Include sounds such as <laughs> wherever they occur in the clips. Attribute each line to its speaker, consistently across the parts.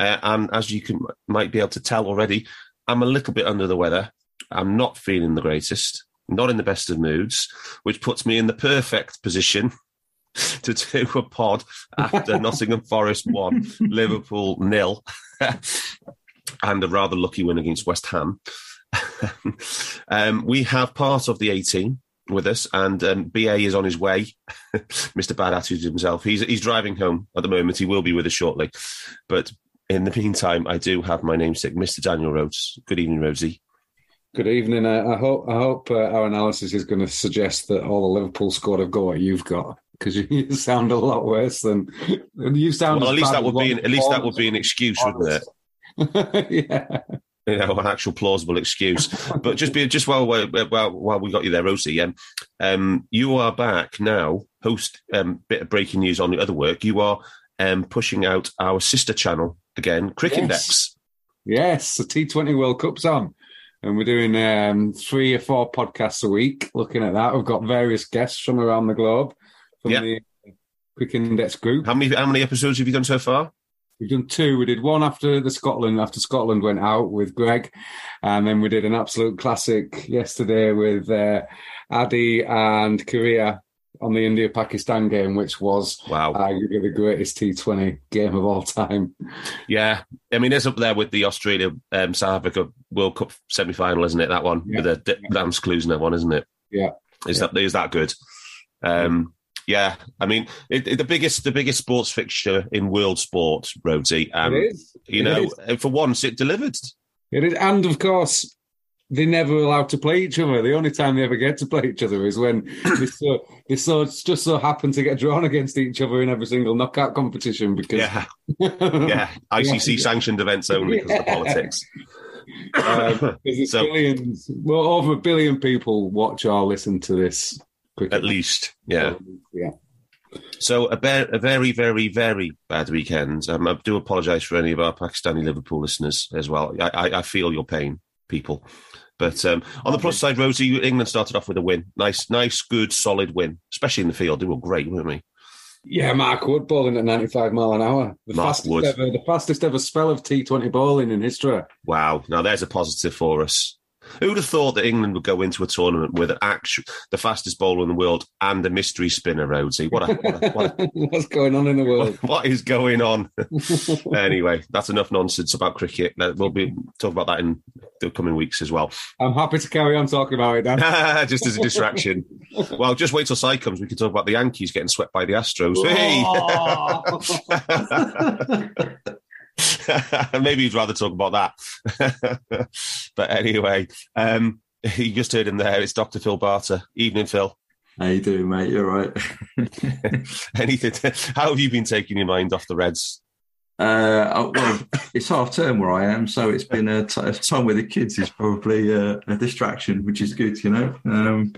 Speaker 1: uh, and as you can might be able to tell already, I'm a little bit under the weather. I'm not feeling the greatest, not in the best of moods, which puts me in the perfect position <laughs> to do a pod after <laughs> Nottingham Forest won, Liverpool nil, <laughs> and a rather lucky win against West Ham. um, we have part of the 18 with us, and um, BA is on his way. Mr. Bad Attitude himself. He's he's driving home at the moment. He will be with us shortly, but in the meantime, I do have my namesake, Mr. Daniel Rhodes. Good evening, Rhodesy.
Speaker 2: Good evening. Uh, I hope I hope uh, our analysis is going to suggest that all the Liverpool squad have got what you've got because <laughs> you sound a lot worse than you sound.
Speaker 1: Well, at least that would be an, at least that would be an excuse, wouldn't
Speaker 2: it? <laughs> yeah.
Speaker 1: You know, an actual plausible excuse. <laughs> but just be just while while while we got you there, Rhodesy, um, um, you are back now. Host um, bit of breaking news on the other work. You are um, pushing out our sister channel again, Crick
Speaker 2: Yes.
Speaker 1: Index.
Speaker 2: Yes, the T20 World Cup's on. And we're doing um, three or four podcasts a week looking at that. We've got various guests from around the globe from
Speaker 1: Yeah.
Speaker 2: the Cricket Index group.
Speaker 1: How many how many episodes have you done so far?
Speaker 2: We've done two. We did one after the Scotland, after Scotland went out with Greg. And then we did an absolute classic yesterday with uh, Adi and Korea on the India Pakistan game, which was
Speaker 1: Wow.
Speaker 2: arguably the greatest T20 game of all time.
Speaker 1: Yeah, I mean, it's up there with the Australia um, South Africa World Cup semi final, isn't it? That one
Speaker 2: Yeah.
Speaker 1: with the D- Lance Klusener one, isn't it?
Speaker 2: Yeah.
Speaker 1: Is that is that good? Um, yeah, I mean, it, it- the biggest the biggest sports fixture in world sport, Rhodesy. Um,
Speaker 2: it is.
Speaker 1: You know,
Speaker 2: is.
Speaker 1: for once, it delivered.
Speaker 2: It is. And of course, they're never allowed to play each other. The only time they ever get to play each other is when <coughs> they so they so just so happen to get drawn against each other in every single knockout competition because
Speaker 1: Yeah, <laughs> yeah. ICC sanctioned events only because of the politics. <laughs>
Speaker 2: Um,
Speaker 1: So-
Speaker 2: billions, well, over a billion people watch or listen to this. cricket.
Speaker 1: At least, yeah.
Speaker 2: yeah.
Speaker 1: So a, be- a very, very, very bad weekend. Um, I do apologise for any of our Pakistani Liverpool listeners as well. I, I, I feel your pain, people. But um, on the plus side, Rhodesy, England started off with a win. Nice, nice, good, solid win, especially in the field. They were great, weren't we?
Speaker 2: Yeah, Mark Wood bowling at 95 mile an hour. The
Speaker 1: Mark
Speaker 2: fastest
Speaker 1: Wood.
Speaker 2: ever, the fastest ever spell of T20 bowling in history.
Speaker 1: Wow. Now there's a positive for us. Who would have thought that England would go into a tournament with an actual, the fastest bowler in the world and a mystery spinner, Rhodesy? What, a, what, a, what, a, <laughs>
Speaker 2: What's going on in the world? <laughs>
Speaker 1: what is going on? <laughs> anyway, that's enough nonsense about cricket. We'll be talk about that in the coming weeks as well.
Speaker 2: I'm happy to carry on talking about it, Dan.
Speaker 1: just as a distraction. well, just wait till side comes. We can talk about the Yankees getting swept by the Astros. Oh. Hey! <laughs> Maybe you'd rather talk about that. <laughs> but anyway, um, <laughs> you just heard him there. It's Dr. Phil Barter. Evening, Phil.
Speaker 3: How you doing, mate? You're right.
Speaker 1: Anything? How have you been taking your mind off the Reds?
Speaker 3: Uh, well, it's half term where I am, so it's been a t- time with the kids is probably uh, a distraction, which is good, you know. Um,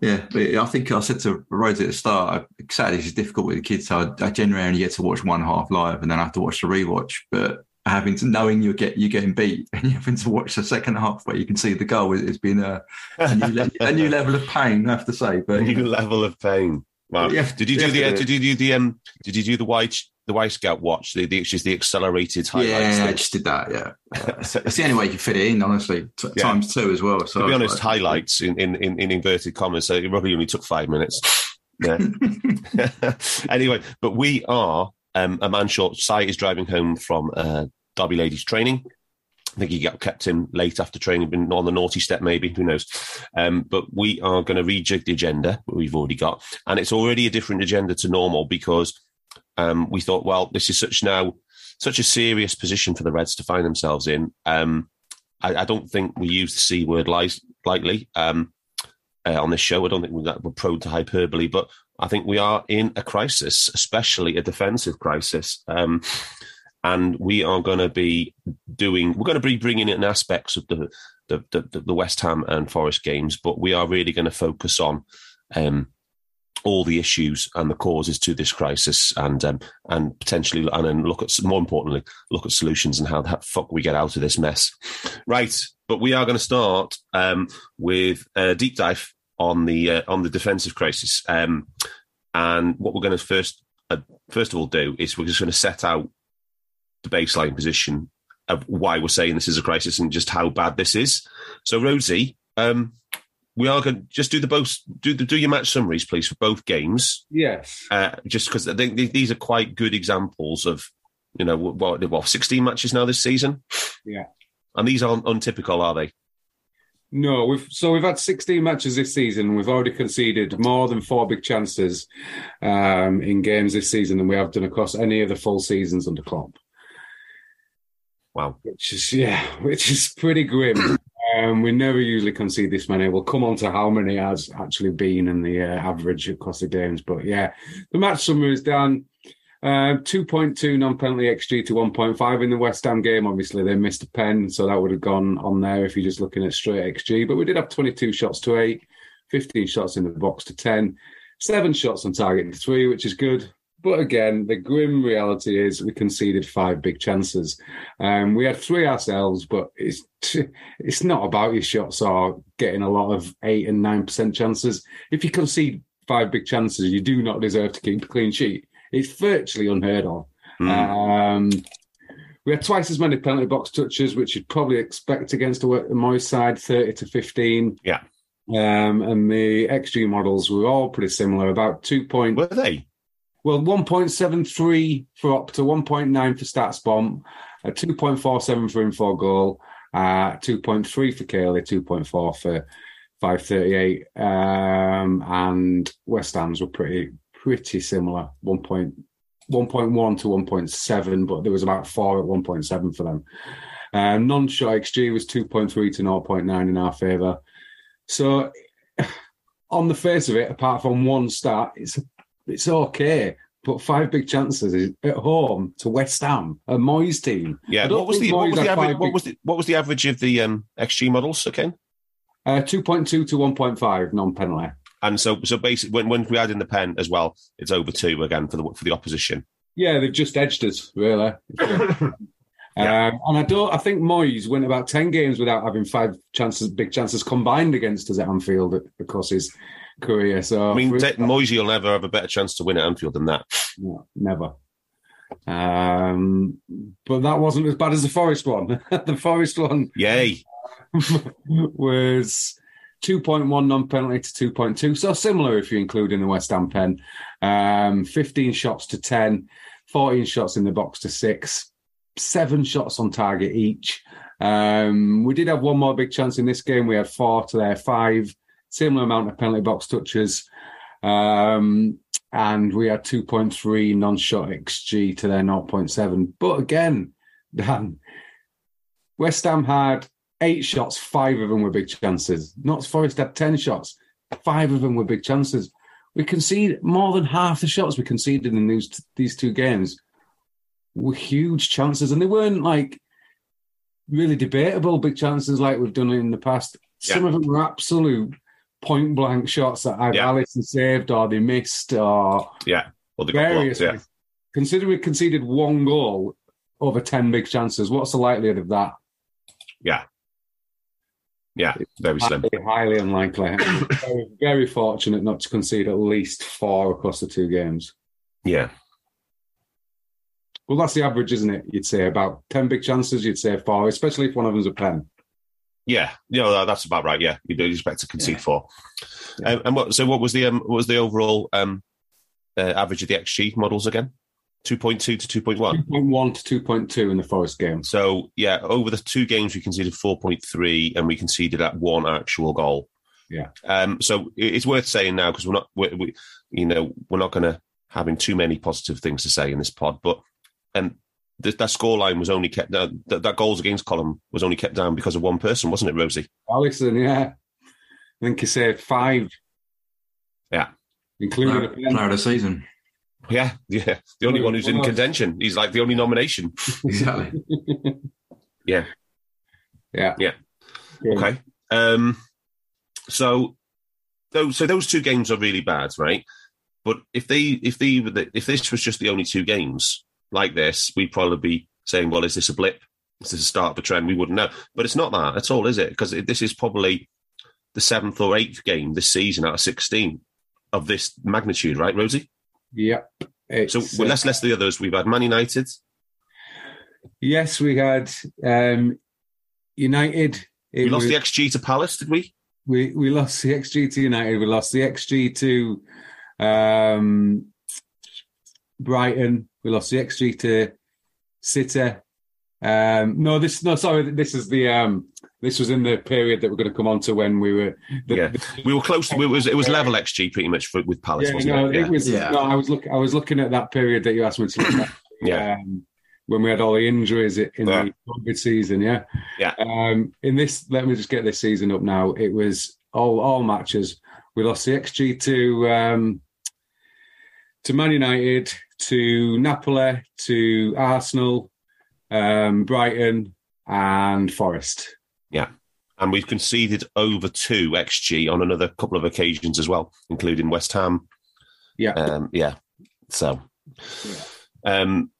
Speaker 3: yeah, but I think I said to Rose at the start, I, Saturdays is difficult with the kids, so I, I generally only get to watch one half live, and then I have to watch the rewatch. But having to knowing you're get you're getting beat <laughs> and you're having to watch the second half where you can see the goal, it's been a, a, new le- a new level of pain, I have to say. But you <laughs>
Speaker 1: New level of pain. Wow.
Speaker 3: Yeah,
Speaker 1: did you do the? Uh, did you do the? Um, did you do the white the Wyscout watch? The, the just the accelerated highlights.
Speaker 3: yeah, I just did that. Yeah, <laughs> it's the only way you can fit it in, honestly. T-
Speaker 1: Yeah.
Speaker 3: Times two as well. So
Speaker 1: to be honest,
Speaker 3: like-
Speaker 1: highlights in, in, in, in inverted commas. So it probably only took five minutes. <laughs> Yeah. <laughs> anyway, but we are um, a man short. Si is driving home from uh, Derby Ladies training. I think he got kept in late after training, been on the naughty step, maybe, who knows. Um, but we are going to rejig the agenda we've already got. And it's already a different agenda to normal because um, we thought, well, this is such now such a serious position for the Reds to find themselves in. Um, I, I, don't think we use the C word lightly um, uh, on this show. I don't think we're, we're prone to hyperbole, but I think we are in a crisis, especially a defensive crisis. Um, and we are going to be doing, we're going to be bringing in aspects of the, the, the, the West Ham and Forest games, but we are really going to focus on um, all the issues and the causes to this crisis, and um, and potentially and then look at more importantly look at solutions and how the fuck we get out of this mess. Right, but we are going to start um, with a deep dive on the uh, on the defensive crisis, um, and what we're going to first uh, first of all do is we're just going to set out the baseline position of why we're saying this is a crisis and just how bad this is. So, Rhodesy, um, we are going to just do the both do the do your match summaries, please, for both games.
Speaker 2: Yes.
Speaker 1: Uh, just because I think these are quite good examples of you know what what sixteen matches now this season.
Speaker 2: Yeah.
Speaker 1: And these aren't untypical, are they?
Speaker 2: No, we've so we've had 16 matches this season. We've already conceded more than four big chances um, in games this season than we have done across any of the full seasons under Klopp.
Speaker 1: Wow,
Speaker 2: which is yeah, <laughs> which is pretty grim. Um, we never usually concede this many. We'll come on to how many has actually been in the uh, average across the games. But yeah, the match summary is done. Uh, 2.2 non-penalty XG to 1.5 in the West Ham game. Obviously, they missed a pen, so that would have gone on there if you're just looking at straight XG. But we did have 22 shots to 8, 15 shots in the box to 10, 7 shots on target to 3, which is good. But again, the grim reality is we conceded five big chances. Um, we had three ourselves, but it's it's not about your shots or getting a lot of eight and nine percent chances. If you concede five big chances, you do not deserve to keep a clean sheet. It's virtually unheard of. Mm. Um, we had twice as many penalty box touches, which you'd probably expect against the Moyes side, 30 to 15.
Speaker 1: Yeah.
Speaker 2: Um, and the XG models were all pretty similar, about two point.
Speaker 1: Were they?
Speaker 2: Well, 1.73 for Opta, 1.9 for StatsBomb, a 2.47 for Infogol, uh, 2.3 for Caley, 2.4 for 538. Um, and West Ham's were pretty pretty similar, 1.1 to 1.7, but there was about four at 1.7 for them. Um, non-shot XG was 2.3 to 0.9 in our favour. So, <sighs> on the face of it, apart from one start, it's it's okay. But five big chances at home to West Ham, a Moyes team.
Speaker 1: Yeah, what was the what was the average? What was the what was the average of the um, XG models again?
Speaker 2: Uh, two point two to one point five non penalty.
Speaker 1: And so, so basically, when, when we add in the pen as well, it's over two again for the for the opposition.
Speaker 2: Yeah, they've just edged us, really. <laughs> Yeah. Um, and I don't. I think Moyes went about ten games without having five chances, big chances combined against us at Anfield because his career. So
Speaker 1: I mean, Moyes will never have a better chance to win at Anfield than that.
Speaker 2: No, never. Um, but that wasn't as bad as the Forest one. <laughs> the Forest one,
Speaker 1: yay, <laughs>
Speaker 2: was 2.1 non-penalty to 2.2. So similar if you include in the West Ham pen. Um, 15 shots to 10, 14 shots in the box to six, seven shots on target each. Um, we did have one more big chance in this game. We had four to their five, similar amount of penalty box touches. Um, and we had 2.3 non-shot XG to their 0.7. But again, <laughs> Dan, West Ham had eight shots, five of them were big chances. Not Forest had 10 shots, five of them were big chances. We conceded more than half the shots we conceded in these, these two games were huge chances. And they weren't like really debatable big chances like we've done in the past. Yeah. Some of them were absolute point blank shots that either yeah. Alisson saved or they missed or
Speaker 1: yeah,
Speaker 2: well, various. Blocked, yeah. Considering we conceded one goal over 10 big chances, what's the likelihood of that?
Speaker 1: Yeah, yeah, very slim.
Speaker 2: Highly, highly unlikely. <coughs> very, very fortunate not to concede at least four across the two games.
Speaker 1: Yeah.
Speaker 2: Well, that's the average, isn't it? You'd say about 10 big chances, you'd say four, especially if one of them's a pen.
Speaker 1: Yeah, you know, that's about right. Yeah, you'd expect to concede yeah. four. Yeah. Um, and what? So, what was the um, what was the overall um, uh, average of the XG models again? 2.2 to 2.1.
Speaker 2: 2.1 to 2.2 in the Forest game.
Speaker 1: So yeah, over the two games we conceded 4.3 and we conceded at one actual goal.
Speaker 2: Yeah.
Speaker 1: Um, so it's worth saying now because we're not, we, we, you know, we're not going to having too many positive things to say in this pod, but um, th- that scoreline was only kept down. That, that goals against column was only kept down because of one person, wasn't it, Rhodesy?
Speaker 2: Alisson, yeah. I think he said five.
Speaker 1: Yeah.
Speaker 2: Including
Speaker 4: Player,
Speaker 2: a
Speaker 4: player of the season.
Speaker 1: Yeah, yeah. The only one who's in contention. He's like the only nomination. <laughs>
Speaker 4: Exactly. <laughs>
Speaker 1: Yeah.
Speaker 2: Yeah.
Speaker 1: Yeah. Okay. Um, so those so those two games are really bad, right? But if they if they were the- if this was just the only two games like this, we'd probably be saying, well, is this a blip? Is this a start of a trend? We wouldn't know. But it's not that at all, is it? Because this is probably the seventh or eighth game this season out of sixteen of this magnitude, right, Rhodesy?
Speaker 2: Yep.
Speaker 1: So well,
Speaker 2: uh,
Speaker 1: let's list the others. We've had Man United.
Speaker 2: yes, we had um, United. It
Speaker 1: We lost
Speaker 2: was-
Speaker 1: the XG to Palace, did we?
Speaker 2: we we lost the XG to United. We lost the XG to um, Brighton. We lost the XG to City. Um, no, this no sorry. This is the um, this was in the period that we're going to come on to when we were. The,
Speaker 1: Yeah.
Speaker 2: the-
Speaker 1: We were close. To, it was it was level XG pretty much for, with Palace,
Speaker 2: yeah,
Speaker 1: wasn't
Speaker 2: no,
Speaker 1: it?
Speaker 2: it was.
Speaker 4: Yeah.
Speaker 2: No, I was look. I was looking at that period that you asked me to look at. <coughs>
Speaker 1: Yeah.
Speaker 2: Um, when we had all the injuries in
Speaker 1: Yeah.
Speaker 2: the COVID season, yeah.
Speaker 1: Yeah.
Speaker 2: Um, in this, let me just get this season up now. It was all all matches. We lost the XG to um, to Man United, to Napoli, to Arsenal, um, Brighton, and Forest. Yeah.
Speaker 1: And we've conceded over two xG on another couple of occasions as well, including West Ham.
Speaker 2: Yeah.
Speaker 1: um, yeah. So, um,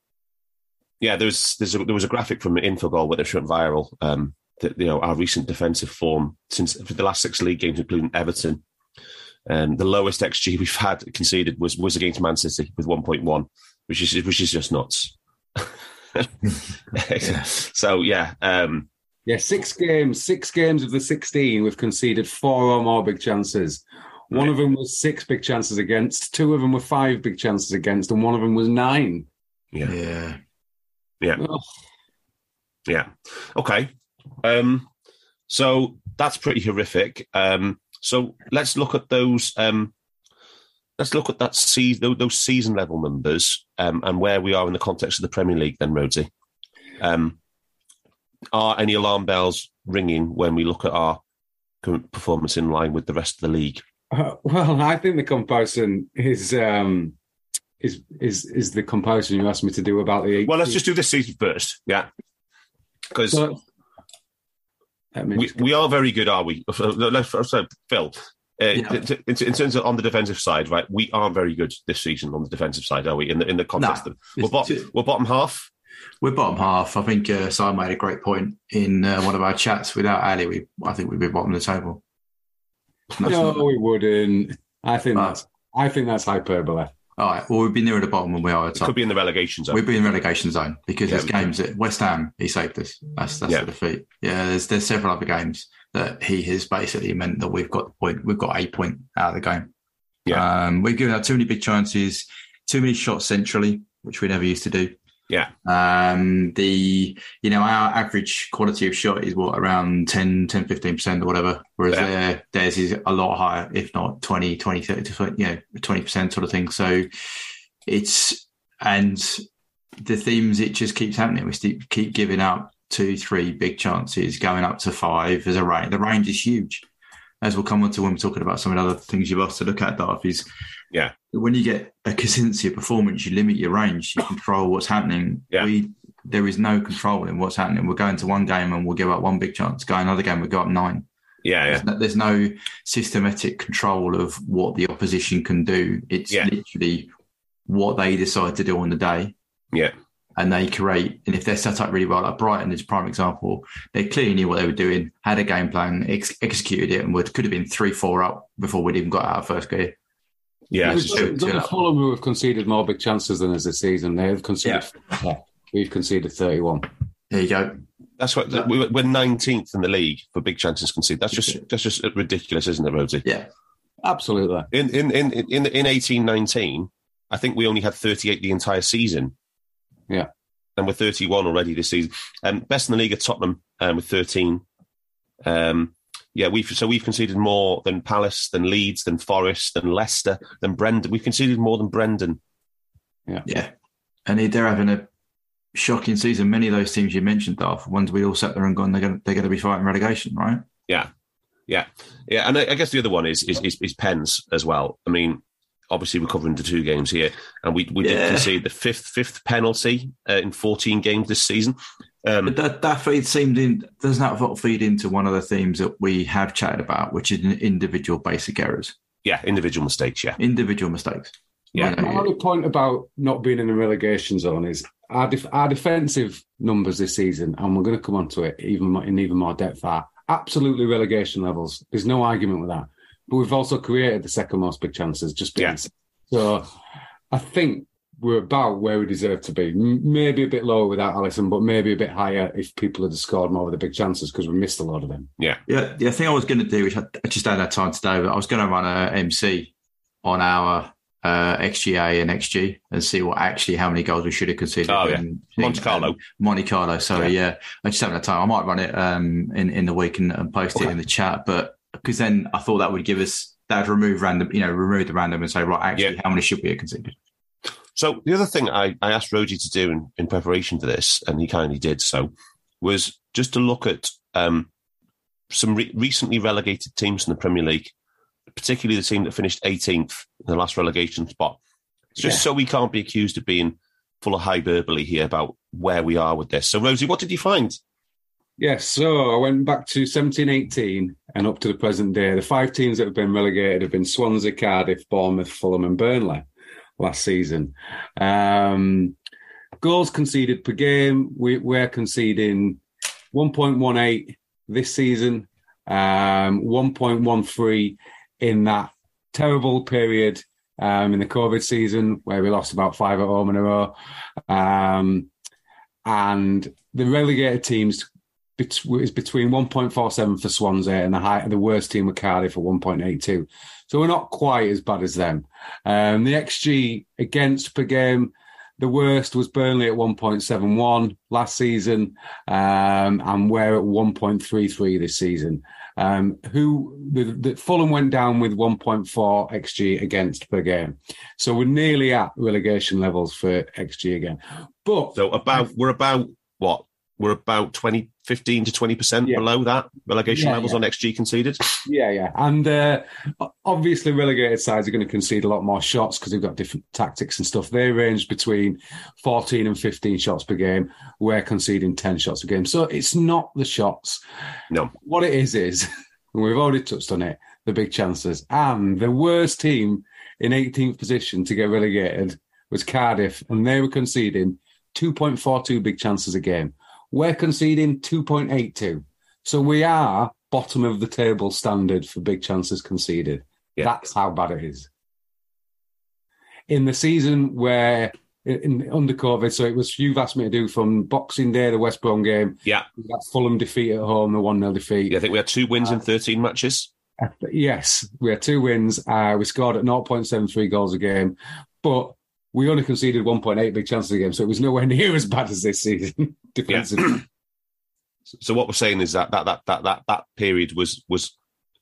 Speaker 1: yeah, there was there's a, there was a graphic from Infogol where they went viral. Um, that you know our recent defensive form since for the last six league games, including Everton. Um, the lowest xG we've had conceded was was against Man City with 1.1, which is which is just nuts. <laughs> <laughs> So yeah, um,
Speaker 2: Yeah, six games, six games of the 16, we've conceded four or more big chances. One of them was six big chances against, two of them were five big chances against, and one of them was nine.
Speaker 1: yeah.
Speaker 4: Yeah.
Speaker 1: Yeah.
Speaker 2: Oh,
Speaker 1: Yeah. Okay. Um, so that's pretty horrific. Um, so let's look at those. Um, let's look at that season, those season level numbers, um, and where we are in the context of the Premier League. Then, Rhodesy, um, are any alarm bells ringing when we look at our current performance in line with the rest of the league?
Speaker 2: Uh, well, I think the comparison is um, is is is the comparison you asked me to do about the.
Speaker 1: Well, let's just do this season first. Yeah, because
Speaker 2: me
Speaker 1: we, we are very good, are we? So, Phil. Uh,
Speaker 4: Yeah.
Speaker 1: in, in- in terms of on the defensive side, right? We aren't very good this season on the defensive side, are we? In the in the context
Speaker 4: No.
Speaker 1: of we're, bottom, we're bottom half.
Speaker 4: We're bottom half. I think uh, Si made a great point in uh, one of our chats. Without Ali, we I think we'd be bottom of the table. That's
Speaker 2: no,
Speaker 4: not-
Speaker 2: we wouldn't. I think
Speaker 4: But-
Speaker 2: that's I think that's hyperbole.
Speaker 4: All right. Well, we'd be nearer the bottom than we are at the
Speaker 1: Could be in the relegation zone.
Speaker 4: We'd be in relegation zone because
Speaker 1: Yeah,
Speaker 4: there's games at West Ham. He saved us. That's that's
Speaker 1: Yeah.
Speaker 4: the defeat. Yeah, there's there's several other games that he has basically meant that we've got the point. We've got a point out of the game.
Speaker 1: Yeah.
Speaker 4: um, we've given out too many big chances, too many shots centrally, which we never used to do.
Speaker 1: Yeah.
Speaker 4: Um, the, you know, our average quality of shot is what around 10, 10, 15% or whatever. Whereas
Speaker 1: Yeah.
Speaker 4: their, theirs is a lot higher, if not 20, 20, 30, to 20, you know, 20% sort of thing. So it's, and the themes, it just keeps happening. We keep, keep giving up two, three big chances, going up to five as a range. The range is huge. As we'll come on to when we're talking about some of the other things you've asked to look at, Darth, is
Speaker 1: Yeah.
Speaker 4: when you get a consistency of performance, you limit your range, you control what's happening.
Speaker 1: Yeah.
Speaker 4: We there is no control in what's happening. We're going to one game and we'll give up one big chance. Go another game, we'll go up nine.
Speaker 1: Yeah, yeah,
Speaker 4: There's, no, there's no systematic control of what the opposition can do. It's
Speaker 1: Yeah.
Speaker 4: literally what they decide to do on the day.
Speaker 1: yeah,
Speaker 4: And they create, and if they're set up really well, like Brighton is a prime example, they clearly knew what they were doing, had a game plan, ex- executed it, and would could have been three, four up before we'd even got out of first gear.
Speaker 1: Yeah.
Speaker 4: It was-
Speaker 1: So-
Speaker 2: It's only Fulham who have conceded more big chances than us this season. They have conceded. Yeah. We've conceded 31.
Speaker 4: There you go.
Speaker 1: That's what we were- we're nineteenth in the league for big chances conceded. That's just that's just ridiculous, isn't it, Rhodesy?
Speaker 2: Yeah, Absolutely.
Speaker 1: In in in in in eighteen nineteen, I think we only had 38 the entire season.
Speaker 2: Yeah.
Speaker 1: And we're 31 already this season. Um, best in the league at Tottenham um, with 13. Um, yeah, we've so we've conceded more than Palace, than Leeds, than Forest, than Leicester, than Brendan. We've conceded more than Brendan.
Speaker 3: Yeah. Yeah, and they're having a shocking season. Many of those teams you mentioned, Darth, ones we all sat there and gone, they're going they're going to be fighting relegation, right?
Speaker 1: Yeah, yeah, yeah. And I, I guess the other one is, is is is Pens as well. I mean, obviously we're covering the two games here, and we we did concede the fifth fifth penalty uh, in 14 games this season. Um,
Speaker 3: But that, that feed seemed in, doesn't that feed into one of the themes that we have chatted about, which is individual basic errors,
Speaker 1: yeah, individual mistakes. Yeah,
Speaker 3: individual mistakes.
Speaker 1: Yeah.
Speaker 3: You
Speaker 2: My only point about not being in the relegation zone is our, def- our defensive numbers this season, and we're going to come on to it even more, in even more depth, are absolutely relegation levels. There's no argument with that. But we've also created the second most big chances, just being
Speaker 1: Yeah.
Speaker 2: so. I think we're about where we deserve to be. Maybe a bit lower without Alisson, but maybe a bit higher if people had scored more with the big chances because we missed a lot of them.
Speaker 3: Yeah, yeah. the thing I was going to do, which I, I just don't have time today, but I was going to run a MC on our uh, XGA and XG and see what actually how many goals we should have conceded.
Speaker 1: Oh, yeah.
Speaker 3: in-
Speaker 1: Monte Carlo.
Speaker 3: um, Monte Carlo. Sorry, yeah. I just haven't had time. I might run it um, in in the week and, and post it in the chat, but because then I thought that would give us that would remove random, you know, remove the random and say right, actually,
Speaker 1: Yeah.
Speaker 3: how many should we have conceded?
Speaker 1: So the other thing I, I asked Rhodesy to do in, in preparation for this, and he kindly did so, was just to look at um, some re- recently relegated teams in the Premier League, particularly the team that finished 18th in the last relegation spot. Just
Speaker 2: Yeah.
Speaker 1: so we can't be accused of being full of hyperbole here about where we are with this. So, Rhodesy, what did you find?
Speaker 2: Yes, so I went back to 17 18 and up to the present day. The five teams that have been relegated have been Swansea, Cardiff, Bournemouth, Fulham, and Burnley last season. Um, goals conceded per game, we, we're conceding 1.18 this season, um, 1.13 in that terrible period um, in the COVID season where we lost about five at home in a row. Um, and the relegated teams is between 1.47 for Swansea and the high, the worst team with Cardiff for 1.82. So we're not quite as bad as them. Um, the XG against per game, the worst was Burnley at 1.71 last season, um, and we're at 1.33 this season. Um, who the, the Fulham went down with 1.4 xG against per game, so we're nearly at relegation levels for xG again. But
Speaker 1: So, about we're about what? We're about 20, 15 to 20%
Speaker 2: Yeah.
Speaker 1: below that relegation
Speaker 2: Yeah,
Speaker 1: levels
Speaker 2: yeah.
Speaker 1: on XG conceded.
Speaker 2: Yeah, yeah. And uh, obviously, relegated sides are going to concede a lot more shots because they've got different tactics and stuff. They range between 14 and 15 shots per game. We're conceding 10 shots a game. So it's not the shots.
Speaker 1: No.
Speaker 2: What it is, is, <laughs> and we've already touched on it, the big chances. And the worst team in 18th position to get relegated was Cardiff, and they were conceding 2.42 big chances a game. We're conceding 2.82. So we are bottom of the table standard for big chances conceded.
Speaker 1: Yeah.
Speaker 2: That's how bad it is. In the season where in, under COVID, so it was you've asked me to do from Boxing Day, the West Brom game,
Speaker 1: Yeah.
Speaker 2: that Fulham defeat at home, the one 0 defeat.
Speaker 1: Yeah, I think we had two wins in 13 matches.
Speaker 2: Yes, we had two wins. Uh, we scored at 0.73 goals a game, but we only conceded 1.8 big chances a game, so it was nowhere <laughs> near as bad as this season defensively. <clears throat>
Speaker 1: So what we're saying is that that that that that, that period was was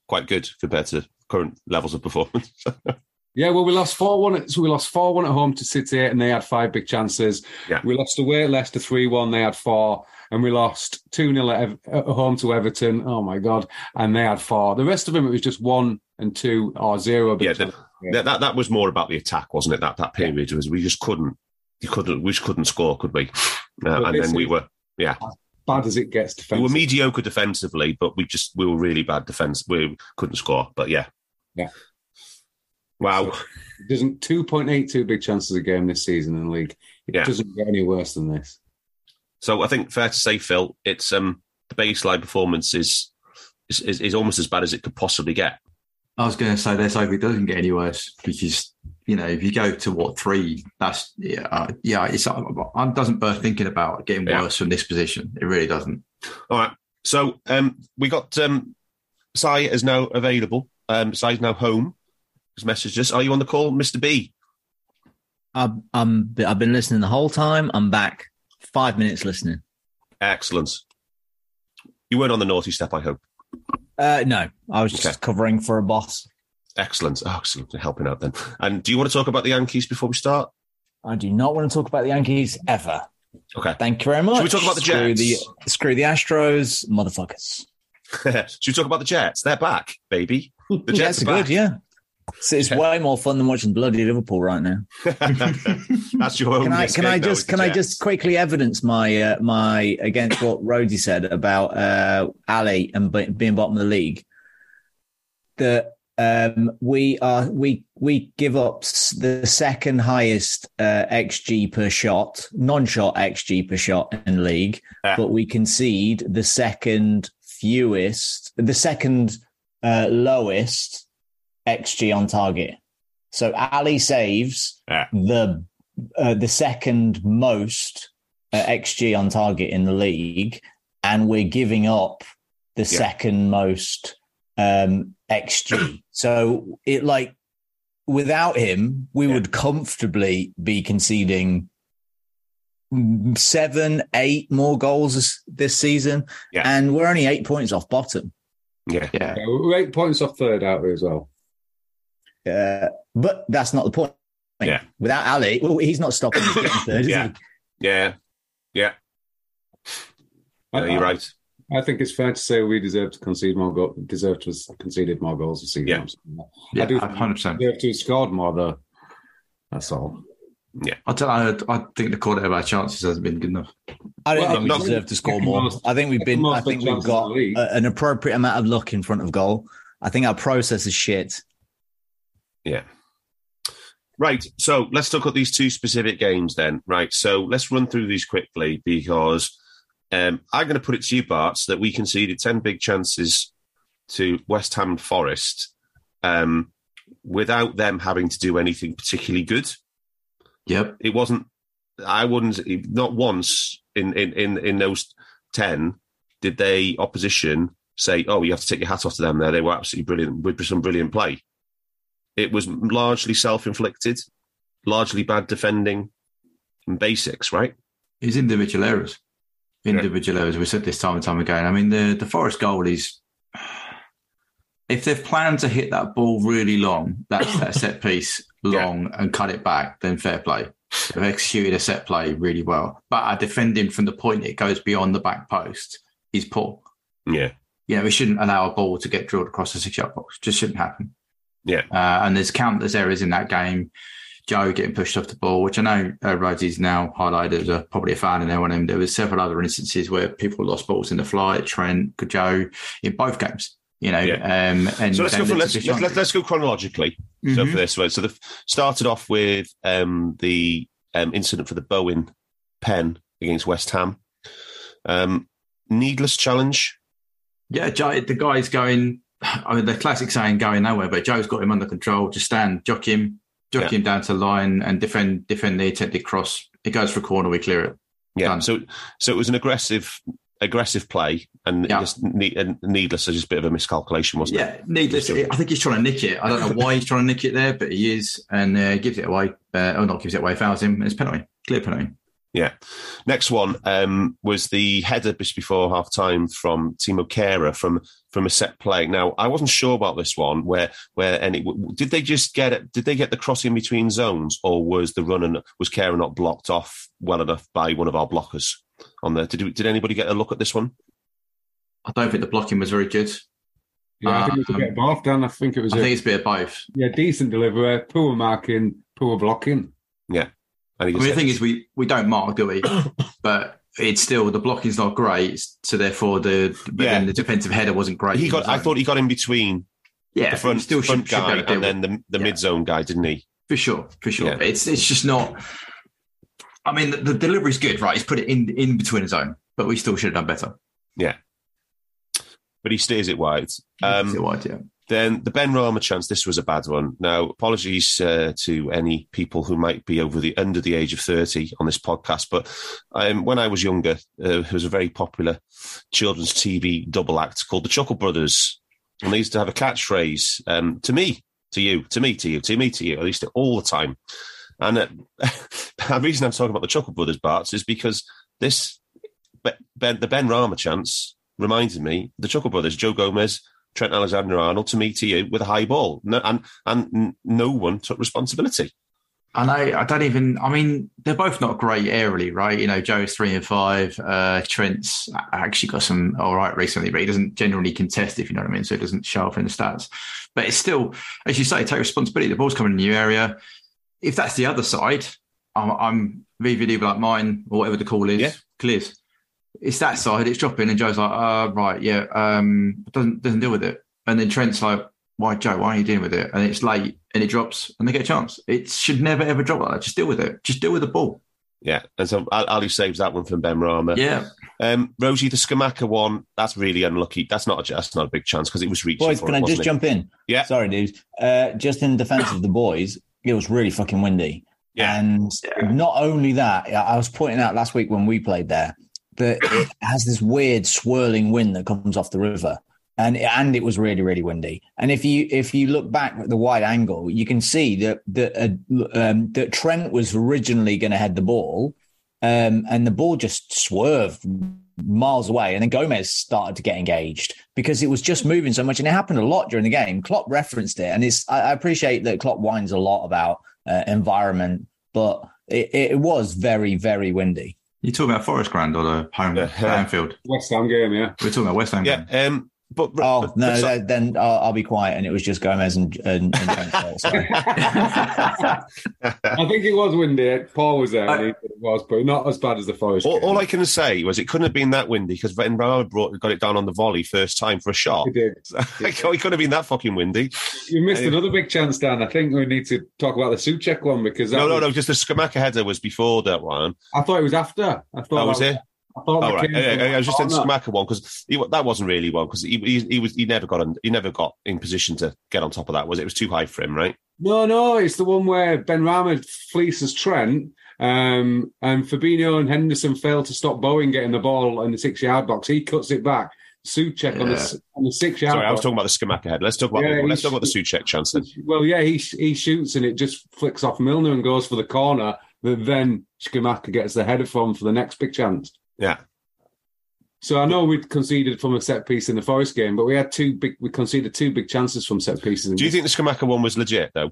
Speaker 1: quite good compared to current levels of performance. <laughs>
Speaker 2: Yeah, well, we lost four one. So we lost four one at home to City, and they had five big chances.
Speaker 1: Yeah.
Speaker 2: We lost away at Leicester three one. They had four, and we lost two 0 at, Ev- at home to Everton. Oh my god! And they had four. The rest of them it was just one and two or zero. Big
Speaker 1: yeah, the,
Speaker 2: chances.
Speaker 1: that, that that was more about the attack, wasn't it? That that period was we just couldn't, you couldn't, we just couldn't score, could we? <laughs> Uh, and then we
Speaker 2: is-
Speaker 1: were,
Speaker 2: bad as it gets defensively.
Speaker 1: we were mediocre defensively, but we just we were really bad defense. We couldn't score, but yeah,
Speaker 2: Yeah.
Speaker 1: Wow.
Speaker 2: It doesn't two point eight two big chances a game this season in the league. It
Speaker 1: Yeah.
Speaker 2: doesn't get any worse than this.
Speaker 1: So I think fair to say, Phil, it's um the baseline performance is is, is, is almost as bad as it could possibly get.
Speaker 3: I was going to say this over it doesn't get any worse because you know if you go to what three, that's yeah, uh, yeah. It's uh, I doesn't burst thinking about getting
Speaker 1: Yeah.
Speaker 3: worse from this position. It really doesn't.
Speaker 1: All right. So um we got um Si is now available. Um Si's now home. He's messaged us. Are you on the call, Mr. B?
Speaker 5: I've, I'm, I've been listening the whole time. I'm back. Five minutes listening.
Speaker 1: Excellent. You weren't on the naughty step, I hope.
Speaker 5: Uh, no, I was just
Speaker 1: Okay.
Speaker 5: covering for a boss.
Speaker 1: Excellent. Oh, excellent. Helping out then. And do you want to talk about the Yankees before we start?
Speaker 5: I do not want to talk about the Yankees ever.
Speaker 1: Okay.
Speaker 5: Thank you very much.
Speaker 1: Should we talk about the
Speaker 5: screw
Speaker 1: Jets?
Speaker 5: The, screw the Astros, motherfuckers. <laughs>
Speaker 1: Should we talk about the Jets? They're back, baby. The <laughs>
Speaker 5: Jets are good,
Speaker 1: back.
Speaker 5: yeah. It's, it's way more fun than watching bloody Liverpool right now. <laughs>
Speaker 1: That's your own.
Speaker 5: Can I can I just can I just quickly evidence my uh, my against what Rhodey said about uh, Ali and be- being bottom of the league? That um, we are we we give up the second highest uh, xG per shot, non-shot xG per shot in league,
Speaker 1: Yeah.
Speaker 5: but we concede the second fewest, the second uh, lowest xG on target. So Ali saves
Speaker 1: Yeah.
Speaker 5: the uh, the second most uh, xG on target in the league, and we're giving up the second most um, xG. so it like without him, we
Speaker 1: Yeah.
Speaker 5: would comfortably be conceding seven, eight more goals this, this season,
Speaker 1: Yeah.
Speaker 5: and we're only eight points off bottom.
Speaker 1: Yeah.
Speaker 4: Yeah.
Speaker 2: Yeah, we're eight points off third out there as well.
Speaker 5: Uh, but that's not the point.
Speaker 1: Yeah.
Speaker 5: Without Ali, well, he's not stopping us <coughs> getting third, is
Speaker 1: Yeah.
Speaker 5: he?
Speaker 1: Yeah. Yeah.
Speaker 2: I,
Speaker 1: Yeah, you're right.
Speaker 2: I think it's fair to say we deserve to concede more goals. Deserve to have conceded more goals this season.
Speaker 1: Yeah.
Speaker 2: I do
Speaker 4: Yeah, hundred percent.
Speaker 2: deserve to have scored more though. That's all.
Speaker 4: Yeah, I don't know. I think the quality of our chances hasn't been good enough.
Speaker 5: I don't
Speaker 2: Well,
Speaker 5: think we
Speaker 1: no,
Speaker 5: deserve to score
Speaker 2: second
Speaker 5: more.
Speaker 2: most-
Speaker 5: I think we've been. I think we've got
Speaker 2: in the league.
Speaker 5: a- an appropriate amount of luck in front of goal. I think our process is shit.
Speaker 1: Yeah. Right. So let's talk about these two specific games then. Right. So let's run through these quickly because um, I'm going to put it to you, Bart, that we conceded 10 big chances to West Ham Forest um, without them having to do anything particularly good.
Speaker 4: Yep.
Speaker 1: It wasn't, I wouldn't, not once in, in, in, in those 10 did they, opposition, say, oh, you have to take your hat off to them there. They were absolutely brilliant with some brilliant play. It was largely self inflicted, largely bad defending and basics, right?
Speaker 4: It's individual errors. Individual errors. We said this time and time again. I mean, the the Forest goal is. If they've planned to hit that ball really long, that's that set <coughs> piece long and cut it back, then fair play. They've executed a set play really well. But our defending from the point it goes beyond the back post is poor.
Speaker 1: Yeah.
Speaker 4: yeah, we shouldn't allow a ball to get drilled across the six yard box. Just shouldn't happen.
Speaker 1: Yeah.
Speaker 4: Uh, and there's countless errors in that game. Joe getting pushed off the ball, which I know uh, Rhodey's now highlighted as a, probably a fan in there on him. There was several other instances where people lost balls in the flight, Trent, Joe, in both games. You know,
Speaker 1: Yeah.
Speaker 4: um, and
Speaker 1: So let's go for, let's, let's, let's, go chronologically. So
Speaker 4: Mhm.
Speaker 1: for this one, so the started off with um, the um, incident for the Bowen pen against West Ham. Um, needless challenge.
Speaker 4: Yeah, Joe, the guy's going. I mean, the classic saying "going nowhere," but Joe's got him under control. Just stand, jock him, jock
Speaker 1: Yeah.
Speaker 4: him down to line, and defend defend the attempted cross. It goes for a corner, we clear it.
Speaker 1: Yeah.
Speaker 4: Done.
Speaker 1: So so it was an aggressive aggressive play and
Speaker 4: Yeah.
Speaker 1: just ne- and needless. Just a bit of a miscalculation, wasn't
Speaker 4: Yeah,
Speaker 1: it?
Speaker 4: Yeah needless. I think he's trying to nick it. I don't know why he's trying to nick it there, but he is, and uh, gives it away. Uh, oh, not gives it away, fouls him. It's penalty, clear penalty.
Speaker 1: Next one um, was the header just before half time from Thilo Kehrer from from a set play. Now I wasn't sure about this one where where any did they just get it? Did they get the crossing between zones, or was the run was Kehrer not blocked off well enough by one of our blockers on there? Did did anybody get a look at this one?
Speaker 4: I don't think the blocking was very good.
Speaker 2: Yeah, I think it was a bit of both, Dan. I think it was
Speaker 4: I
Speaker 2: a
Speaker 4: think it's a bit of both.
Speaker 2: yeah, decent delivery, poor marking, poor blocking.
Speaker 4: I mean, the thing is, we we don't mark, do we? <coughs> but it's still the blocking's not great, so therefore the but
Speaker 1: Yeah.
Speaker 4: then the defensive header wasn't great.
Speaker 1: he got. I thought he got in between
Speaker 4: yeah,
Speaker 1: the front,
Speaker 4: still
Speaker 1: front
Speaker 4: should, should
Speaker 1: guy
Speaker 4: deal
Speaker 1: and then the, the
Speaker 4: Yeah.
Speaker 1: mid zone guy, didn't he?
Speaker 4: for sure, for sure.
Speaker 1: Yeah.
Speaker 4: It's it's just not. I mean, the, the delivery's good, right? He's put it in in between his own, but we still should have done better.
Speaker 1: Yeah, but he steers it wide. Um,
Speaker 4: Is it wide, yeah.
Speaker 1: Then the Benrahma chance. This was a bad one. Now, apologies uh, to any people who might be over the under the age of thirty on this podcast, but um, when I was younger, uh, there was a very popular children's TV double act called the Chuckle Brothers, and they used to have a catchphrase um, to me, to you, to me, to you, to me, to you. At least all the time. And uh, <laughs> the reason I'm talking about the Chuckle Brothers, Barts, is because this Ben, the Benrahma chance reminded me the Chuckle Brothers, Joe Gomez, Trent Alexander Arnold to me to you with a high ball, no, and and no one took responsibility.
Speaker 4: And I. I don't even. I mean, they're both not great aerially, right? You know, Joe's three and five. Uh, Trent's actually got some all right recently, but he doesn't generally contest, if you know what I mean. So it doesn't show up in the stats. But it's still, as you say, take responsibility. The ball's coming in a new area. If that's the other side, I'm, I'm VVD like mine or whatever the call is,
Speaker 1: Yeah.
Speaker 4: clears. It's that side. It's dropping, and Joe's like, uh, right, yeah, um, doesn't doesn't deal with it. And then Trent's like, why, Joe? Why are you dealing with it? And it's late, and it drops, and they get a chance. It should never ever drop like that. Just deal with it. Just deal with the ball.
Speaker 1: Yeah, and so Ali saves that one from Benrahma.
Speaker 4: Yeah,
Speaker 1: Um, Rhodesy, the Scamacca one, that's really unlucky. That's not a that's not a big chance because it was reaching.
Speaker 5: Boys,
Speaker 1: for
Speaker 5: can
Speaker 1: it,
Speaker 5: I just
Speaker 1: it?
Speaker 5: jump in?
Speaker 1: Yeah.
Speaker 5: Sorry, dude. Uh, just in defense of the boys, it was really fucking windy.
Speaker 1: Yeah.
Speaker 5: And not only that, I I was pointing out last week when we played there that it has this weird swirling wind that comes off the river. And and it was really really windy. And if you if you look back at the wide angle, you can see that that uh, um, that Trent was originally going to head the ball, um, and the ball just swerved miles away. And then Gomez started to get engaged because it was just moving so much. And it happened a lot during the game. Klopp referenced it. And it's, I I appreciate that Klopp whines a lot about uh, environment, but it, it was very, very windy.
Speaker 4: You talking about Forest Ground or the home
Speaker 1: Yeah.
Speaker 4: Anfield?
Speaker 2: West Ham game, yeah.
Speaker 4: We're talking about West Ham.
Speaker 1: Yeah,
Speaker 4: game.
Speaker 1: um, but
Speaker 5: Oh,
Speaker 1: but-
Speaker 5: no,
Speaker 1: but-
Speaker 5: that- then I'll, I'll be quiet. And it was just Gomez and, and, and Trent's <laughs> <laughs>
Speaker 2: I think it was windy. Paul was there, and he it was, but not as bad as the Forest.
Speaker 1: all, all I can say was it couldn't have been that windy because Benrahma got it down on the volley first time for a shot.
Speaker 2: He did. <laughs>
Speaker 1: Oh, it could have been that fucking windy.
Speaker 2: You missed
Speaker 1: Yeah.
Speaker 2: another big chance, Dan. I think we need to talk about the Souček one because
Speaker 1: No, no,
Speaker 2: was-
Speaker 1: no. Just the Scamacca header was before that one.
Speaker 2: I thought it was after. I thought
Speaker 1: Oh, was
Speaker 2: that
Speaker 1: it?
Speaker 2: I thought
Speaker 1: Oh, right. I, I- was just in. Scamacca one because that wasn't really one because he, he he was he never got on, he never got in position to get on top of that. Was it? It was too high for him, right?
Speaker 2: No, no, it's the one where Benrahma fleeces Trent, um, and Fabinho and Henderson fail to stop Bowen getting the ball in the six-yard box. He cuts it back. Souček on the on the six-yard.
Speaker 1: Sorry, I was talking about the Scamacca head. Let's talk about
Speaker 2: Yeah,
Speaker 1: the, let's talk about the Souček chance then.
Speaker 2: Well, yeah, he he shoots and it just flicks off Milner and goes for the corner. That then Scamacca gets the header from for the next big chance.
Speaker 1: Yeah,
Speaker 2: So I know we conceded from a set piece in the Forest game, but we had two big. We conceded two big chances from set pieces.
Speaker 1: do you think the Scamacca one was legit though?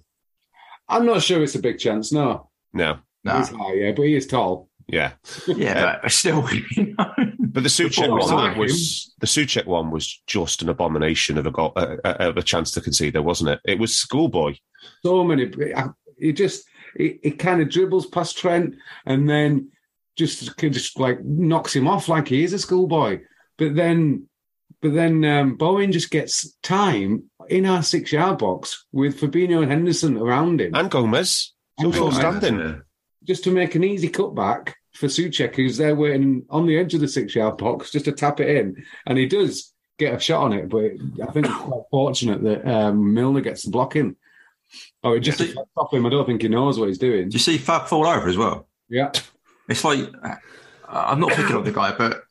Speaker 2: I'm not sure it's a big chance. No,
Speaker 1: No.
Speaker 4: Nah.
Speaker 2: he's high, yeah, but he is tall.
Speaker 1: Yeah,
Speaker 4: yeah, but still, you <laughs> know.
Speaker 1: but the Souček
Speaker 2: ball
Speaker 1: one
Speaker 2: mark
Speaker 1: was the Souček one was just an abomination of a goal, uh, uh, of a chance to concede, there wasn't it? It was schoolboy.
Speaker 2: So many. It just it, it kind of dribbles past Trent and then just just like knocks him off like he is a schoolboy. But then, but then um, Bowen just gets time in our six yard box with Fabinho and Henderson around him,
Speaker 1: And Gomez, so
Speaker 2: And
Speaker 1: standing.
Speaker 2: Just to make an easy cutback for Souček, who's there waiting on the edge of the six yard box just to tap it in, and he does get a shot on it. But I think it's quite fortunate that um, Milner gets the blocking. Oh, it just
Speaker 4: Yeah.
Speaker 2: deflects off him. I don't think he knows what he's doing.
Speaker 4: Do you see Fab fall over as well?
Speaker 2: Yeah.
Speaker 4: It's like uh, I'm not picking on the guy, but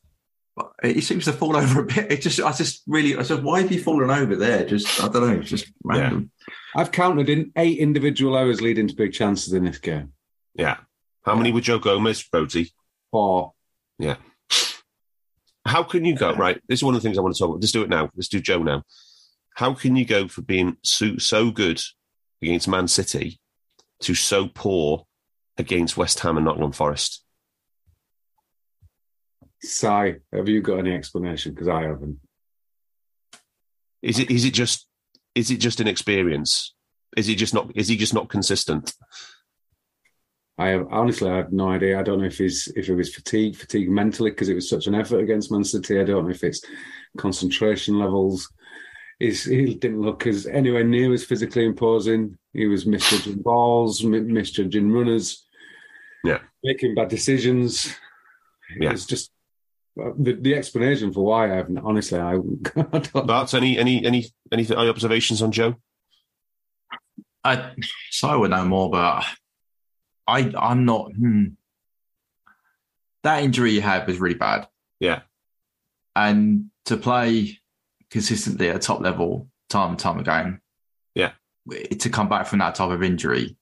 Speaker 4: he seems to fall <laughs> over a bit. It just, I just really, I said, why have you fallen over there? Just, I don't know, it's just random.
Speaker 2: I've counted in eight individual errors leading to big chances in this game.
Speaker 1: Yeah. How many were Joe Gomez, Rhodesy?
Speaker 2: Four. Yeah.
Speaker 1: How can you go right? This is one of the things I want to talk about. Let's do it now. Let's do Joe now. How can you go for being so, so good against Man City to so poor against West Ham and Nottingham Forest?
Speaker 2: Si, have you got any explanation? Because I haven't.
Speaker 1: Is it is it just is it just inexperience? Is he just not is he just not consistent?
Speaker 2: I have honestly, I have no idea. I don't know if he's if it was fatigue, fatigue mentally because it was such an effort against Man City. I don't know if it's concentration levels. He's, he didn't look as anywhere near as physically imposing. He was misjudging balls, mi- misjudging runners,
Speaker 1: Yeah.
Speaker 2: making bad decisions.
Speaker 1: Yeah.
Speaker 2: It's just uh, the, the explanation for why I haven't. Honestly, I, <laughs> I don't.
Speaker 1: Bart, any any any any any observations on Joe?
Speaker 4: I, so I would know more, but I, I'm not. Hmm. That injury you had was really bad,
Speaker 1: Yeah,
Speaker 4: and to play consistently at a top level, time and time again,
Speaker 1: Yeah.
Speaker 4: to come back from that type of injury,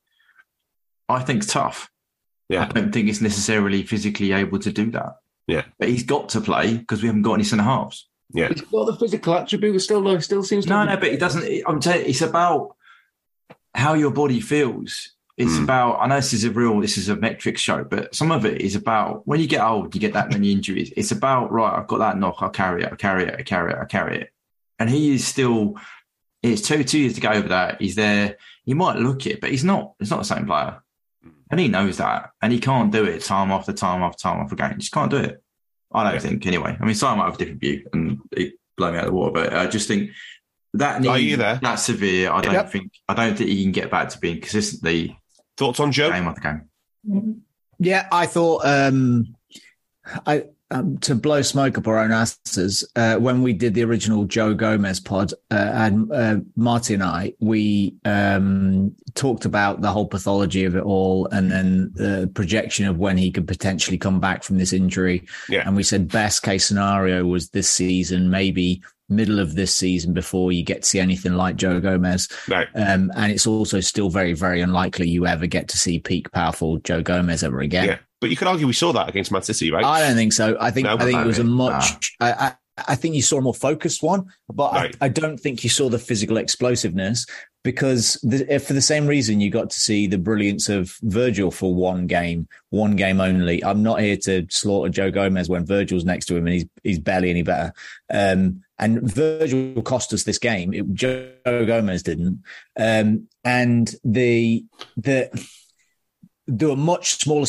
Speaker 4: I think tough.
Speaker 1: Yeah.
Speaker 4: I don't think it's necessarily physically able to do that.
Speaker 1: Yeah.
Speaker 4: But he's got to play because we haven't got any centre halves.
Speaker 1: Yeah.
Speaker 2: He's got the physical attribute. Still, though, still seems to.
Speaker 4: No,
Speaker 2: have-
Speaker 4: no, but he doesn't. I'm telling you, it's about how your body feels. It's
Speaker 1: Mm.
Speaker 4: about. I know this is a real. This is a metric show, but some of it is about when you get old, you get that many injuries. It's about right. I've got that knock. I'll carry it. I'll carry it. I carry it. I carry it. And he is still. It's two two years to go over that. He's there. He might look it, but he's not. He's not the same player, and he knows that, and he can't do it time after time after time after again. He just can't do it. I don't
Speaker 1: Yeah.
Speaker 4: think anyway. I mean, Simon might have a different view and it blow me out of the water, but I just think that
Speaker 1: Are you there?
Speaker 4: that severe. I don't
Speaker 5: Yep.
Speaker 4: think I don't think he can get back to being consistently
Speaker 1: Thoughts on Joe?
Speaker 4: game after game.
Speaker 5: Yeah, I thought um, I um, to blow smoke up our own asses uh, when we did the original Joe Gomez pod, uh, and uh, Marty and I we um, talked about the whole pathology of it all, and then the projection of when he could potentially come back from this injury.
Speaker 1: Yeah.
Speaker 5: and we said best case scenario was this season, maybe middle of this season before you get to see anything like Joe Gomez.
Speaker 1: Right.
Speaker 5: Um, and it's also still very, very unlikely you ever get to see peak powerful Joe Gomez ever again.
Speaker 1: Yeah. But you could argue we saw that against Man City, right?
Speaker 5: I don't think so. I think
Speaker 1: No,
Speaker 5: I think it was a much. I, I I think you saw a more focused one, but
Speaker 1: Right.
Speaker 5: I, I don't think you saw the physical explosiveness because the, if for the same reason you got to see the brilliance of Virgil for one game, one game only. I'm not here to slaughter Joe Gomez when Virgil's next to him and he's he's barely any better. Um, and Virgil cost us this game. It, Joe Gomez didn't. Um, and the the there were much smaller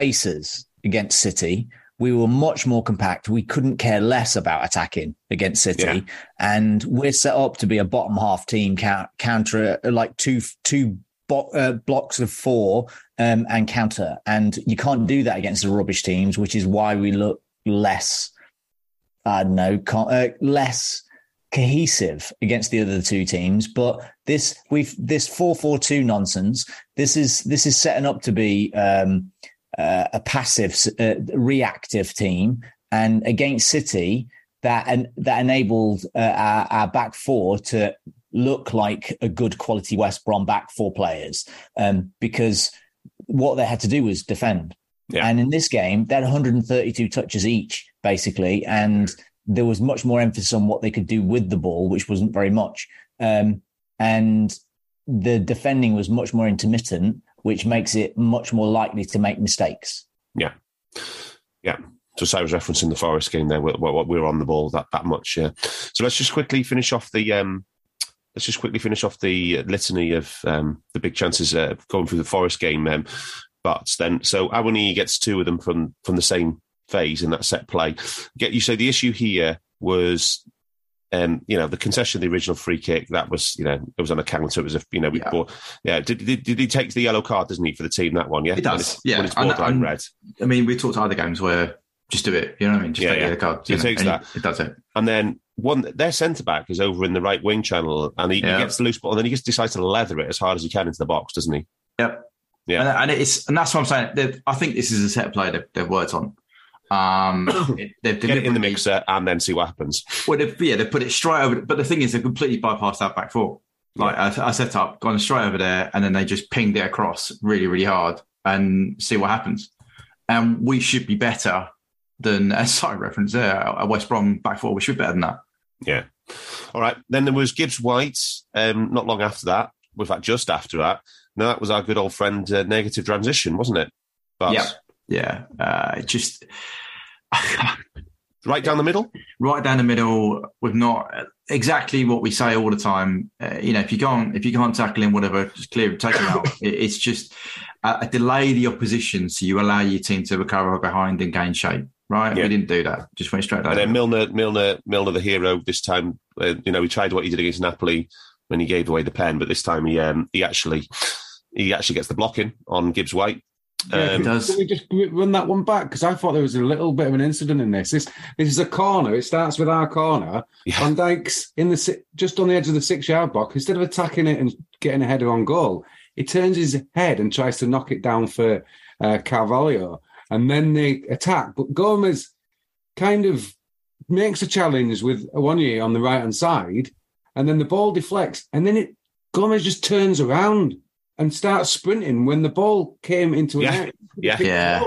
Speaker 5: spaces against City. We were much more compact. We couldn't care less about attacking against City,
Speaker 1: Yeah.
Speaker 5: and we're set up to be a bottom half team counter like two two bo- uh, blocks of four um, and counter, and you can't do that against the rubbish teams, which is why we look less. I don't know, con- uh, less cohesive against the other two teams. But this we've this four four two nonsense. This is this is setting up to be um, uh, a passive, uh, reactive team, and against City that and that enabled uh, our, our back four to look like a good quality West Brom back four players um, because what they had to do was defend.
Speaker 1: Yeah.
Speaker 5: And in this game, they had 132 touches each, basically, and there was much more emphasis on what they could do with the ball, which wasn't very much. Um, and the defending was much more intermittent, which makes it much more likely to make mistakes.
Speaker 1: Yeah. Yeah. So I was referencing the Forest game there. We, we were on the ball that, that much. Yeah. So let's just quickly finish off the um, let's just quickly finish off the litany of um, the big chances uh, going through the Forest game. Um, but then, so Awoniyi gets two of them from from the same phase in that set play. Get you say the issue here was. Um, you know, the concession of the original free kick, that was, you know, it was on a counter. It was a, you know, we
Speaker 4: Yeah.
Speaker 1: bought, yeah. Did, did, did he take the yellow card, doesn't he, for the team, that one? Yeah.
Speaker 4: He
Speaker 1: When
Speaker 4: does,
Speaker 1: it's-
Speaker 4: yeah.
Speaker 1: When it's
Speaker 4: And- and-
Speaker 1: red.
Speaker 4: I mean, we talked to other games where just do it. You know what I mean? Just
Speaker 1: Yeah,
Speaker 4: take
Speaker 1: yeah.
Speaker 4: the card.
Speaker 1: He
Speaker 4: know,
Speaker 1: takes that.
Speaker 4: It does it.
Speaker 1: And then one, their centre back is over in the right wing channel, and he,
Speaker 4: Yeah.
Speaker 1: he gets the loose ball, and then he just decides to leather it as hard as he can into the box, doesn't he?
Speaker 4: Yep.
Speaker 1: Yeah.
Speaker 4: And, and it's and that's what I'm saying. They've- I think this is a set play they've, they've worked on. Um, <coughs> it, they've
Speaker 1: Get it in the mixer and then see what happens.
Speaker 4: Well, they've, yeah, they put it straight over. But the thing is, they completely bypassed that back four. Like I, I set up, gone straight over there, and then they just pinged it across really, really hard and see what happens. And we should be better than, as <laughs> sorry reference there, a West Brom back four. We should be better than that.
Speaker 1: Yeah. All right. Then there was Gibbs White. Um, not long after that, in fact, just after that. Now that was our good old friend uh, negative transition, wasn't it? But
Speaker 4: Yeah. Yeah, uh, just <laughs>
Speaker 1: right down the middle.
Speaker 4: right down the middle with not exactly what we say all the time. Uh, you know, if you can't if you can't tackle him, whatever, just clear take him out. <laughs> It, it's just uh, delay the opposition so you allow your team to recover behind and gain shape. Right?
Speaker 1: Yeah.
Speaker 4: We didn't do that. Just went straight down.
Speaker 1: And then
Speaker 4: the.
Speaker 1: Milner, Milner, Milner, the hero this time. Uh, you know, he tried what he did against Napoli when he gave away the pen, but this time he um, he actually he actually gets the blocking on Gibbs White.
Speaker 2: Yeah,
Speaker 1: Um,
Speaker 4: it does.
Speaker 2: Can we just run that one back? Because I thought there was a little bit of an incident in this. This this is a corner. It starts with our corner.
Speaker 1: Yeah.
Speaker 2: Van Dijk's in the just on the edge of the six yard box. Instead of attacking it and getting a header on goal, he turns his head and tries to knock it down for uh, Carvalho, and then they attack. But Gomez kind of makes a challenge with Awoniyi on the right hand side, and then the ball deflects, and then it Gomez just turns around and start sprinting when the ball came into
Speaker 1: Yeah.
Speaker 2: an area. <laughs>
Speaker 1: Yeah.
Speaker 4: Yeah.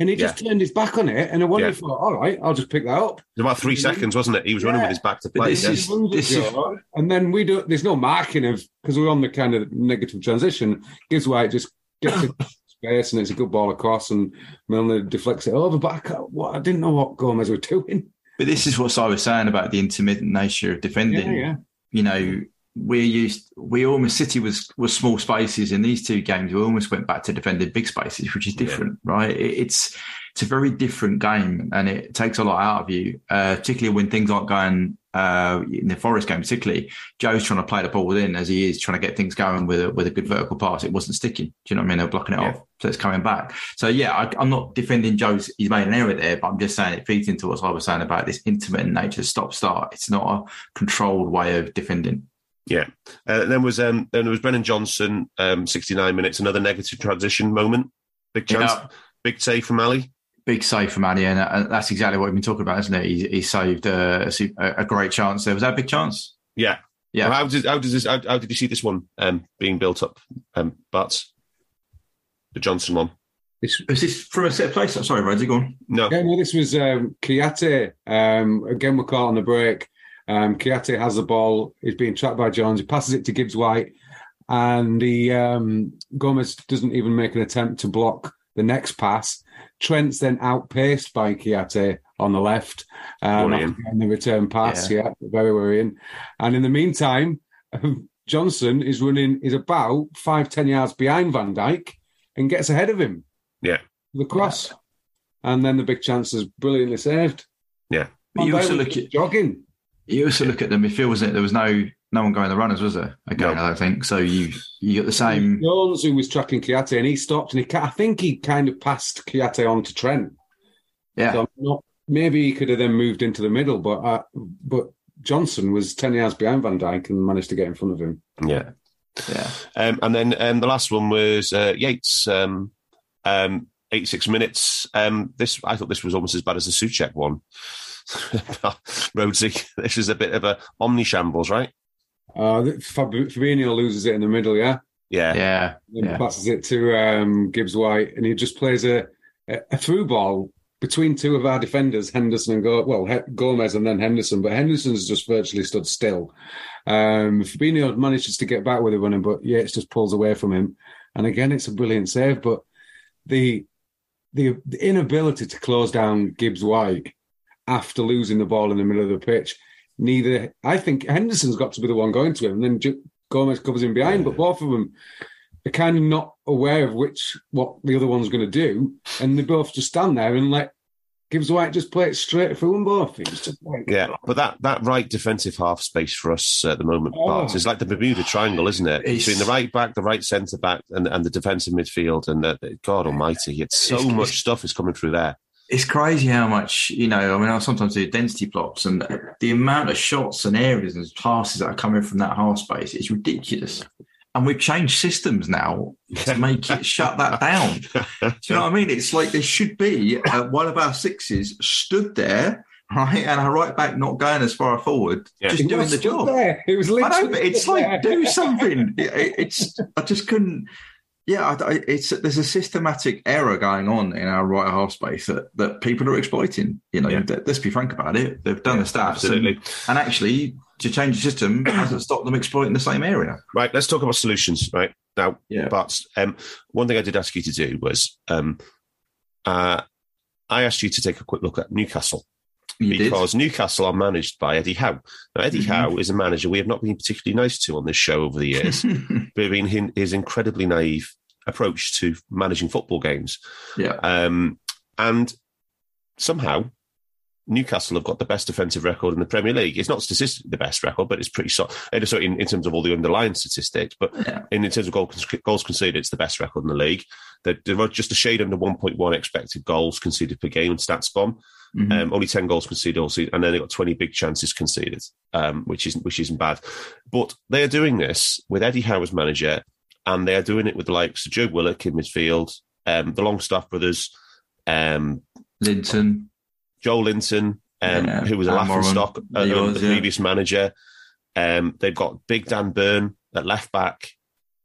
Speaker 2: And he just turned his back on it, and I wonder
Speaker 1: Yeah.
Speaker 2: if, all right, I'll just pick that up.
Speaker 1: It was about three seconds, wasn't it? He was running with his back to
Speaker 4: But
Speaker 1: play.
Speaker 4: this is-
Speaker 2: He runs at
Speaker 4: this is-
Speaker 2: and then we do. There's no marking of because we're on the kind of negative transition. Gives way, it just gets into <laughs> space, and it's a good ball across, and Milner deflects it over. But I, can't, what, I didn't know what Gomez was doing.
Speaker 4: But this is what I was saying about the intermittent nature of defending.
Speaker 2: Yeah, yeah.
Speaker 4: You know, we're used. We almost City was was small spaces in these two games. We almost went back to defending big spaces, which is different, right? It, it's it's a very different game, and it takes a lot out of you, uh, particularly when things aren't going. Uh, in the Forest game, particularly, Joe's trying to play the ball within as he is trying to get things going with a, with a good vertical pass. It wasn't sticking. Do you know what I mean? They're blocking it
Speaker 1: Yeah.
Speaker 4: off, so it's coming back. So yeah, I, I'm not defending Joe's. He's made an error there, but I'm just saying it feeds into what I was saying about this intermittent nature, stop start. It's not a controlled way of defending.
Speaker 1: Yeah. Uh, then was um, then there was Brennan Johnson, um, 69 minutes, another negative transition moment. Big chance,
Speaker 4: Yeah.
Speaker 1: big save from Ali.
Speaker 4: Big save from Addy, and uh, that's exactly what we've been talking about, isn't it? He, he saved uh, a, a a great chance there. Was that a big chance?
Speaker 1: Yeah.
Speaker 4: Yeah.
Speaker 1: How did how does this how, how did you see this one um, being built up? Um, but the Johnson one.
Speaker 4: Is this from a set place? I'm sorry, Rhodesy, go on.
Speaker 1: No.
Speaker 2: Yeah, no, this was um, Kiate. Um, again, we're caught on the break. Um, Kiate has the ball. He's being trapped by Jones. He passes it to Gibbs White, and he um, Gomez doesn't even make an attempt to block the next pass. Trent's then outpaced by Kiate on the left. Um,
Speaker 1: Worrying.
Speaker 2: after the return pass, yeah. very worrying. And in the meantime, Johnson is running is about five ten yards behind Van Dijk and gets ahead of him.
Speaker 1: Yeah.
Speaker 2: The cross. And then the big chance is brilliantly saved.
Speaker 1: Yeah.
Speaker 4: But you
Speaker 2: Van
Speaker 4: also look at
Speaker 2: jogging.
Speaker 4: You also look at the midfield, wasn't it? There was no no one going the runners, was there? Again,
Speaker 1: No.
Speaker 4: I don't think so. You you got the same.
Speaker 2: Jones, who was tracking Kiate, and he stopped, and he, I think he kind of passed Kiate on to Trent.
Speaker 4: Yeah,
Speaker 2: So not, maybe he could have then moved into the middle, but uh, but Johnson was ten yards behind Van Dijk and managed to get in front of him.
Speaker 1: Yeah.
Speaker 4: yeah.
Speaker 1: Um, and then um, the last one was uh, Yates, um, um, 86 minutes. Um, this I thought this was almost as bad as the Souček one. <laughs> Rhodesy, this is a bit of a omni shambles, right?
Speaker 2: Uh, Fabinho loses it in the middle, yeah.
Speaker 1: Yeah.
Speaker 4: Yeah,
Speaker 2: and
Speaker 4: yeah.
Speaker 2: passes it to um, Gibbs White, and he just plays a, a, a through ball between two of our defenders, Henderson and Go- well he- Gomez and then Henderson, but Henderson's just virtually stood still. Um, Fabinho manages to get back with a running, but yeah, it just pulls away from him, and again it's a brilliant save. But the the, the inability to close down Gibbs White after losing the ball in the middle of the pitch, neither I think Henderson's got to be the one going to him, and then Ju- Gomez covers him behind, but both of them are kind of not aware of which what the other one's going to do, and they both just stand there and let Gibbs White just play it straight through them both. It's just like,
Speaker 1: Yeah, but that, that right defensive half space for us at the moment,
Speaker 2: Oh.
Speaker 1: Bart, is like the Bermuda Triangle, isn't it?
Speaker 4: It's-
Speaker 1: Between the right back, the right centre back, and, and the defensive midfield, and the, God Almighty, it's so
Speaker 4: It's-
Speaker 1: much stuff is coming through there.
Speaker 4: It's crazy how much you know. I mean, I sometimes do density plots, and the amount of shots and areas and passes that are coming from that half space is ridiculous. And we've changed systems now to make it <laughs> shut that down. Do you know what I mean? It's like there should be uh, one of our sixes stood there, right, and our right back not going as far forward,
Speaker 1: Yeah.
Speaker 4: just
Speaker 2: It
Speaker 4: doing
Speaker 2: was
Speaker 4: the job.
Speaker 2: There. It was
Speaker 4: I know, but it's like
Speaker 2: there.
Speaker 4: do something. It- <laughs> it- it's I just couldn't. Yeah, I, it's there's a systematic error going on in our right half space that, that people are exploiting. You know,
Speaker 1: Yeah.
Speaker 4: let- let's be frank about it. They've done the stats,
Speaker 1: Absolutely.
Speaker 4: and, and actually to change the system <clears throat> hasn't stopped them exploiting the same area.
Speaker 1: Right, let's talk about solutions. Right now,
Speaker 4: Yeah.
Speaker 1: but um, one thing I did ask you to do was um, uh, I asked you to take a quick look at Newcastle
Speaker 4: You did.
Speaker 1: because Newcastle are managed by Eddie Howe. Now, Eddie
Speaker 4: Mhm.
Speaker 1: Howe is a manager we have not been particularly nice to on this show over the years, <laughs> hin- his incredibly naive approach to managing football games.
Speaker 4: yeah,
Speaker 1: Um, and somehow Newcastle have got the best defensive record in the Premier League. It's not statistically the best record, but it's pretty solid. So in, in terms of all the underlying statistics, but
Speaker 4: Yeah.
Speaker 1: in, in terms of goal, goals conceded, it's the best record in the league. They're, they're just a shade under 1.1 expected goals conceded per game in StatsBomb.
Speaker 4: Mhm.
Speaker 1: Um, only 10 goals conceded all season, and then they got 20 big chances conceded, um, which isn't which isn't bad. But they are doing this with Eddie Howe as manager, and they are doing it with the likes of Joe Willock in midfield, um, the Longstaff brothers, um,
Speaker 4: Linton.
Speaker 1: Joelinton, um,
Speaker 4: Yeah,
Speaker 1: who was a laughing stock, uh, um,
Speaker 4: was,
Speaker 1: the
Speaker 4: yeah.
Speaker 1: previous manager. Um, they've got Big Dan Burn at left back.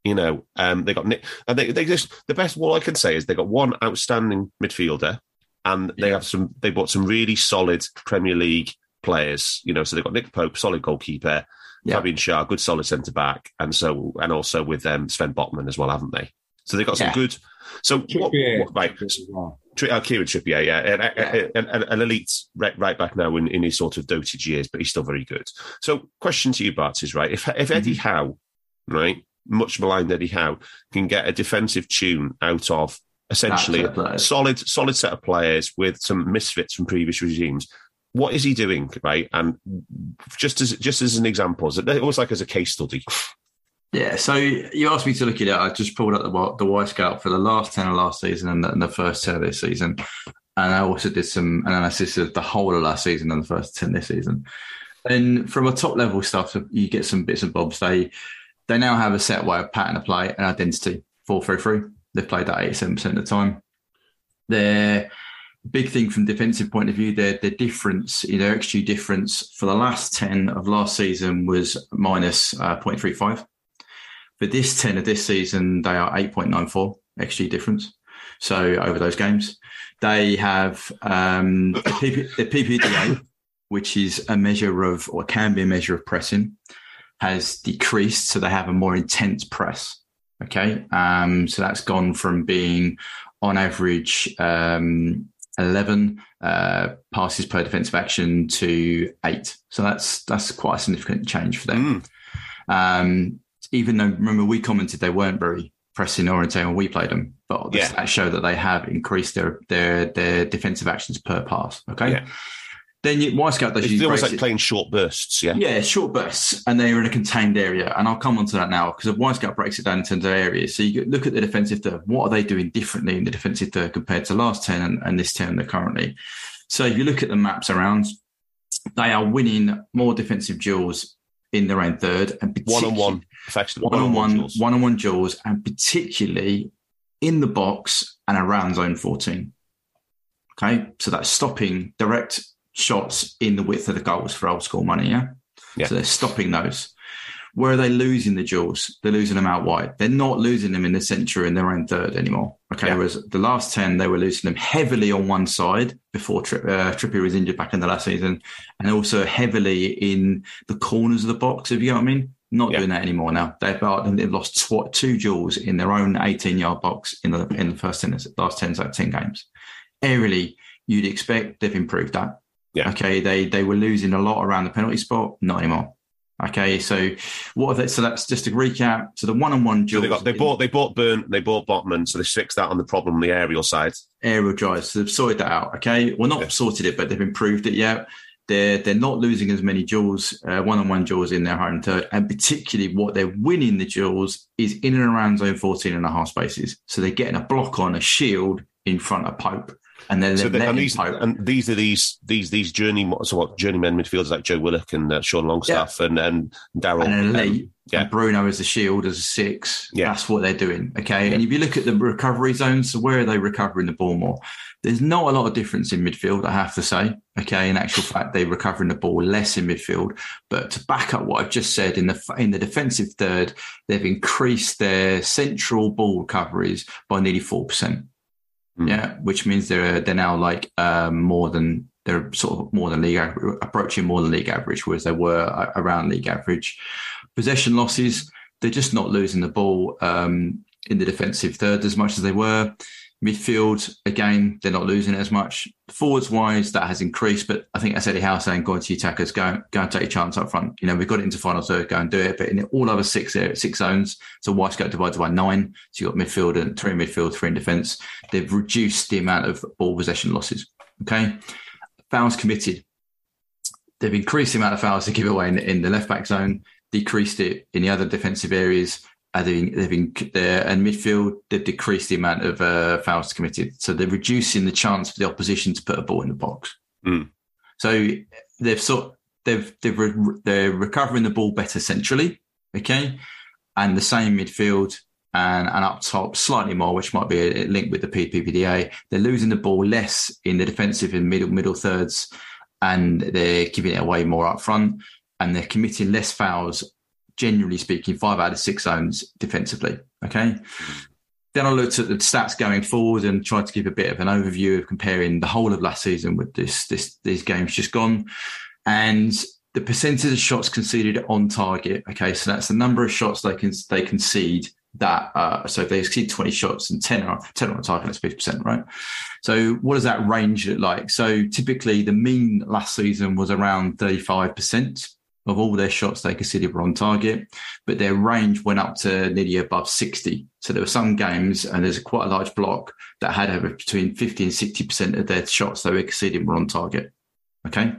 Speaker 1: You know, um, they got Nick, and they they just the best. All I can say is they got one outstanding midfielder, and they have some. They bought some really solid Premier League players. You know, so they got Nick Pope, solid goalkeeper,
Speaker 4: Yeah.
Speaker 1: Fabian Schär, good solid centre back, and so and also with um, Sven Botman as well, haven't they? So they've got some
Speaker 4: Yeah.
Speaker 1: good. So what,
Speaker 2: Trippier.
Speaker 1: what, right, Tri- uh, Kieran Trippier, yeah, and, and, and, and an elite right, right back now in, in his sort of dotage years, but he's still very good. So, question to you, Bart, is right: if if Eddie
Speaker 4: Mm-hmm.
Speaker 1: Howe, right, much maligned Eddie Howe, can get a defensive tune out of essentially
Speaker 4: That set of
Speaker 1: a solid solid set of players with some misfits from previous regimes. What is he doing, right? And just as just as an example, it almost like as a case study.
Speaker 4: Yeah, so you asked me to look at it. I just pulled up the the Wyscout for the last ten of last season and the, and the first ten of this season, and I also did some analysis of the whole of last season and the first ten this season. And from a top level stuff, you get some bits and bobs. They they now have a set way of pattern of play and identity four three three. They've played that eighty seven percent of the time. Their big thing from defensive point of view, their their difference, you know, XG difference for the last ten of last season was minus uh, 0.35. For this 10 of this season, they are 8.94 XG difference. So over those games, they have um, the, PP, the PPDA, which is a measure of, or can be a measure of pressing, has decreased. So they have a more intense press. Okay. Um, so that's gone from being on average um, 11 uh, passes per defensive action to eight. So that's that's quite a significant change for them.
Speaker 1: Mm.
Speaker 4: Um, even though remember we commented they weren't very pressing oriented when we played them, but the
Speaker 1: Yeah.
Speaker 4: stats show that they have increased their their their defensive actions per pass. Okay,
Speaker 1: Yeah.
Speaker 4: then you, Wyscout does
Speaker 1: It's almost like
Speaker 4: it-
Speaker 1: playing short bursts, yeah.
Speaker 4: yeah, short bursts, and they're in a contained area. And I'll come on to that now because Wyscout breaks it down in terms of areas. So you look at the defensive third. What are they doing differently in the defensive third compared to last 10 and, and this 10 they're currently? So if you look at the maps around, they are winning more defensive duels in their own third and
Speaker 1: One on one, effectively.
Speaker 4: one on one, one on one duels, and particularly in the box and around zone 14. Okay, so that's stopping direct shots in the width of the goals for old school money. Yeah,
Speaker 1: Yeah.
Speaker 4: so they're stopping those. Where are they losing the duels? They're losing them out wide. They're not losing them in the centre in their own third anymore. Okay,
Speaker 1: Yeah.
Speaker 4: whereas the last 10, they were losing them heavily on one side before Tri- uh, Trippier was injured back in the last season, and also heavily in the corners of the box, if you know what I mean. Not
Speaker 1: Yeah.
Speaker 4: doing that anymore now. They've, uh, they've lost tw- two duels in their own 18 yard box in the in the first 10, last 10, so 10 games. Aerially, you'd expect they've improved that.
Speaker 1: Yeah.
Speaker 4: Okay, they they were losing a lot around the penalty spot, not anymore. Okay, so what are they? So that's just a recap. So the one-on-one
Speaker 1: So
Speaker 4: duels,
Speaker 1: they got they bought they bought Burn, they bought Botman, so they fixed that on the problem on the aerial side.
Speaker 4: aerial drives. So they've sorted that out. Okay, well, not
Speaker 1: Yeah.
Speaker 4: sorted it, but they've improved it. Yeah, they're they're not losing as many duels, uh, one-on-one duels in their home third, and particularly what they're winning the duels is in and around zone 14 and a half spaces. So they're getting a block on a shield in front of Pope, and then
Speaker 1: So
Speaker 4: they're
Speaker 1: and these
Speaker 4: Pope.
Speaker 1: and these are these these these journey so what journeymen midfielders like Joe Willock and uh, Sean Longstaff and and Daryl.
Speaker 4: and an
Speaker 1: um,
Speaker 4: elite.
Speaker 1: Yeah.
Speaker 4: And Bruno as a shield, as a six.
Speaker 1: Yeah.
Speaker 4: That's what they're doing. Okay. And if you look at the recovery zones, so where are they recovering the ball more? There's not a lot of difference in midfield, I have to say. Okay. In actual fact, they're recovering the ball less in midfield. But to back up what I've just said, in the in the defensive third, they've increased their central ball recoveries by nearly four percent.
Speaker 1: Mm.
Speaker 4: Yeah, which means they're they're now like um, more than they're sort of more than league approaching more than league average, whereas they were around league average. Possession losses, they're just not losing the ball um, in the defensive third as much as they were. Midfield, again, they're not losing it as much. Forwards wise, that has increased, but I think as Eddie Howe saying, go into your attackers, go, go and take a chance up front. You know, we've got it into final third, go and do it. But in all other six six zones, so Westgate divided by nine. So you've got midfield and three in midfield, three in defence. They've reduced the amount of ball possession losses. Okay. Fouls committed. They've increased the amount of fouls they give away in, in the left back zone, decreased it in the other defensive areas. They've, they've been there and midfield. They've decreased the amount of uh, fouls committed, so they're reducing the chance for the opposition to put a ball in the box.
Speaker 1: Mm.
Speaker 4: So they've sort they've they've re- they're recovering the ball better centrally, okay, and the same midfield and and up top slightly more, which might be a, a link with the PPPDA. They're losing the ball less in the defensive and middle middle thirds, and they're giving it away more up front, and they're committing less fouls generally speaking, five out of six zones defensively. Okay. Then I looked at the stats going forward and tried to give a bit of an overview of comparing the whole of last season with this this these games just gone, and the percentage of shots conceded on target. Okay, so that's the number of shots they can they concede that uh, so if they exceed 20 shots and 10 are 10 on target that's 50% right so what does that range look like so typically the mean last season was around 35% of all their shots they conceded were on target but their range went up to nearly above 60 so there were some games and there's quite a large block that had over between 50 and 60% of their shots they were conceding were on target okay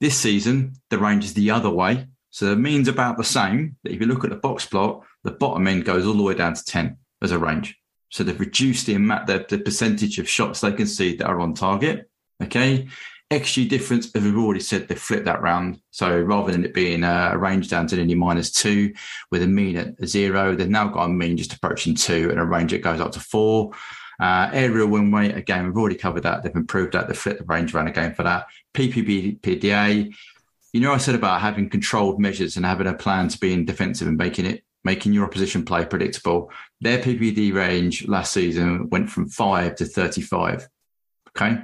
Speaker 4: this season the range is the other way so the mean's about the same That if you look at the box plot the bottom end goes all the way down to 10 as a range. So they've reduced the amount, the, the percentage of shots they can see that are on target. Okay. XG difference, as we've already said, they've flipped that round. So rather than it being a range down to nearly minus two with a mean at zero, they've now got a mean just approaching two and a range that goes up to four. Uh, aerial win rate, again, we've already covered that. They've improved that. They've flipped the range around again for that. PPDA, you know, I said about having controlled measures and having a plan to be in defensive and making it making your opposition play predictable. Their PPD range last season went from five to 35. Okay.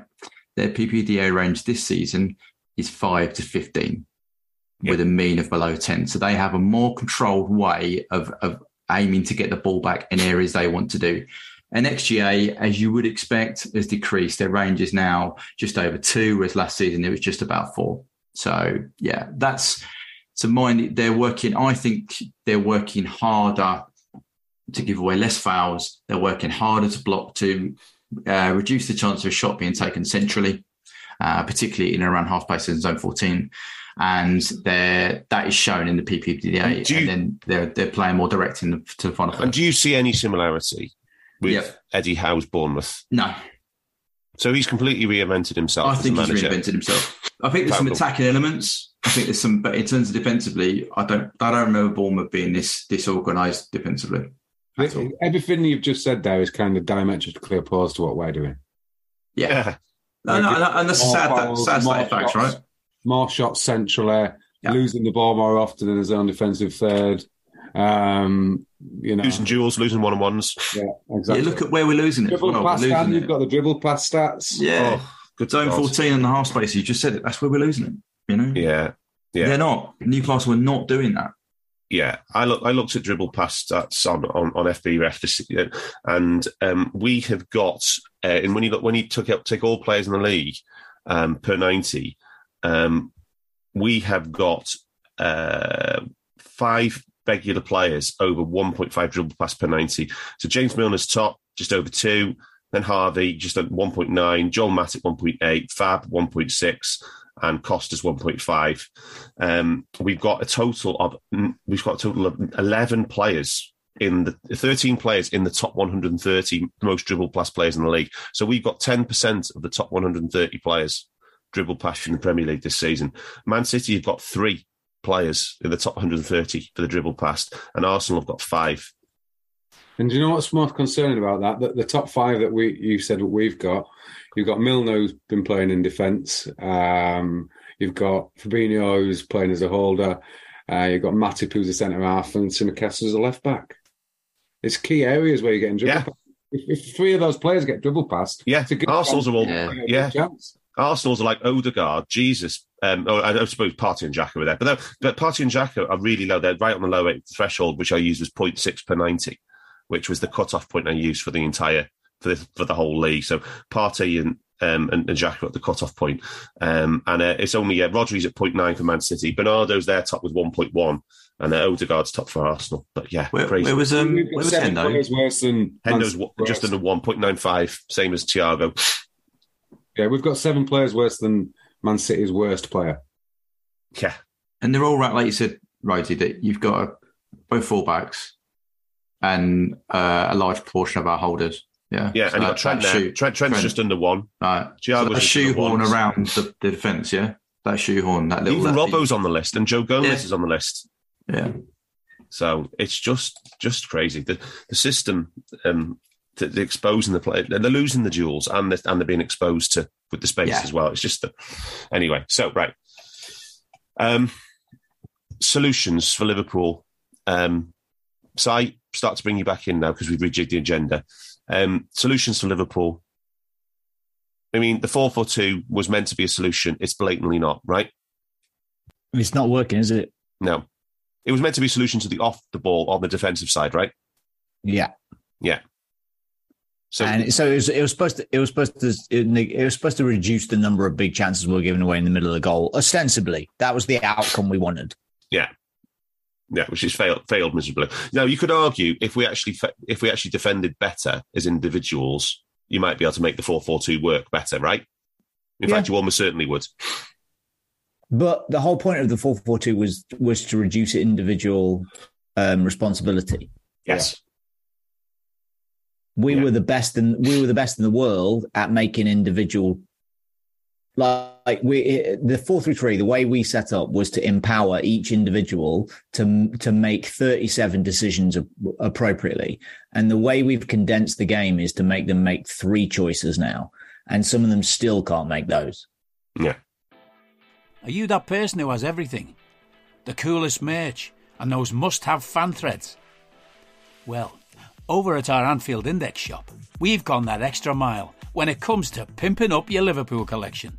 Speaker 4: Their PPDA range this season is five to 15 with a mean of below 10. So they have a more controlled way of, of aiming to get the ball back in areas they want to do. And XGA, as you would expect, has decreased. Their range is now just over two, whereas last season it was just about four. So yeah, that's to mind they're working. I think they're working harder to give away less fouls. They're working harder to block to uh, reduce the chance of a shot being taken centrally, uh, particularly in around half pace in zone 14. And that is shown in the PPDA. You, and then they're they're playing more direct in the, to the final.
Speaker 1: And do you see any similarity with yep. Eddie Howe's Bournemouth?
Speaker 4: No.
Speaker 1: So he's completely reinvented himself.
Speaker 4: I think he's reinvented himself. I think there's some attacking elements I think there's some, but in terms of defensively, I don't, I don't remember Bournemouth being this disorganised defensively.
Speaker 2: Everything you've just said there is kind of diametrically opposed to what we're doing.
Speaker 4: Yeah, yeah. No, no, no, and that's a sad, fouls, sad state facts, right?
Speaker 2: More shots centrally, yeah. losing the ball more often than his own defensive third. Um, you know,
Speaker 1: losing duels, losing one on ones.
Speaker 2: Yeah, exactly.
Speaker 4: Yeah, look at where we're losing
Speaker 2: dribble
Speaker 4: it.
Speaker 2: Dribble pass, losing you've got the dribble pass stats.
Speaker 4: Yeah, oh, good zone God. 14 and the half space. You just said it. That's where we're losing it. You know?
Speaker 1: Yeah. Yeah.
Speaker 4: They're not. Newcastle are not doing that.
Speaker 1: Yeah, I look. I looked at dribble pass stats on on, on FBref this, and um, we have got. Uh, and when you look, when you took up take all players in the league um, per ninety, um, we have got uh, five regular players over one point five dribble pass per ninety. So James Milner's top, just over two. Then Harvey just at one point nine. Joel Matip one point eight. Fab one point six and Kostas 1.5. Um, we've got a total of we've got a total of 11 players in the 13 players in the top 130 most dribble pass players in the league. So we've got 10% of the top 130 players dribble pass in the Premier League this season. Man City have got three players in the top 130 for the dribble pass, and Arsenal have got five.
Speaker 2: And do you know what's most concerning about that? That the top five that we you said we've got You've got Milner who's been playing in defence. Um, you've got Fabinho who's playing as a holder. Uh, you've got Matip who's a centre half and Tsimikas as a left back. It's key areas where you're getting dribble. Yeah. If, if, three of those players get dribble passed,
Speaker 1: yeah, Arsenal's are all yeah. yeah. Arsenal's are like Odegaard, Jesus. Um, oh, I suppose Partey and Xhaka were there, but but Partey and Xhaka are really low. They're right on the low threshold, which I used was 0.6 per 90, which was the cut-off point I used for the entire for the, for the whole league. So Partey and um, and, and Jack at the cut-off point. Um, and uh, it's only uh, Rodri's at 0.9 for Man City. Bernardo's there top with 1.1, and uh, Odegaard's top for Arsenal. But yeah,
Speaker 4: where,
Speaker 1: crazy.
Speaker 4: Where was um, where was Hendo?
Speaker 2: Worse than
Speaker 1: Hendo's just under 1.95, same as Thiago.
Speaker 2: Yeah, we've got seven players worse than Man City's worst player.
Speaker 1: Yeah,
Speaker 4: and they're all right, like you said, Righty, that you've got a, both fullbacks and uh, a large portion of our holders yeah,
Speaker 1: yeah, so and you got Trent there. Trent, Trent's Trent. just under one.
Speaker 4: Right, so a shoehorn around the, the, defence. Yeah, that shoehorn. That little
Speaker 1: even Robbo's on the list, and Joe Gomez yeah. is on the list.
Speaker 4: Yeah,
Speaker 1: so it's just just crazy. The the system, um, the, the exposing the play, they're losing the duels, and they're, and they're being exposed to with the space yeah. as well. It's just the, anyway. So right, um, solutions for Liverpool Um, so I start to bring you back in now because we've rejigged the agenda. Um, solutions for Liverpool. I mean, the 4 4 2 was meant to be a solution. It's blatantly not, right?
Speaker 5: It's not working, is it?
Speaker 1: No. It was meant to be a solution to the off the ball on the defensive side, right?
Speaker 5: Yeah.
Speaker 1: Yeah. So,
Speaker 5: and so it was, it was supposed to it was supposed to it, it was supposed to reduce the number of big chances we were giving away in the middle of the goal. Ostensibly, that was the outcome we wanted.
Speaker 1: yeah. Yeah, which is failed failed miserably. Now you could argue if we actually fe- if we actually defended better as individuals, you might be able to make the four four two work better, right? In
Speaker 5: Yeah.
Speaker 1: fact, you almost certainly would.
Speaker 5: But the whole point of the four four two was was to reduce individual um, responsibility.
Speaker 1: Yes.
Speaker 5: We
Speaker 1: Yeah.
Speaker 5: were the best in we were the best in the world at making individual like we the four through three. The way we set up was to empower each individual to to make thirty seven decisions appropriately. And the way we've condensed the game is to make them make three choices now, and some of them still can't make those.
Speaker 1: Yeah.
Speaker 6: Are you that person who has everything? The coolest merch and those must have fan threads? Well, over at our Anfield Index shop, we've gone that extra mile when it comes to pimping up your Liverpool collection.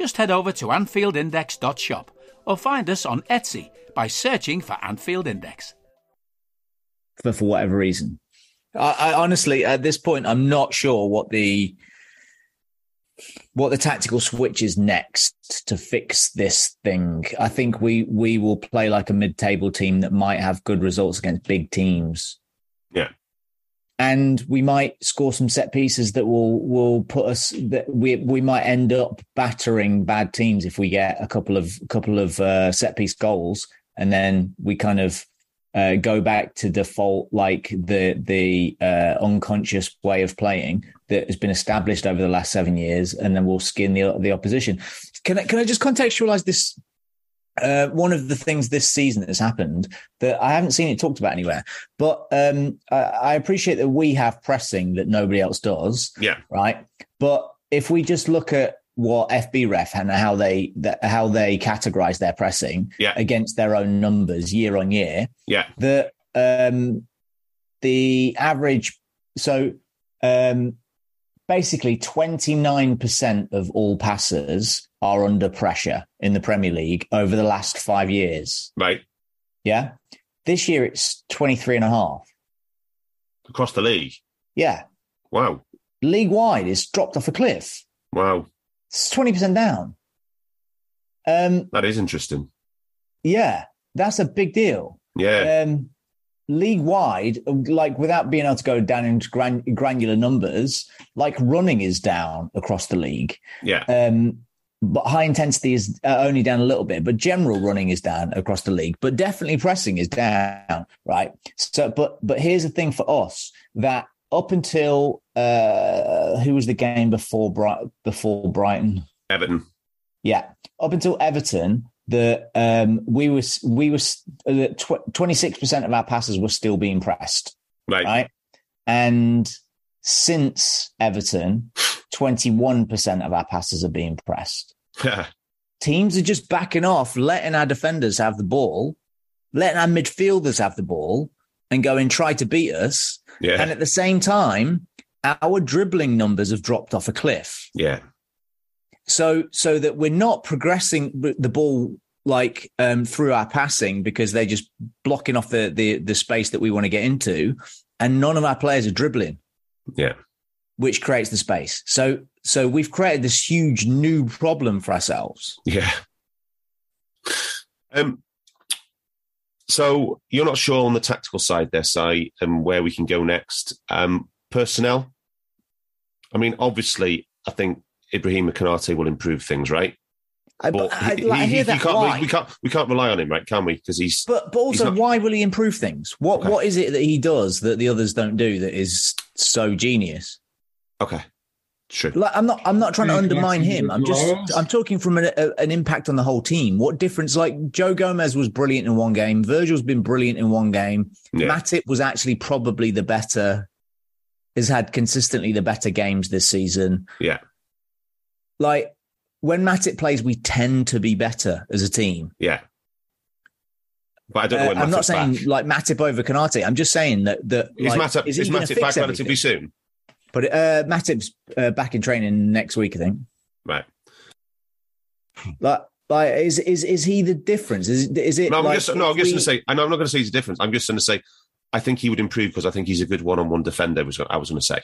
Speaker 6: Just head over to AnfieldIndex.shop or find us on Etsy by searching for Anfield Index.
Speaker 5: for for whatever reason. I, I honestly, at this point, I'm not sure what the what the tactical switch is next to fix this thing. I think we we will play like a mid-table team that might have good results against big teams.
Speaker 1: Yeah.
Speaker 5: And we might score some set pieces that will will put us that we we might end up battering bad teams if we get a couple of couple of uh, set piece goals and then we kind of uh, go back to default like the the uh, unconscious way of playing that has been established over the last seven years, and then we'll skin the the opposition. Can I can I just contextualize this? Uh, one of the things this season that's happened that I haven't seen it talked about anywhere, but um, I, I appreciate that we have pressing that nobody else does
Speaker 1: Yeah.
Speaker 5: right? But if we just look at what FB ref and how they that, how they categorize their pressing
Speaker 1: Yeah.
Speaker 5: against their own numbers year on year,
Speaker 1: Yeah.
Speaker 5: the um the average so um basically 29% of all passers are under pressure in the Premier League over the last 5 years.
Speaker 1: Right.
Speaker 5: Yeah. This year it's 23 and a half.
Speaker 1: Across the league.
Speaker 5: Yeah.
Speaker 1: Wow.
Speaker 5: League wide it's dropped off a cliff.
Speaker 1: Wow.
Speaker 5: It's 20% down. Um
Speaker 1: That is interesting.
Speaker 5: Yeah, that's a big deal.
Speaker 1: Yeah.
Speaker 5: Um, league wide, like without being able to go down into gran- granular numbers, like running is down across the league.
Speaker 1: yeah.
Speaker 5: Um, but high intensity is uh, only down a little bit, but general running is down across the league, but definitely pressing is down, right? So, but, but here's the thing for us that up until, uh, who was the game before, Bright, before Brighton?
Speaker 1: Everton.
Speaker 5: Yeah, up until Everton, the um, we was we was twenty six percent of our passes were still being pressed,
Speaker 1: Right.
Speaker 5: right? And since Everton, twenty one percent of our passes are being pressed. Teams are just backing off, letting our defenders have the ball, letting our midfielders have the ball, and go and try to beat us.
Speaker 1: yeah.
Speaker 5: And at the same time, our dribbling numbers have dropped off a cliff
Speaker 1: yeah.
Speaker 5: So so that we're not progressing the ball like um, through our passing because they're just blocking off the, the the space that we want to get into, and none of our players are dribbling,
Speaker 1: Yeah.
Speaker 5: which creates the space. So so we've created this huge new problem for ourselves.
Speaker 1: Yeah. Um. So you're not sure on the tactical side there, Si, and where we can go next. Um, personnel. I mean, obviously, I think Ibrahim Konaté will improve things, right?
Speaker 5: I,
Speaker 1: But
Speaker 5: but I,
Speaker 1: he-
Speaker 5: like, I hear
Speaker 1: he
Speaker 5: that.
Speaker 1: can't,
Speaker 5: why?
Speaker 1: we, we can't we can't rely on him, right? Can we? Because he's
Speaker 5: But but also,
Speaker 1: not-
Speaker 5: why will he improve things? What
Speaker 1: Okay.
Speaker 5: what is it that he does that the others don't do that is so genius?
Speaker 1: okay. True.
Speaker 5: Like I'm not I'm not trying to undermine him. I'm just I'm talking from an, a, an impact on the whole team. What difference? Like Joe Gomez was brilliant in one game. Virgil's been brilliant in one game.
Speaker 1: Yeah.
Speaker 5: Matip was actually probably the better. Has had consistently the better games this season.
Speaker 1: Yeah.
Speaker 5: Like when Matip plays, we tend to be better as a team.
Speaker 1: Yeah. But I don't know
Speaker 5: Uh, I'm not saying
Speaker 1: back.
Speaker 5: like Matip over Konaté. I'm just saying that that
Speaker 1: Is
Speaker 5: like,
Speaker 1: Matip,
Speaker 5: is
Speaker 1: is Matip back relatively soon?
Speaker 5: But uh, Matip's uh, back in training next week, I think.
Speaker 1: Right.
Speaker 5: Like, like is is is he the difference? Is is it?
Speaker 1: No, I'm
Speaker 5: like,
Speaker 1: just no. I'm just
Speaker 5: we-
Speaker 1: going to say. I know I'm not going to say he's a difference. I'm just going to say. I think he would improve because I think he's a good one-on-one defender. Was I was going to say.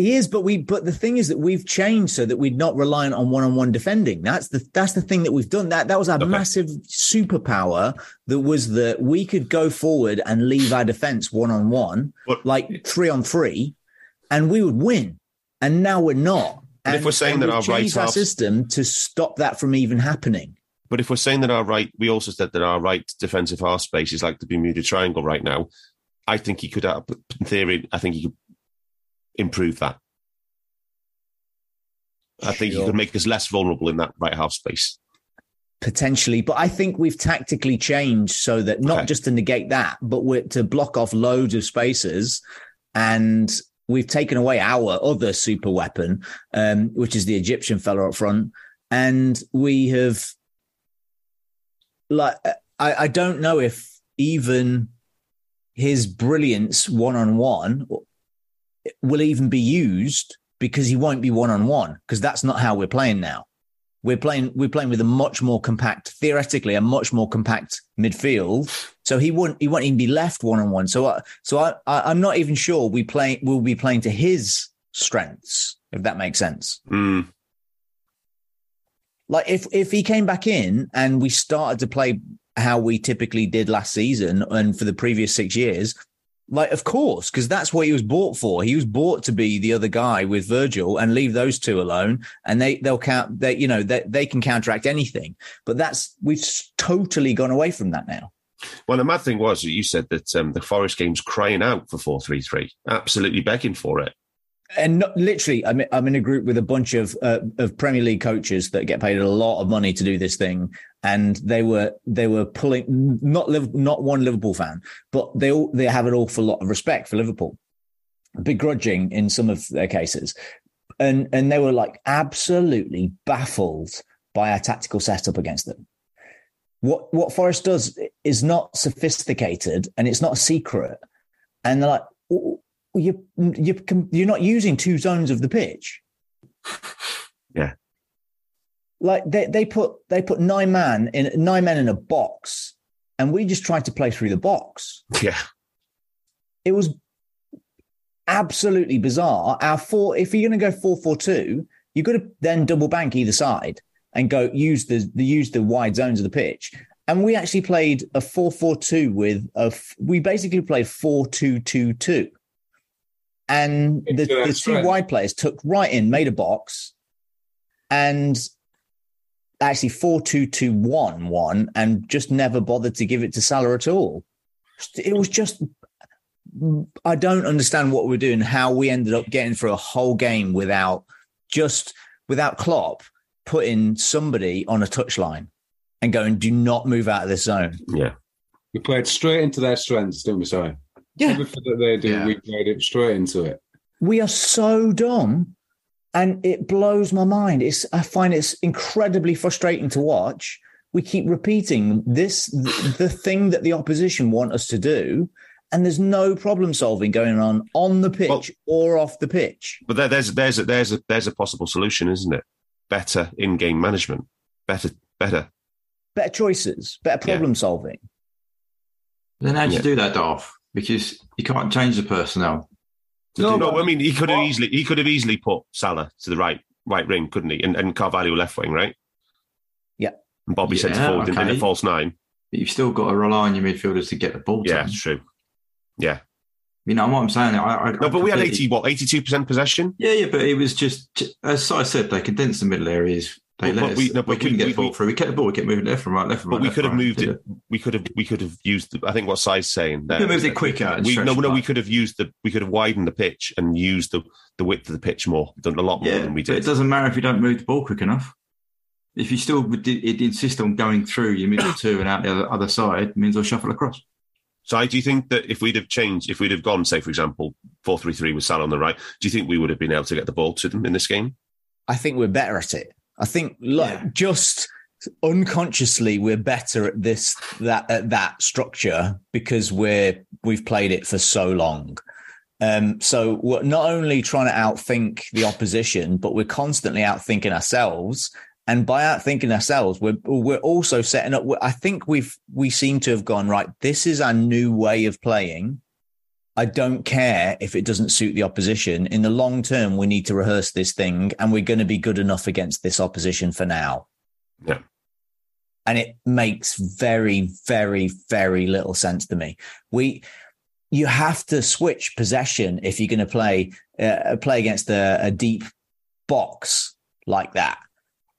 Speaker 5: He is, but we but the thing is that we've changed so that we're not reliant on one-on-one defending. That's the that's the thing that we've done. That that was our
Speaker 1: Okay.
Speaker 5: massive superpower that was that we could go forward and leave our defense one-on-one,
Speaker 1: But-
Speaker 5: like three on three, and we would win. And now we're not.
Speaker 1: And, if we're saying that our right
Speaker 5: our system to stop that from even happening.
Speaker 1: But if we're saying that our right, we also said that our right defensive half space is like the Bermuda Triangle right now. I think he could, uh, in theory, I think he could improve that. I think
Speaker 5: Sure.
Speaker 1: could make us less vulnerable in that right half space.
Speaker 5: potentially but i think we've tactically changed so that not
Speaker 1: Okay.
Speaker 5: just to negate that but we're to block off loads of spaces and we've taken away our other super weapon um, which is the egyptian fella up front and we have like i, I don't know if even his brilliance one-on-one will even be used because he won't be one-on-one because that's not how we're playing now. We're playing we're playing with a much more compact theoretically a much more compact midfield. So he wouldn't he won't even be left one on one so I, so I, I i'm not even sure we play we'll be playing to his strengths if that makes sense.
Speaker 1: Mm,
Speaker 5: like if if he came back in and we started to play how we typically did last season and for the previous 6 years like of course because that's what he was bought for. He was bought to be the other guy with Virgil and leave those two alone. And they they'll count they you know they, they can counteract anything. But that's we've totally gone away from that now.
Speaker 1: Well, the mad thing was that you said that um, the Forest game's crying out for four three three, absolutely begging for it.
Speaker 5: And not, literally, I'm I'm in a group with a bunch of uh, of Premier League coaches that get paid a lot of money to do this thing, and they were they were pulling not Liv- not one Liverpool fan, but they all they have an awful lot of respect for Liverpool, begrudging in some of their cases, and and they were like absolutely baffled by our tactical setup against them. What what Forest does is not sophisticated and it's not a secret, and they're like. "Oh, you you you're not using two zones of the pitch. <laughs>
Speaker 1: Yeah.
Speaker 5: Like they they put they put nine man in nine men in a box, and we just tried to play through the box.
Speaker 1: Yeah,
Speaker 5: It was absolutely bizarre. Our four, if you're going to go four four two, you've got to then double bank either side and go use the, the use the wide zones of the pitch. And we actually played a four four two with a We basically played four two two two, and the, the two
Speaker 2: strength.
Speaker 5: wide players took right in, made a box, and actually four two two one one, and just never bothered to give it to Salah at all. It was just I don't understand what we're doing, how we ended up getting through a whole game without just without Klopp putting somebody on a touchline and going, do not move out of this zone.
Speaker 1: yeah.
Speaker 2: We played straight into their strengths, didn't we? Sorry.
Speaker 5: Yeah.
Speaker 2: Everything that they do,
Speaker 4: Yeah.
Speaker 2: we played it straight into it.
Speaker 5: We are so dumb and it blows my mind. It's I find it's incredibly frustrating to watch. We keep repeating this the thing that the opposition want us to do, and there's no problem solving going on on the pitch
Speaker 1: Well-
Speaker 5: or off the pitch.
Speaker 1: But there, there's there's a, there's a there's a possible solution, isn't it? Better in-game management. Better, better.
Speaker 5: Better choices, better
Speaker 1: Yeah.
Speaker 5: problem solving.
Speaker 3: Then how do
Speaker 1: Yeah.
Speaker 3: you do that, Dolph? Because you can't change the personnel.
Speaker 1: No,
Speaker 2: No, but-
Speaker 1: I mean he could have
Speaker 2: What?
Speaker 1: easily he could have easily put Salah to the right right ring, couldn't he? And, and Carvalho left wing, right?
Speaker 5: Yeah.
Speaker 1: And Bobby
Speaker 3: Yeah,
Speaker 1: centre forward in, in
Speaker 3: okay.
Speaker 1: a false nine.
Speaker 3: But you've still got to rely on your midfielders to get the ball. to
Speaker 1: Yeah,
Speaker 3: them.
Speaker 1: it's true. Yeah.
Speaker 3: You know what I'm saying? I, I,
Speaker 1: No, but we had eighty what eighty two percent possession.
Speaker 3: Yeah, yeah, but it was just as I said, they condensed the middle areas. They
Speaker 1: Well,
Speaker 3: let
Speaker 1: but
Speaker 3: us,
Speaker 1: we-
Speaker 3: we,
Speaker 1: no, but
Speaker 3: couldn't
Speaker 1: we-
Speaker 3: get
Speaker 1: we-
Speaker 3: the ball through. We kept the ball. We kept moving left and right, left and right.
Speaker 1: But we could have
Speaker 3: right,
Speaker 1: moved
Speaker 3: did
Speaker 1: it. We could have. We could have used. The, I think what Si's saying. There
Speaker 3: could have moved it
Speaker 1: that
Speaker 3: quicker and
Speaker 1: We, no, no.
Speaker 3: it
Speaker 1: We could have used the. We could have widened the pitch and used the the width of the pitch more. Done a lot more
Speaker 3: Yeah,
Speaker 1: than we
Speaker 3: but it doesn't matter if you don't move the ball quick enough. If you still would insist on going through your middle two and out the other, other side, it means I'll shuffle across.
Speaker 1: Si, do you think that if we'd have changed, if we'd have gone, say, for example, four three three with Salah on the right, do you think we would have been able to get the ball to them in this game?
Speaker 5: I think we're better at it. I think like
Speaker 3: Yeah.
Speaker 5: just unconsciously we're better at this that at that structure because we're we've played it for so long. Um, so we're not only trying to outthink the opposition, but we're constantly outthinking ourselves. And by outthinking ourselves, we're we're also setting up. I think we've we seem to have gone right. This is our new way of playing. I don't care if it doesn't suit the opposition. In the long term, we need to rehearse this thing and we're going to be good enough against this opposition for now.
Speaker 1: Yeah.
Speaker 5: And it makes very, very, very little sense to me. We, you have to switch possession if you're going to play, uh, play against a, a deep box like that.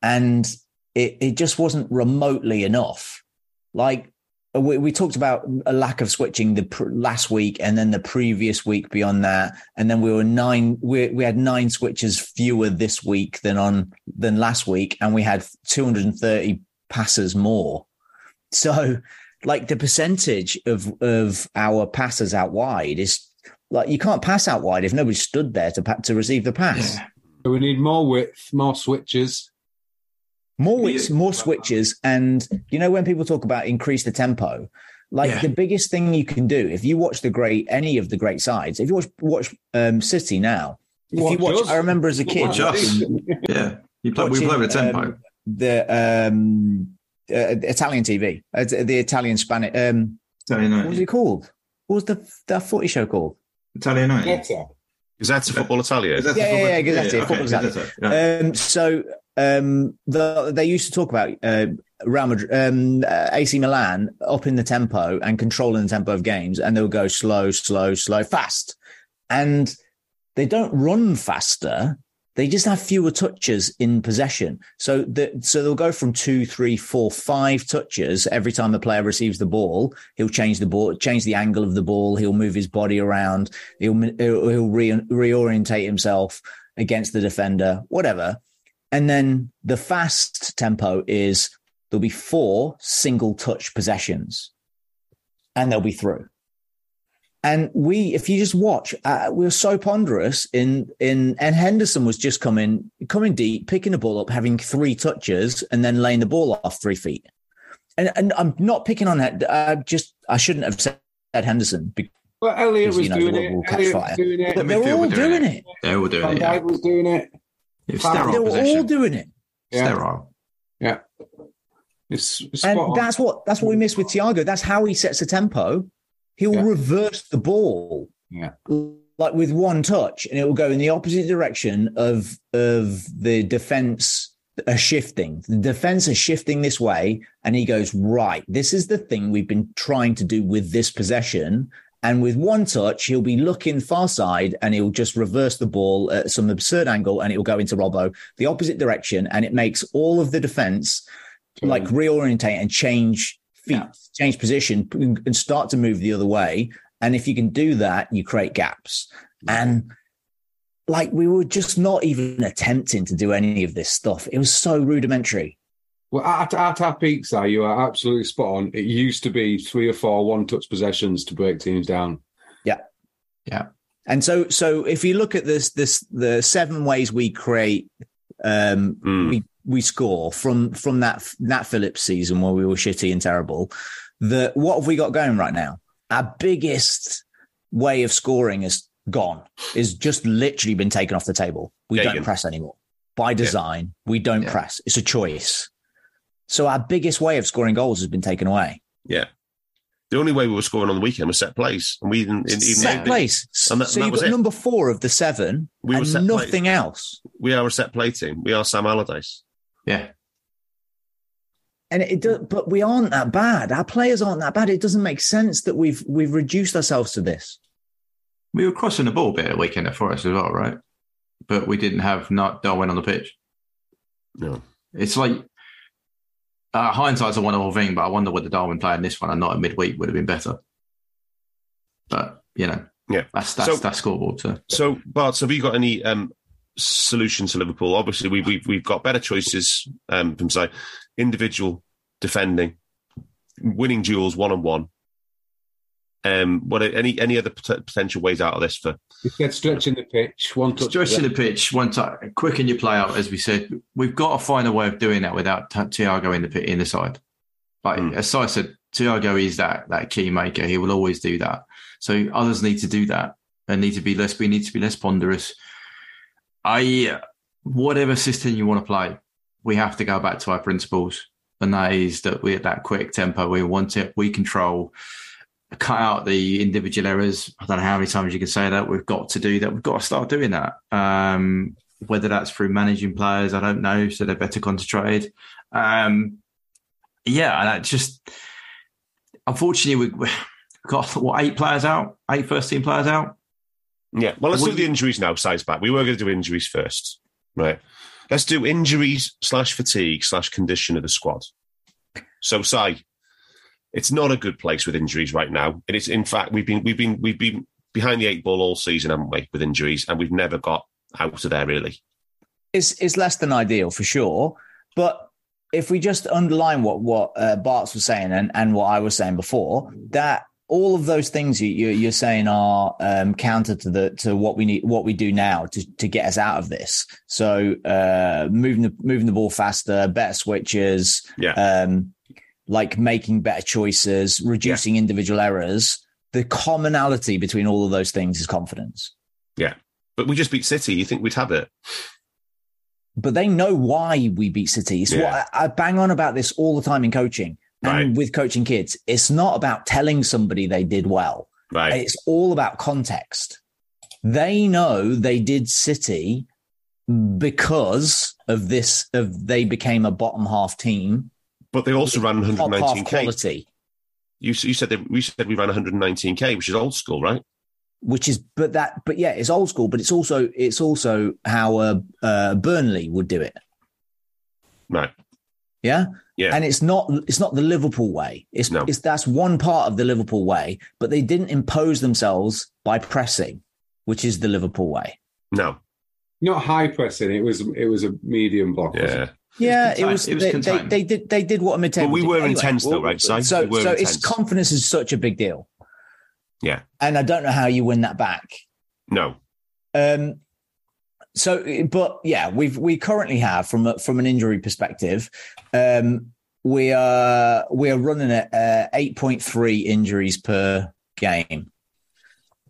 Speaker 5: And it, it just wasn't remotely enough. Like we, we talked about a lack of switching the pr- last week and then the previous week beyond that and then we were nine we, we had nine switches fewer this week than on than last week and we had 230 passes more so like the percentage of of our passes out wide is like you can't pass out wide if nobody stood there to to receive the pass
Speaker 4: Yeah.
Speaker 2: So we need more width, more switches.
Speaker 5: More
Speaker 3: Yeah.
Speaker 5: wits, more switches, and you know when people talk about increase the tempo, like
Speaker 4: Yeah.
Speaker 5: the biggest thing you can do if you watch the great any of the great sides, if you watch watch um, City now, if you
Speaker 2: Watch
Speaker 5: watch,
Speaker 2: us.
Speaker 5: I remember as a kid
Speaker 3: Watch us.
Speaker 5: watching
Speaker 3: Yeah, you play, we play with a tempo.
Speaker 5: um, the um, uh, Italian TV, uh, the Italian Spanish. Um,
Speaker 3: Italian
Speaker 5: what was it called? What was the that footy show called?
Speaker 3: Italian night.
Speaker 2: Better.
Speaker 1: Is that Football Italia?
Speaker 3: Is that
Speaker 5: Yeah,
Speaker 3: the
Speaker 5: yeah,
Speaker 3: football-
Speaker 5: yeah, Gazzetta,
Speaker 3: okay,
Speaker 5: football Gazzetta.
Speaker 3: Gazzetta, yeah.
Speaker 5: Um, so um, the, they used to talk about uh, Real Madrid, um, uh, AC Milan up in the tempo and controlling the tempo of games, and they'll go slow, slow, slow, fast, and they don't run faster. They just have fewer touches in possession. So the, so they'll go from two, three, four, five touches every time the player receives the ball. He'll change the ball, change the angle of the ball. He'll move his body around. He'll he'll, he'll re, reorientate himself against the defender, whatever. And then the fast tempo is there'll be four single touch possessions and they'll be through. And we, if you just watch, uh, we were so ponderous in, in, and Henderson was just coming, coming deep, picking the ball up, having three touches and then laying the ball off three feet. And, and I'm not picking on that. I just, I shouldn't have said Henderson because
Speaker 2: Well, Elliot was
Speaker 5: you know,
Speaker 2: doing it. Elliot was doing it.
Speaker 5: They're all
Speaker 3: were doing
Speaker 5: doing
Speaker 3: it.
Speaker 5: it.
Speaker 3: They're all doing
Speaker 2: Van
Speaker 3: it. Yeah.
Speaker 2: Dijk was doing it.
Speaker 3: It's
Speaker 2: They're
Speaker 3: sterile
Speaker 5: They're all doing it.
Speaker 2: Yeah.
Speaker 3: Sterile.
Speaker 2: Yeah. It's, it's
Speaker 5: And
Speaker 2: on.
Speaker 5: that's what that's what we miss with Thiago. That's how he sets the tempo. He'll
Speaker 2: Yeah.
Speaker 5: reverse the ball,
Speaker 2: Yeah.
Speaker 5: like with one touch, and it will go in the opposite direction of of the defense are shifting. The defense are shifting this way, and he goes right. This is the thing we've been trying to do with this possession. And with one touch, he'll be looking far side and he'll just reverse the ball at some absurd angle and it'll go into Robbo, the opposite direction. And it makes all of the defense like reorientate and change feet,
Speaker 2: Yeah.
Speaker 5: change position and start to move the other way. And if you can do that, you create gaps. And like we were just not even attempting to do any of this stuff. It was so rudimentary.
Speaker 2: Well, at, at our peak, Si, you are absolutely spot on. It used to be three or four one-touch possessions to break teams down. Yeah, yeah.
Speaker 5: And so, so if you look at this, this the seven ways we create, um,
Speaker 1: Mm.
Speaker 5: we we score from from that that Phillips season where we were shitty and terrible. The what have we got going right now? Our biggest way of scoring is gone. Is just literally been taken off the table. We
Speaker 1: Yeah,
Speaker 5: don't press anymore by design. We don't
Speaker 3: Yeah.
Speaker 5: press. It's a choice. So our biggest way of scoring goals has been taken away.
Speaker 1: Yeah. The only way we were scoring on the weekend was set plays, and we didn't. Even
Speaker 5: set place.
Speaker 1: And that-
Speaker 5: so
Speaker 1: that
Speaker 5: you've
Speaker 1: was
Speaker 5: got
Speaker 1: it.
Speaker 5: number four of the seven
Speaker 1: We were
Speaker 5: and
Speaker 1: set place.
Speaker 5: nothing else.
Speaker 1: We are a set play team. We are Sam Allardyce.
Speaker 3: Yeah.
Speaker 5: And it, does, but we aren't that bad. Our players aren't that bad. It doesn't make sense that we've we've reduced ourselves to this.
Speaker 3: We were crossing the ball a bit at weekend at Forest as well, right? But we didn't have not Darwin on the pitch.
Speaker 1: No.
Speaker 4: It's like uh, hindsight's a wonderful thing, but I wonder whether Darwin playing this one and not a midweek would have been better. But you know,
Speaker 1: Yeah.
Speaker 4: that's that's
Speaker 1: So-
Speaker 4: that's scoreboard. So
Speaker 1: So, Bart, have you got any um, solutions to Liverpool? Obviously, we, we've we've got better choices um, from say individual defending, winning duels one on one. Um, what are- any any other pot- potential ways out of this for?
Speaker 2: He said stretching the pitch, one touch.
Speaker 4: stretching the pitch, one time, quicken your play out. As we said, we've got to find a way of doing that without T- Thiago in the pit in the side. Like
Speaker 1: Mm.
Speaker 4: as I said, Thiago is that that key maker. He will always do that. So others need to do that and need to be less. We need to be less ponderous. I whatever system you want to play, we have to go back to our principles, and that is that we're at that quick tempo. We want it. We control. Cut out the individual errors. I don't know how many times you can say that. We've got to do that. We've got to start doing that. Um, whether that's through managing players, I don't know. So they're better concentrated. Um, yeah, and I just unfortunately we- we've <laughs> got what eight players out, eight first team players out.
Speaker 1: Yeah, well, let's do the injuries now. Size back. We were going to do injuries first, right? Let's do injuries slash fatigue slash condition of the squad. So, Si, it's not a good place with injuries right now. And it's in fact we've been we've been we've been behind the eight ball all season, haven't we, with injuries, and we've never got out of there really.
Speaker 5: It's it's less than ideal for sure. But if we just underline what what uh, Bart's was saying and, and what I was saying before, that all of those things you, you you're saying are um, counter to the to what we need what we do now to to get us out of this. So uh, moving the moving the ball faster, better switches,
Speaker 1: Yeah.
Speaker 5: um, like making better choices, reducing individual errors. The commonality between all of those things is confidence. Yeah.
Speaker 1: But we just beat City. You think we'd have it?
Speaker 5: but they know why we beat City. It's
Speaker 1: Yeah.
Speaker 5: what I, I bang on about this all the time in coaching and
Speaker 1: Right.
Speaker 5: with coaching kids. It's not about telling somebody they did well.
Speaker 1: Right.
Speaker 5: It's all about context. They know they did City because of this. Of they became a bottom half team,
Speaker 1: But they also ran
Speaker 5: top half
Speaker 1: 119k.
Speaker 5: quality,
Speaker 1: You, you said that we said we ran 119k, which is old school, right?
Speaker 5: which is but that but yeah, it's old school. But it's also it's also how uh, uh, Burnley would do it.
Speaker 1: Right.
Speaker 5: Yeah.
Speaker 1: Yeah.
Speaker 5: And it's not it's not the Liverpool way. It's,
Speaker 1: No.
Speaker 5: it's that's one part of the Liverpool way, but they didn't impose themselves by pressing, which is the Liverpool way.
Speaker 1: No.
Speaker 2: Not high pressing. It was it was a medium block. wasn't
Speaker 1: Yeah.
Speaker 2: It?
Speaker 5: Yeah, it was.
Speaker 4: It was
Speaker 5: they, they, they did. They did what a mid
Speaker 1: But we were intense though, right? Si?
Speaker 5: So,
Speaker 1: we
Speaker 5: so
Speaker 1: intense.
Speaker 5: its confidence is such a big deal.
Speaker 1: Yeah.
Speaker 5: and I don't know how you win that back.
Speaker 1: No.
Speaker 5: Um, so, but yeah, we've we currently have from a, from an injury perspective, um, we are we are running at uh, eight point three injuries per game,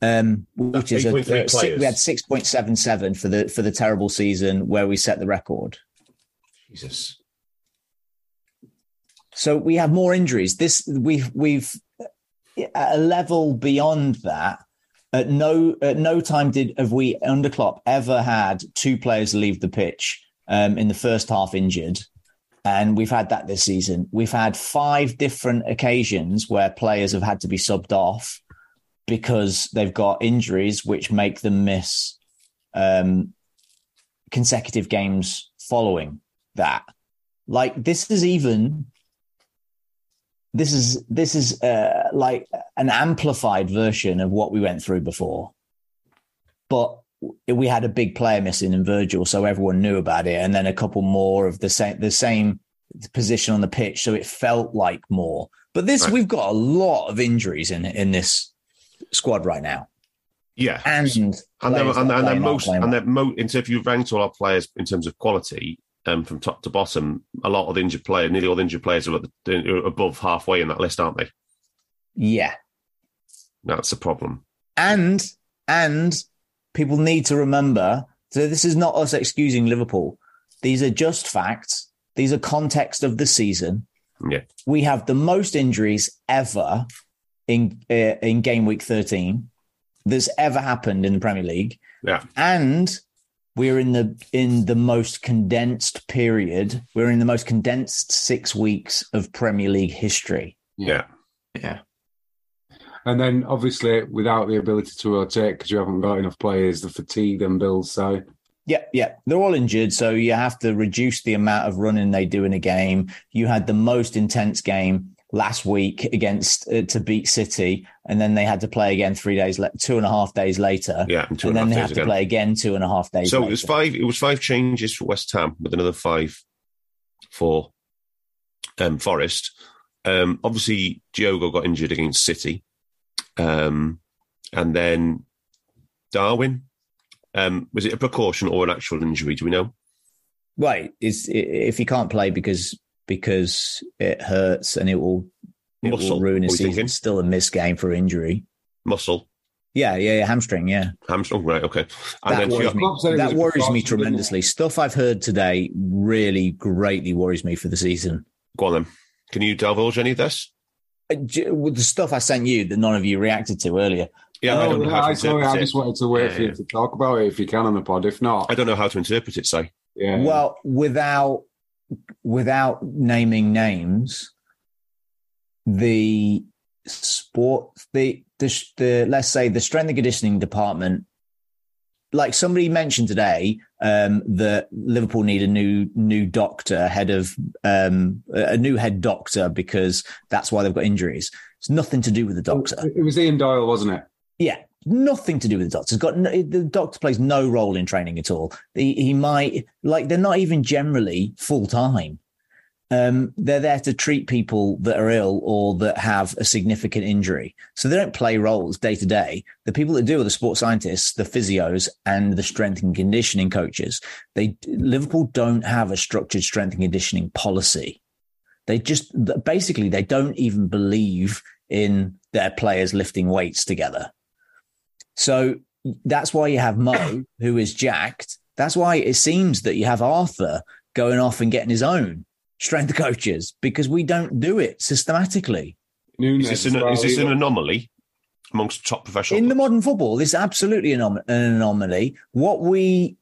Speaker 5: um, which is a,
Speaker 1: 8.3
Speaker 5: uh, six, we had six point seven seven for the for the terrible season where we set the record.
Speaker 1: Jesus.
Speaker 5: So we have more injuries. This we've we've at a level beyond that. At no at no time did have we under Klopp ever had two players leave the pitch um, in the first half injured, and we've had that this season. We've had five different occasions where players have had to be subbed off because they've got injuries which make them miss um, consecutive games following that. Like this is even this is this is uh, like an amplified version of what we went through before, but we had a big player missing in Virgil, so everyone knew about it, and then a couple more of the same the same position on the pitch, so it felt like more. But this
Speaker 1: Right.
Speaker 5: we've got a lot of injuries in in this squad right now,
Speaker 1: Yeah.
Speaker 5: and
Speaker 1: and they're, and, and they're most and they're mo- in terms if you ranked all our players in terms of quality um, from top to bottom, a lot of the injured players, nearly all the injured players are, at the, are above halfway in that list, aren't they?
Speaker 5: yeah,
Speaker 1: That's a problem.
Speaker 5: and and people need to remember so this is not us excusing liverpool these are just facts these are context of the season
Speaker 1: Yeah.
Speaker 5: we have the most injuries ever in uh, in game week 13 that's ever happened in the premier league
Speaker 1: Yeah.
Speaker 5: and we're in the in the most condensed period we're in the most condensed 6 weeks of premier league history
Speaker 1: Yeah.
Speaker 4: Yeah.
Speaker 2: And then obviously without the ability to rotate because you haven't got enough players, the fatigue then builds. So
Speaker 5: Yeah, yeah, they're all injured, so you have to reduce the amount of running they do in a game. You had the most intense game last week against uh, to beat City, and then they had to play again three days, le- two and a half days later.
Speaker 1: Yeah, and
Speaker 5: and then they
Speaker 1: days
Speaker 5: to
Speaker 1: again.
Speaker 5: play again two and a half days.
Speaker 1: So
Speaker 5: later.
Speaker 1: it was five. It was five changes for West Ham with another five for um, Forest. Um, obviously, Diogo got injured against City, um, and then Darwin. Um, was it a precaution or an actual injury? Do we know?
Speaker 5: Right. Is if he can't play because because it hurts and it will it
Speaker 1: Muscle,
Speaker 5: will ruin his
Speaker 1: what are we
Speaker 5: season.
Speaker 1: thinking?
Speaker 5: Still a missed game for injury.
Speaker 1: Muscle,
Speaker 5: Yeah, yeah, yeah hamstring. Yeah,
Speaker 1: hamstring, right? Okay, and
Speaker 5: that
Speaker 1: then
Speaker 5: worries me.
Speaker 2: Klopp said it
Speaker 5: That worries me
Speaker 2: precaution, didn't it?
Speaker 5: tremendously. Stuff I've heard today really greatly worries me for the season.
Speaker 1: go on then. Can you divulge any of this?
Speaker 5: Uh, With the stuff I sent you that none of you reacted to earlier.
Speaker 1: Yeah, I don't know
Speaker 2: yeah,
Speaker 1: how to
Speaker 2: I saw it.
Speaker 1: interpret
Speaker 2: I just wanted to wait
Speaker 1: Yeah,
Speaker 2: for you
Speaker 1: yeah.
Speaker 2: to talk about it if you can on the pod. If not,
Speaker 1: I don't know how to interpret it. Say,
Speaker 2: yeah.
Speaker 5: Well, without without naming names, the sport the the, the let's say the strength and conditioning department like somebody mentioned today um that liverpool need a new new doctor head of um a new head doctor because that's why they've got injuries. It's nothing to do with the doctor.
Speaker 2: it was Ian Doyle, wasn't it?
Speaker 5: yeah, nothing to do with the doctor. It's got no, the doctor plays no role in training at all. He, he might like they're not even generally full time. Um, they're there to treat people that are ill or that have a significant injury. So they don't play roles day to day. The people that do are the sports scientists, the physios, and the strength and conditioning coaches. They Liverpool don't have a structured strength and conditioning policy. They just basically they don't even believe in their players lifting weights together. So that's why you have Mo, who is jacked. That's why it seems that you have Arthur going off and getting his own strength <laughs> coaches because we don't do it systematically.
Speaker 1: Is this an, is this an anomaly amongst top professional?
Speaker 5: In the modern football, this is absolutely an, anomaly. What we,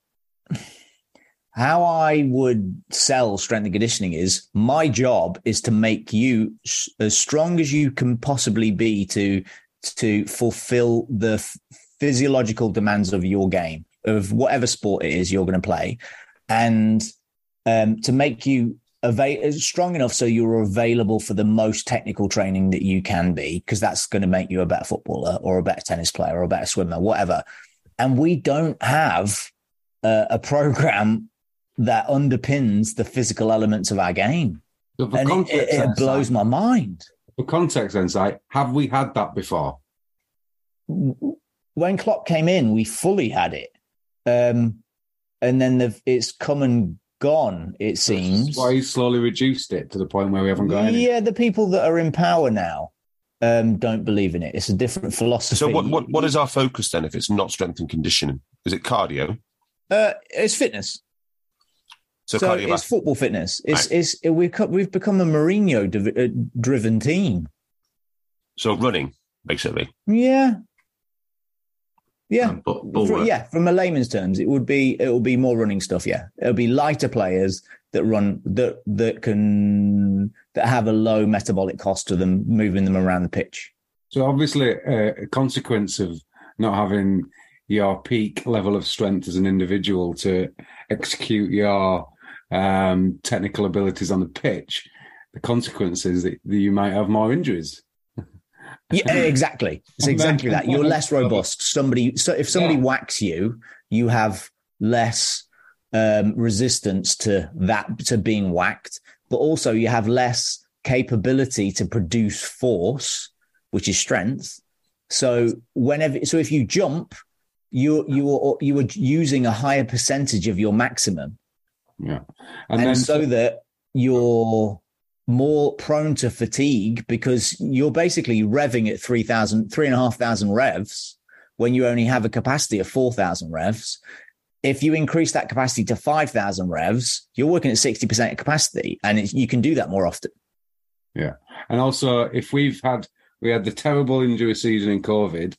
Speaker 5: how I would sell strength and conditioning is my job is to make you as strong as you can possibly be to to fulfill the f- physiological demands of your game of whatever sport it is you're going to play, and um, to make you strong enough so you're available for the most technical training that you can be, because that's going to make you a better footballer or a better tennis player or a better swimmer, whatever. And we don't have uh, a program that underpins the physical elements of our game,
Speaker 2: So
Speaker 5: and it, it, it blows my mind.
Speaker 2: for context, then, Si, have we had that before?
Speaker 5: When Klopp came in, we fully had it, um, and then the, it's come and gone. It seems.
Speaker 2: That's why he's slowly reduced it to the point where we haven't got any.
Speaker 5: Yeah, the people that are in power now um, don't believe in it. It's a different philosophy.
Speaker 1: So what, what what is our focus then if it's not strength and conditioning? Is it cardio?
Speaker 5: Uh, it's fitness.
Speaker 1: So,
Speaker 5: So,
Speaker 1: cardiovascular.
Speaker 5: it's football fitness. It's it's we've co- we've become a Mourinho div- uh, driven team.
Speaker 1: so running basically.
Speaker 5: Yeah, yeah,
Speaker 3: Um, but, but
Speaker 5: For- yeah. From a layman's terms, it would be it will be more running stuff. Yeah, it'll be lighter players that run that that can that have a low metabolic cost to them, moving them around the pitch.
Speaker 2: So obviously, uh, a consequence of not having your peak level of strength as an individual to execute your um, technical abilities on the pitch, the consequence is that, that you might have more injuries.
Speaker 5: Yeah, <laughs> exactly. It's exactly that. You're less robust. Somebody, so if somebody
Speaker 2: Yeah.
Speaker 5: whacks you, you have less um, resistance to that to being whacked, but also you have less capability to produce force, which is strength. So whenever, so if you jump, you you are you are using a higher percentage of your maximum,
Speaker 2: Yeah,
Speaker 5: and,
Speaker 2: and, then
Speaker 5: so that you're more prone to fatigue because you're basically revving at 3,000, 3,500 revs when you only have a capacity of 4,000 revs. If you increase that capacity to 5,000 revs, you're working at 60% capacity and you can do that more often. Yeah.
Speaker 2: And also, if we've had we had the terrible injury season in COVID,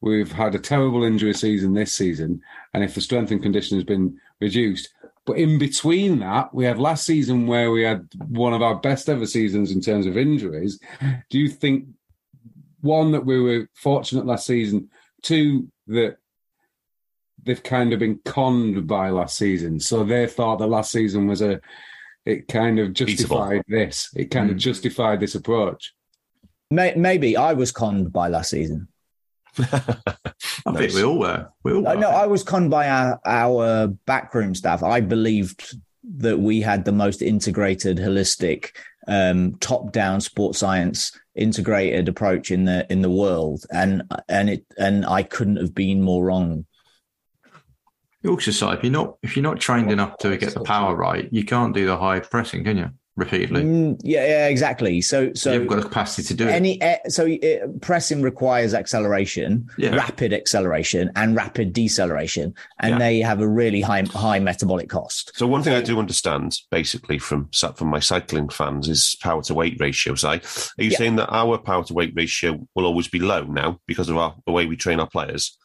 Speaker 2: we've had a terrible injury season this season, and if the strength and condition has been reduced, but in between that, we had last season where we had one of our best ever seasons in terms of injuries. Do you think one that we were fortunate last season, two that they've kind of been conned by last season. So they thought that last season was a it kind of justified this. It kind of mm. justified this approach.
Speaker 5: Maybe I was conned by last season. <laughs>
Speaker 4: I think we all were. We all were.
Speaker 5: No, I was conned by our, our backroom staff. I believed that we had the most integrated, holistic, um, top-down sports science integrated approach in the in the world, and and it and I couldn't have been more wrong.
Speaker 4: Yorkshire side, if you're not if you're not trained enough to get the power right, you can't do the high pressing, can you? Repeatedly,
Speaker 5: Mm, yeah, yeah, exactly. So so
Speaker 4: you've got the capacity to do it.
Speaker 5: any eh, so it, pressing requires acceleration,
Speaker 4: Yeah.
Speaker 5: rapid acceleration, and rapid deceleration, and
Speaker 4: Yeah.
Speaker 5: they have a really high high metabolic cost.
Speaker 1: So one thing I do understand, basically, from from my cycling fans, is power to weight ratio. So, are you
Speaker 5: Yeah.
Speaker 1: saying that our power to weight ratio will always be low now because of our the way we train our players?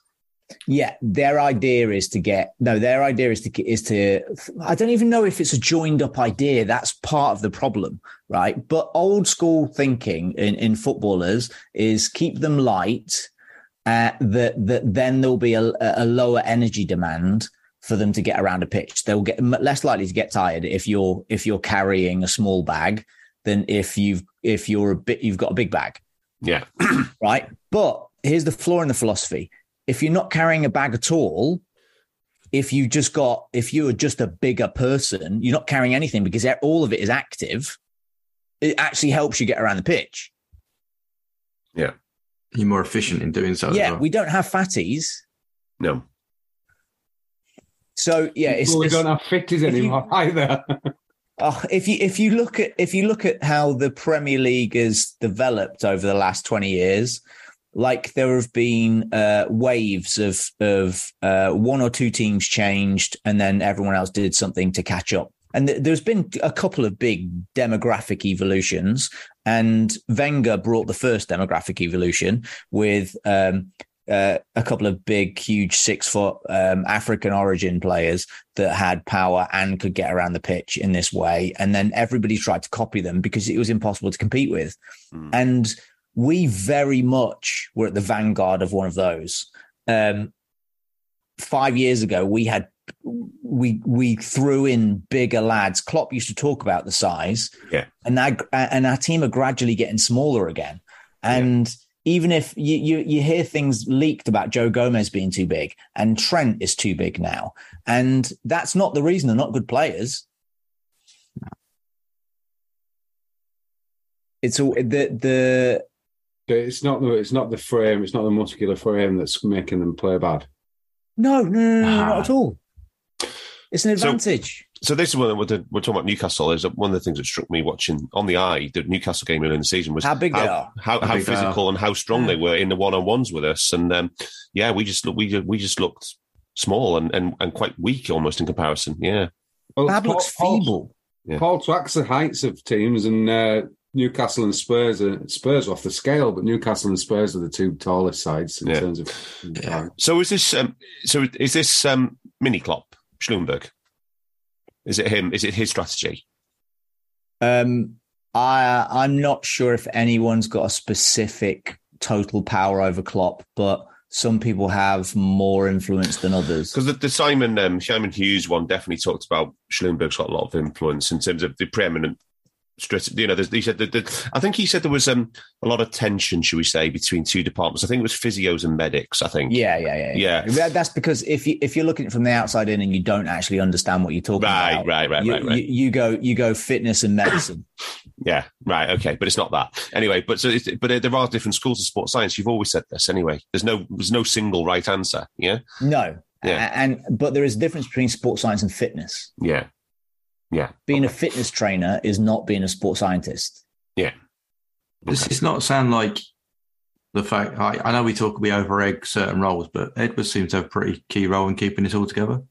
Speaker 5: Yeah, their idea is to get no. Their idea is to is to. I don't even know if it's a joined up idea. That's part of the problem, right? But old school thinking in in footballers is keep them light. Uh, that that then there'll be a, a lower energy demand for them to get around a pitch. They'll get less likely to get tired if you're if you're carrying a small bag than if you've if you're a bit you've got a big bag
Speaker 1: Yeah, <clears throat>
Speaker 5: right? But here's the flaw in the philosophy. If you're not carrying a bag at all, if you just got, if you are just a bigger person, you're not carrying anything because all of it is active. It actually helps you get around the pitch.
Speaker 1: yeah,
Speaker 4: You're more efficient in doing so. as
Speaker 5: yeah,
Speaker 4: well.
Speaker 5: we don't have fatties.
Speaker 1: no.
Speaker 5: So yeah, it's,
Speaker 2: well, we
Speaker 5: it's-
Speaker 2: don't have fifties
Speaker 5: if you-
Speaker 2: anymore <laughs> either.
Speaker 5: Oh, if you if you look at if you look at how the Premier League has developed over the last twenty years, like there have been uh, waves of of uh, one or two teams changed, and then everyone else did something to catch up. And th- there's been a couple of big demographic evolutions, and Wenger brought the first demographic evolution with um, uh, a couple of big, huge six foot um, African origin players that had power and could get around the pitch in this way. And then everybody tried to copy them because it was impossible to compete with.
Speaker 1: Mm.
Speaker 5: And we very much were at the vanguard of one of those. Um, five years ago, we had we we threw in bigger lads. Klopp used to talk about the size,
Speaker 1: Yeah.
Speaker 5: and that, and our team are gradually getting smaller again. And even if you, you you hear things leaked about Joe Gomez being too big and Trent is too big now, and that's not the reason they're not good players. It's all the the
Speaker 2: It's not the it's not the frame. It's not the muscular frame that's making them play bad.
Speaker 5: no no no, no, no
Speaker 4: Ah.
Speaker 5: not at all. It's an advantage.
Speaker 1: So this is one we're, we're talking about Newcastle. Is one of the things that struck me watching on the eye the Newcastle game earlier in the season was
Speaker 5: How big they are.
Speaker 1: how,
Speaker 4: How
Speaker 1: how
Speaker 4: big they
Speaker 1: physical and how strong they were in the one on ones with us. And um, yeah, we just look- we we just looked small and, and, and quite weak almost in comparison. Yeah,
Speaker 2: Well,
Speaker 5: Fab looks
Speaker 2: Paul-
Speaker 5: feeble.
Speaker 1: Yeah.
Speaker 2: Paul tracks the heights of teams, and uh, Newcastle and Spurs are Spurs off the scale, but Newcastle and Spurs are the two tallest sides in
Speaker 1: Yeah.
Speaker 2: terms of.
Speaker 4: Yeah.
Speaker 1: So is this um, so is this um, mini Klopp Schlumberger? Is it him? Is it his strategy?
Speaker 5: Um, I I'm not sure if anyone's got a specific total power over Klopp, but some people have more influence than others.
Speaker 1: Because the, the Simon um, Simon Hughes one definitely talked about Schlumberger's got a lot of influence in terms of the preeminent. You know, he said that. that- I think he said there was um, a lot of tension, should we say, between two departments. I think it was physios and medics. I think.
Speaker 5: Yeah, yeah, yeah,
Speaker 1: Yeah.
Speaker 5: That- That's because if you if you're looking from the outside in and you don't actually understand what you're talking
Speaker 1: Right,
Speaker 5: about,
Speaker 1: right, right,
Speaker 5: you,
Speaker 1: right, right.
Speaker 5: You, you go you go fitness and medicine. <coughs>
Speaker 1: Yeah, right, okay, but it's not that anyway. But so, it's, but there are different schools of sports science. You've always said this anyway. There's no, there's no single right answer. Yeah,
Speaker 5: no,
Speaker 1: Yeah.
Speaker 5: And but there is a difference between sports science and fitness.
Speaker 1: yeah, yeah.
Speaker 5: Being a fitness trainer is not being a sports scientist.
Speaker 1: Yeah,
Speaker 4: Does this not sound like the fact? I, I know we talk we over egg certain roles, but Edwards seems to have a pretty key role in keeping this all together.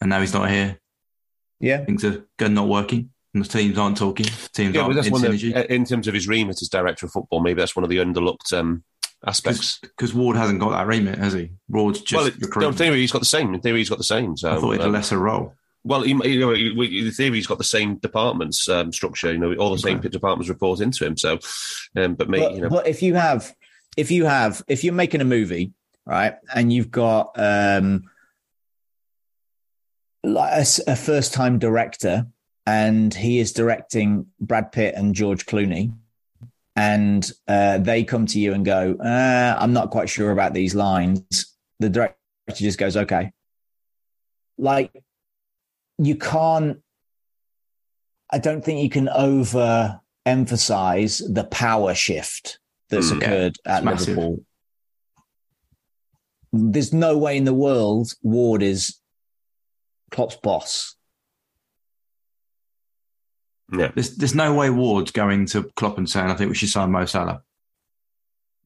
Speaker 4: And now he's not here.
Speaker 5: Yeah,
Speaker 4: Things are going not working, and the teams aren't talking. Teams
Speaker 1: yeah.
Speaker 4: Aren't
Speaker 1: that's
Speaker 4: in
Speaker 1: one of,
Speaker 4: synergy
Speaker 1: the- in terms of his remit as director of football. Maybe that's one of the underlooked um, aspects.
Speaker 4: because Ward hasn't got that remit, has he? Ward's just
Speaker 1: well, it, no, in theory, he's got the same. In theory, he's got the same. So,
Speaker 4: I thought he had a
Speaker 1: um,
Speaker 4: lesser role.
Speaker 1: Well, you know, he- in theory, he's got the same departments um, structure. You know, all the same
Speaker 4: Okay.
Speaker 1: departments report into him. So, um, but me,
Speaker 5: but,
Speaker 1: you know,
Speaker 5: but if you have if you have if you're making a movie right and you've got um like a first-time director, and he is directing Brad Pitt and George Clooney, and uh, they come to you and go, uh, "I'm not quite sure about these lines." The director just goes, "Okay." Like you can't. I don't think you can over emphasize the power shift that's
Speaker 1: Mm.
Speaker 5: occurred at
Speaker 4: massive.
Speaker 5: Liverpool. There's no way in the world Ward is Klopp's boss.
Speaker 1: Yeah.
Speaker 4: There's there's no way Ward's going to Klopp and saying I think we should sign Mo Salah.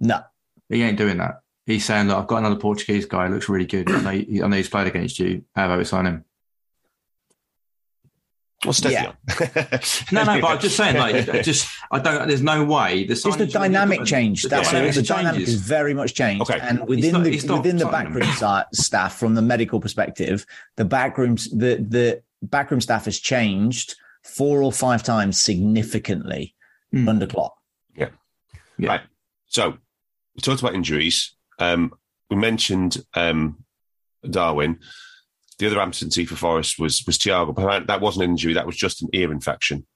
Speaker 5: No,
Speaker 4: He ain't doing that. He's saying that I've got another Portuguese guy. Looks really good. I know, he- I know he's played against you. How about we sign him?
Speaker 1: Well, steady
Speaker 5: Yeah.
Speaker 1: on. <laughs>
Speaker 4: No, no, but I'm just saying, like, I just I don't. There's no way. The
Speaker 5: it's the
Speaker 4: signings-
Speaker 5: dynamic change.
Speaker 4: The
Speaker 5: That's
Speaker 4: dynamic
Speaker 5: it. The dynamic
Speaker 4: changes.
Speaker 5: is very much changed.
Speaker 1: Okay.
Speaker 5: And within
Speaker 4: not-
Speaker 5: the within the backroom staff, from the medical perspective, the backroom the the backroom staff has changed four or five times significantly
Speaker 4: Hmm.
Speaker 5: under Klopp.
Speaker 4: Yeah.
Speaker 1: Right. So we talked about injuries. Um, we mentioned um, Darwin. The other absentee for Forest was was Thiago. But that wasn't an injury. That was just an ear infection.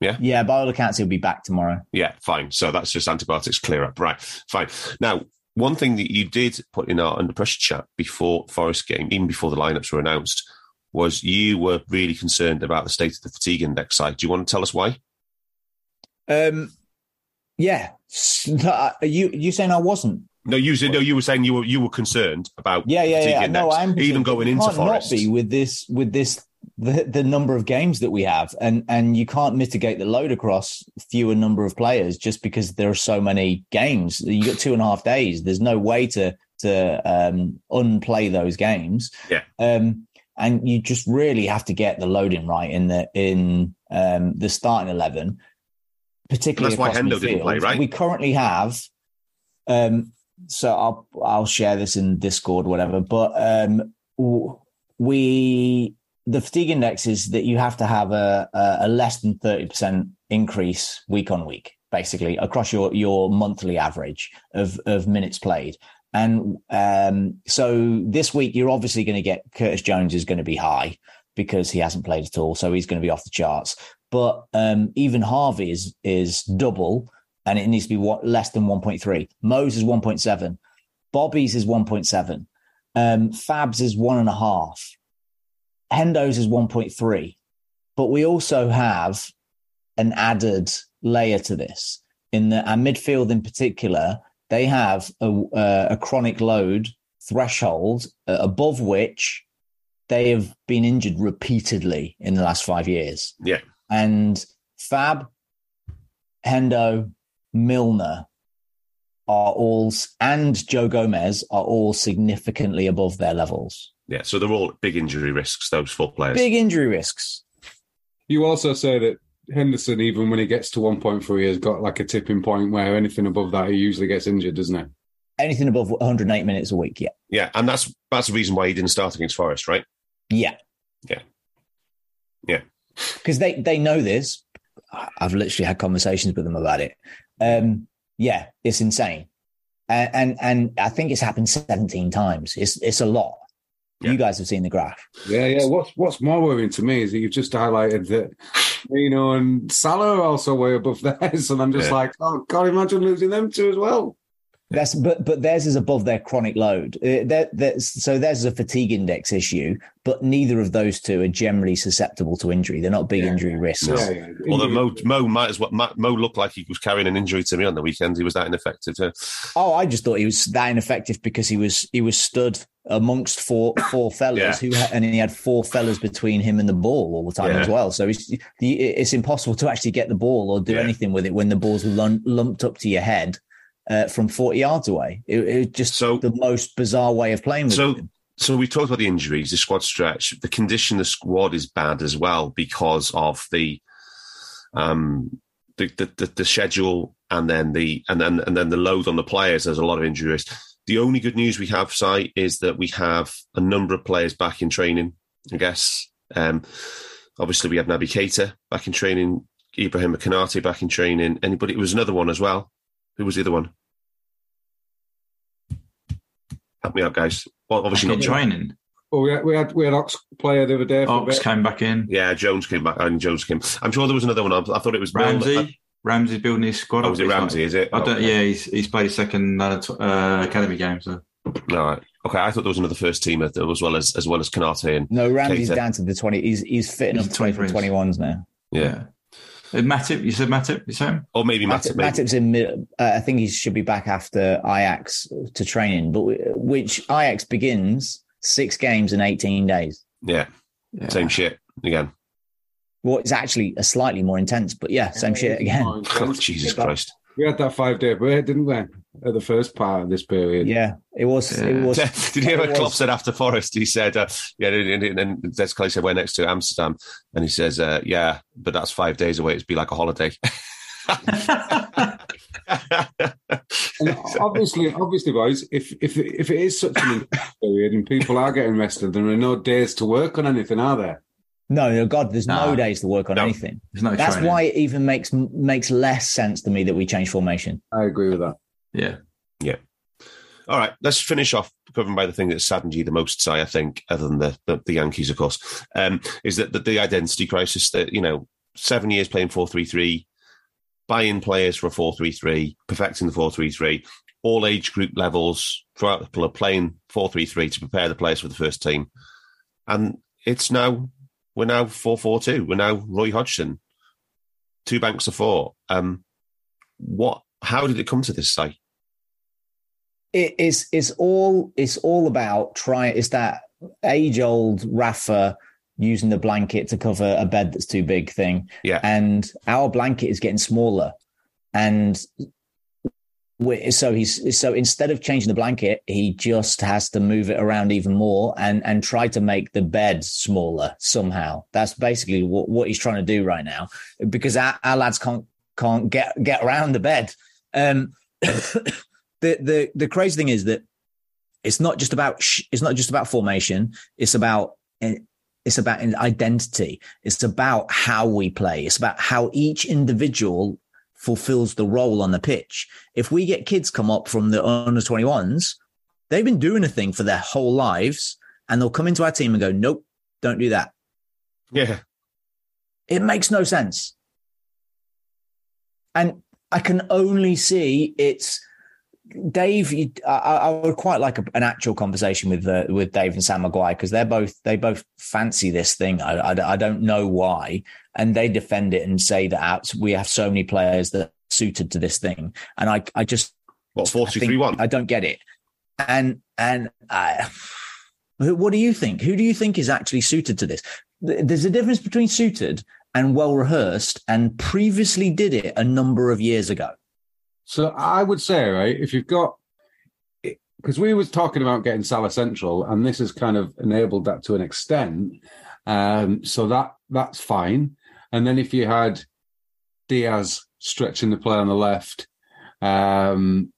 Speaker 5: Yeah, Yeah, by all accounts, he'll be back tomorrow.
Speaker 1: Yeah, fine. So that's just antibiotics clear up. Right, fine. Now, one thing that you did put in our under pressure chat before Forest game, even before the lineups were announced, was you were really concerned about the state of the fatigue index side. Do you want to tell us why?
Speaker 5: Um, yeah, <laughs> you you saying I wasn't?
Speaker 1: No, you said no. You were saying you were you were concerned about
Speaker 5: Yeah, yeah, yeah.
Speaker 1: index,
Speaker 5: No, I'm
Speaker 1: even going into Forest.
Speaker 5: Not be with this with this the the number of games that we have, and and you can't mitigate the load across fewer number of players just because there are so many games. You got two and a half days. There's no way to to um, unplay those games.
Speaker 1: Yeah.
Speaker 5: Um, and you just really have to get the loading right in the in um, the starting eleven, particularly
Speaker 1: That's why Hendo didn't play, right?
Speaker 5: We currently have. Um, so I'll I'll share this in Discord, whatever. But um, we the fatigue index is that you have to have a a, less than thirty percent increase week on week, basically across your your monthly average of of minutes played. And um, so this week you're obviously going to get Curtis Jones is going to be high because he hasn't played at all, so he's going to be off the charts. But um, even Harvey is is double and it needs to be what, less than 1.3. Mo's is 1.7. Bobby's is 1.7. Um, Fab's is one and a half. Hendo's is 1.3. But we also have an added layer to this in that our midfield in particular, they have a, a, a chronic load threshold uh, above which they have been injured repeatedly in the last five years.
Speaker 1: Yeah.
Speaker 5: And Fab, Hendo, Milner are all, and Joe Gomez are all significantly above their levels.
Speaker 1: Yeah, so they're all big injury risks. Those four players.
Speaker 5: Big injury risks.
Speaker 2: You also say that Henderson, even when he gets to 1.3, has got like a tipping point where anything above that, he usually gets injured, doesn't he?
Speaker 5: Anything above 108 minutes a week, yeah.
Speaker 1: Yeah, and that's that's the reason why he didn't start against Forest, right?
Speaker 5: Yeah.
Speaker 1: Yeah. Yeah.
Speaker 5: Because they, they know this. I've literally had conversations with them about it. Um, yeah, it's insane. And, and and I think it's happened 17 times. It's it's a lot.
Speaker 1: Yeah.
Speaker 5: You guys have seen the graph.
Speaker 2: Yeah, yeah. What's what's more worrying to me is that you've just highlighted that Firmino and Salah are also way above <laughs> theirs, and I'm just
Speaker 1: Yeah.
Speaker 2: like, oh God, imagine losing them two as well.
Speaker 5: That's but but theirs is above their chronic load. Uh, that that's so theirs is a fatigue index issue, but neither of those two are generally susceptible to injury. They're not big
Speaker 2: Yeah.
Speaker 5: injury risks.
Speaker 1: No.
Speaker 2: Yeah, yeah.
Speaker 1: Although Mo, Mo might as well. Mo, Mo looked like he was carrying an injury to me on the weekend. He was that ineffective. Too.
Speaker 5: Oh, I just thought he was that ineffective because he was he was stood amongst four four fellas
Speaker 1: Yeah.
Speaker 5: who and he had four fellas between him and the ball all the time
Speaker 1: Yeah.
Speaker 5: as well. So it's it's impossible to actually get the ball or do
Speaker 1: Yeah.
Speaker 5: anything with it when the ball's lumped up to your head uh, from forty yards away. It, it was just
Speaker 1: So-
Speaker 5: the most bizarre way of playing with
Speaker 1: So,
Speaker 5: him.
Speaker 1: so we talked about the injuries, the squad stretch. The condition of the squad is bad as well because of the um the the, the, the schedule and then the and then and then the load on the players. There's a lot of injuries. The only good news we have, Si, is that we have a number of players back in training. I guess. Um, obviously, we have Naby Keita back in training. Ibrahim Konaté back in training. Anybody? It was another one as well. Who was the other one? Help me out, guys. Well, obviously not
Speaker 4: joining. training.
Speaker 2: Well, we had we had, we had Ox player the other day.
Speaker 4: Ox came back in.
Speaker 1: Yeah, Jones came back, and Jones came. I'm sure there was another one. I I thought it was
Speaker 4: Ramsay. Ramsay's building his squad.
Speaker 1: Oh,
Speaker 4: up.
Speaker 1: was it Ramsay?
Speaker 4: like-
Speaker 1: Is it?
Speaker 4: I don't.
Speaker 1: Okay.
Speaker 4: Yeah, he's he's played his second uh, academy game. So
Speaker 1: All right. Okay, I thought there was another first teamer that- as well as as well as Konaté and
Speaker 5: No, Ramsay's
Speaker 1: Keita.
Speaker 5: down to the twenty. He's he's fit enough
Speaker 4: He's
Speaker 5: to play for twenty ones now.
Speaker 1: yeah,
Speaker 4: Matip. You said Matip. You said
Speaker 1: or maybe
Speaker 5: Matip,
Speaker 1: Matip. maybe.
Speaker 5: Matip's in. Uh, I think he should be back after Ajax to training, but w- which Ajax begins six games in eighteen days.
Speaker 1: Yeah,
Speaker 4: yeah.
Speaker 1: same shit again.
Speaker 5: Well, it's actually a slightly more intense, but yeah, same shit again. <laughs>
Speaker 1: Oh, Jesus Christ!
Speaker 2: We had that five day break, didn't we? At the first part of this period.
Speaker 5: Yeah, it was. It was. <laughs>
Speaker 1: Did you hear
Speaker 5: it
Speaker 1: what Klopp said after Forest? He said, uh, "Yeah," and, and, and that's Clay said, "We're next to Amsterdam," and he says, uh, "Yeah, but that's five days away. It'd be like a holiday." <laughs> <laughs>
Speaker 2: Obviously, obviously, boys, if if if it is such an period and people are getting rested, there are no days to work on anything, are there?
Speaker 5: No, no, God, there's no
Speaker 4: No.
Speaker 5: days to work on
Speaker 1: No.
Speaker 5: anything.
Speaker 4: There's no.
Speaker 5: That's
Speaker 4: training.
Speaker 5: why it even makes makes less sense to me that we change formation.
Speaker 2: I agree with that.
Speaker 4: Yeah. Yeah.
Speaker 1: All right, let's finish off covering by the thing that saddened you the most, Si, I think, other than the, the, the Yankees, of course, um, is that the, the identity crisis that, you know, seven years playing 4 3 3, buying players for a 4 3 3, perfecting the 4 3 3, all age group levels throughout the are playing 4 3 3 to prepare the players for the first team. And it's now, we're now 4 4 2. We're now Roy Hodgson, two banks of four. Um, what, how did it come to this, Si?
Speaker 5: It is. It's all. It's all about trying. It's that age old Rafa using the blanket to cover a bed that's too big thing.
Speaker 1: Yeah.
Speaker 5: And our blanket is getting smaller, and so he's so instead of changing the blanket, he just has to move it around even more and and try to make the bed smaller somehow. That's basically what, what he's trying to do right now because our, our lads can't can't get get around the bed. Um, <coughs> the the the crazy thing is that it's not just about sh- it's not just about formation. It's about it's about an identity. It's about how we play. It's about how each individual fulfills the role on the pitch. If we get kids come up from the under 21s, they've been doing a thing for their whole lives and they'll come into our team and go, nope, don't do that.
Speaker 1: Yeah.
Speaker 5: It makes no sense. And I can only see it's Dave. you- I, I would quite like a, an actual conversation with uh, with Dave and Sam Maguire because they're both they both fancy this thing. I, I, I don't know why, and they defend it and say that we have so many players that are suited to this thing, and I I just
Speaker 1: What, 4
Speaker 5: think-
Speaker 1: 3 1?
Speaker 5: I don't get it. And and I, what do you think? Who do you think is actually suited to this? There's a difference between suited and well rehearsed, and previously did it a number of years ago.
Speaker 2: So I would say, right, if you've got, because we was talking about getting Salah Central, and this has kind of enabled that to an extent. Um, so that that's fine. And then if you had Diaz stretching the play on the left, um,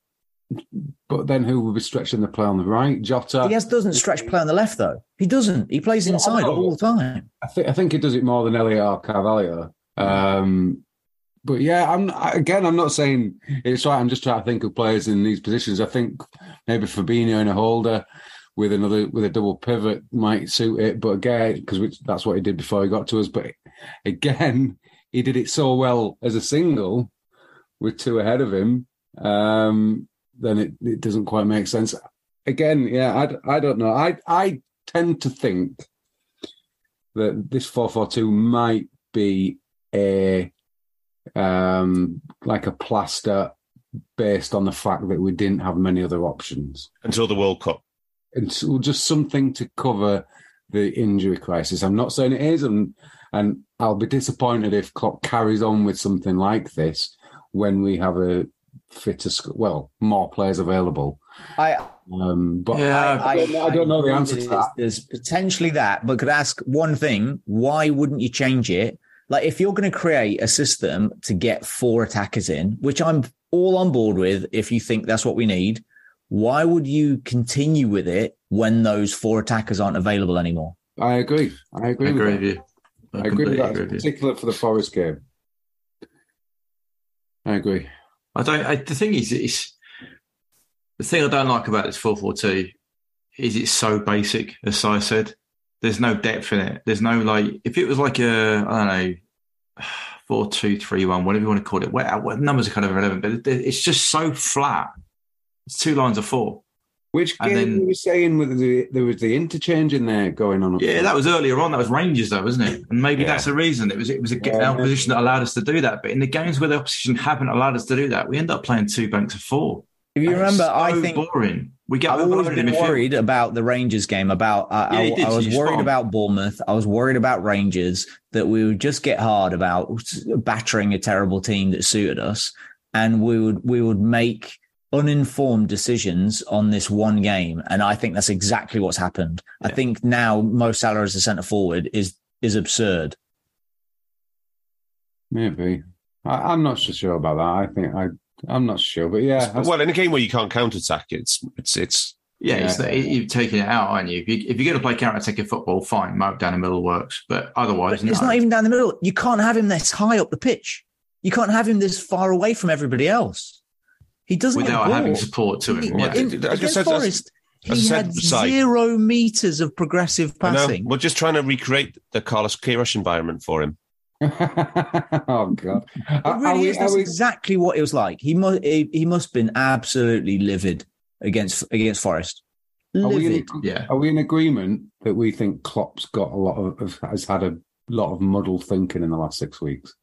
Speaker 2: but then who will be stretching the play on the right? Jota.
Speaker 5: Diaz doesn't stretch play on the left though. He doesn't. He plays inside all the time.
Speaker 2: I think I think he does it more than Elliot or Carvalho. Um, but yeah, I'm again. I'm not saying it's right. I'm just trying to think of players in these positions. I think maybe Fabinho and a holder with another with a double pivot might suit it. But again, because that's what he did before he got to us. But again, he did it so well as a single with two ahead of him. Um, then it, it doesn't quite make sense. Again, yeah, I, I don't know. I I tend to think that this 442 might be a um like a plaster based on the fact that we didn't have many other options
Speaker 1: Until the World Cup.
Speaker 2: and just something to cover the injury crisis i'm not saying it is and and i'll be disappointed if Klopp carries on with something like this when we have a fitter sc- well more players available
Speaker 5: I
Speaker 2: um but
Speaker 4: Yeah,
Speaker 2: I, I, don't, know- I don't know the answer to
Speaker 5: there's-
Speaker 2: that
Speaker 5: There's potentially that, but could ask one thing: Why wouldn't you change it? Like, if you're going to create a system to get four attackers in, which I'm all on board with, if you think that's what we need, why would you continue with it when those four attackers aren't available anymore?
Speaker 2: i agree i
Speaker 4: I
Speaker 2: agree,
Speaker 4: agree
Speaker 2: with
Speaker 4: with you.
Speaker 2: I agree with that,
Speaker 4: agree with
Speaker 2: particularly for the Forest game. I agree.
Speaker 4: I don't. I, the thing is, it's the thing I don't like about this four four two is it's so basic, as Si said. There's no depth in it. There's no like if it was like a I don't know <sighs> four two three one whatever you want to call it. What, what numbers are kind of irrelevant, but it- it's just so flat. It's two lines of four.
Speaker 2: Which
Speaker 4: And
Speaker 2: game
Speaker 4: then-
Speaker 2: you were saying with the, there was the interchange in there going on? up
Speaker 4: Yeah,
Speaker 2: front?
Speaker 4: that was earlier on. That was Rangers, though, wasn't it? And maybe
Speaker 1: Yeah.
Speaker 4: that's the reason. It was it was a
Speaker 2: Yeah.
Speaker 4: our position that allowed us to do that. But in the games where the opposition haven't allowed us to do that, we end up playing two banks of four.
Speaker 5: If you
Speaker 4: And
Speaker 5: remember,
Speaker 4: so
Speaker 5: I think
Speaker 4: boring. We get
Speaker 5: I've always been worried about the Rangers game. About I,
Speaker 4: Yeah,
Speaker 5: I,
Speaker 4: did,
Speaker 5: I was worried
Speaker 4: spot
Speaker 5: about Bournemouth. I was worried about Rangers that we would just get hard about battering a terrible team that suited us, and we would we would make uninformed decisions on this one game. And I think that's exactly what's happened. I think now Mo Salah as a centre forward is is absurd.
Speaker 2: maybe. I, I'm not so sure about that. I think I I'm not sure, but yeah, that's-
Speaker 1: well, in a game where you can't counter attack, it's it's it's
Speaker 4: Yeah, it's the, you've taken it out, aren't you? If, you? if you're going to play counter-attacking football, fine, Mo down the middle works. But otherwise,
Speaker 5: But it's
Speaker 4: no.
Speaker 5: not even down the middle. You can't have him this high up the pitch. You can't have him this far away from everybody else. He doesn't get
Speaker 4: without
Speaker 5: the
Speaker 4: having support to him.
Speaker 5: He-
Speaker 4: Yeah.
Speaker 5: in-
Speaker 1: I guess
Speaker 5: against
Speaker 1: that's-
Speaker 5: Forest, he
Speaker 1: said,
Speaker 5: had
Speaker 1: Si-
Speaker 5: zero meters of progressive
Speaker 1: I
Speaker 5: passing.
Speaker 1: We're just trying to recreate the Carlos Queiroz environment for him. <laughs>
Speaker 2: oh god,
Speaker 5: It really is. That's exactly what it was like. He must. He, he must have been absolutely livid against against Forest.
Speaker 2: Are we, in,
Speaker 5: Livid.
Speaker 4: Yeah.
Speaker 2: are we in agreement that we think Klopp's got a lot of, of has had a lot of muddled thinking in the last six weeks?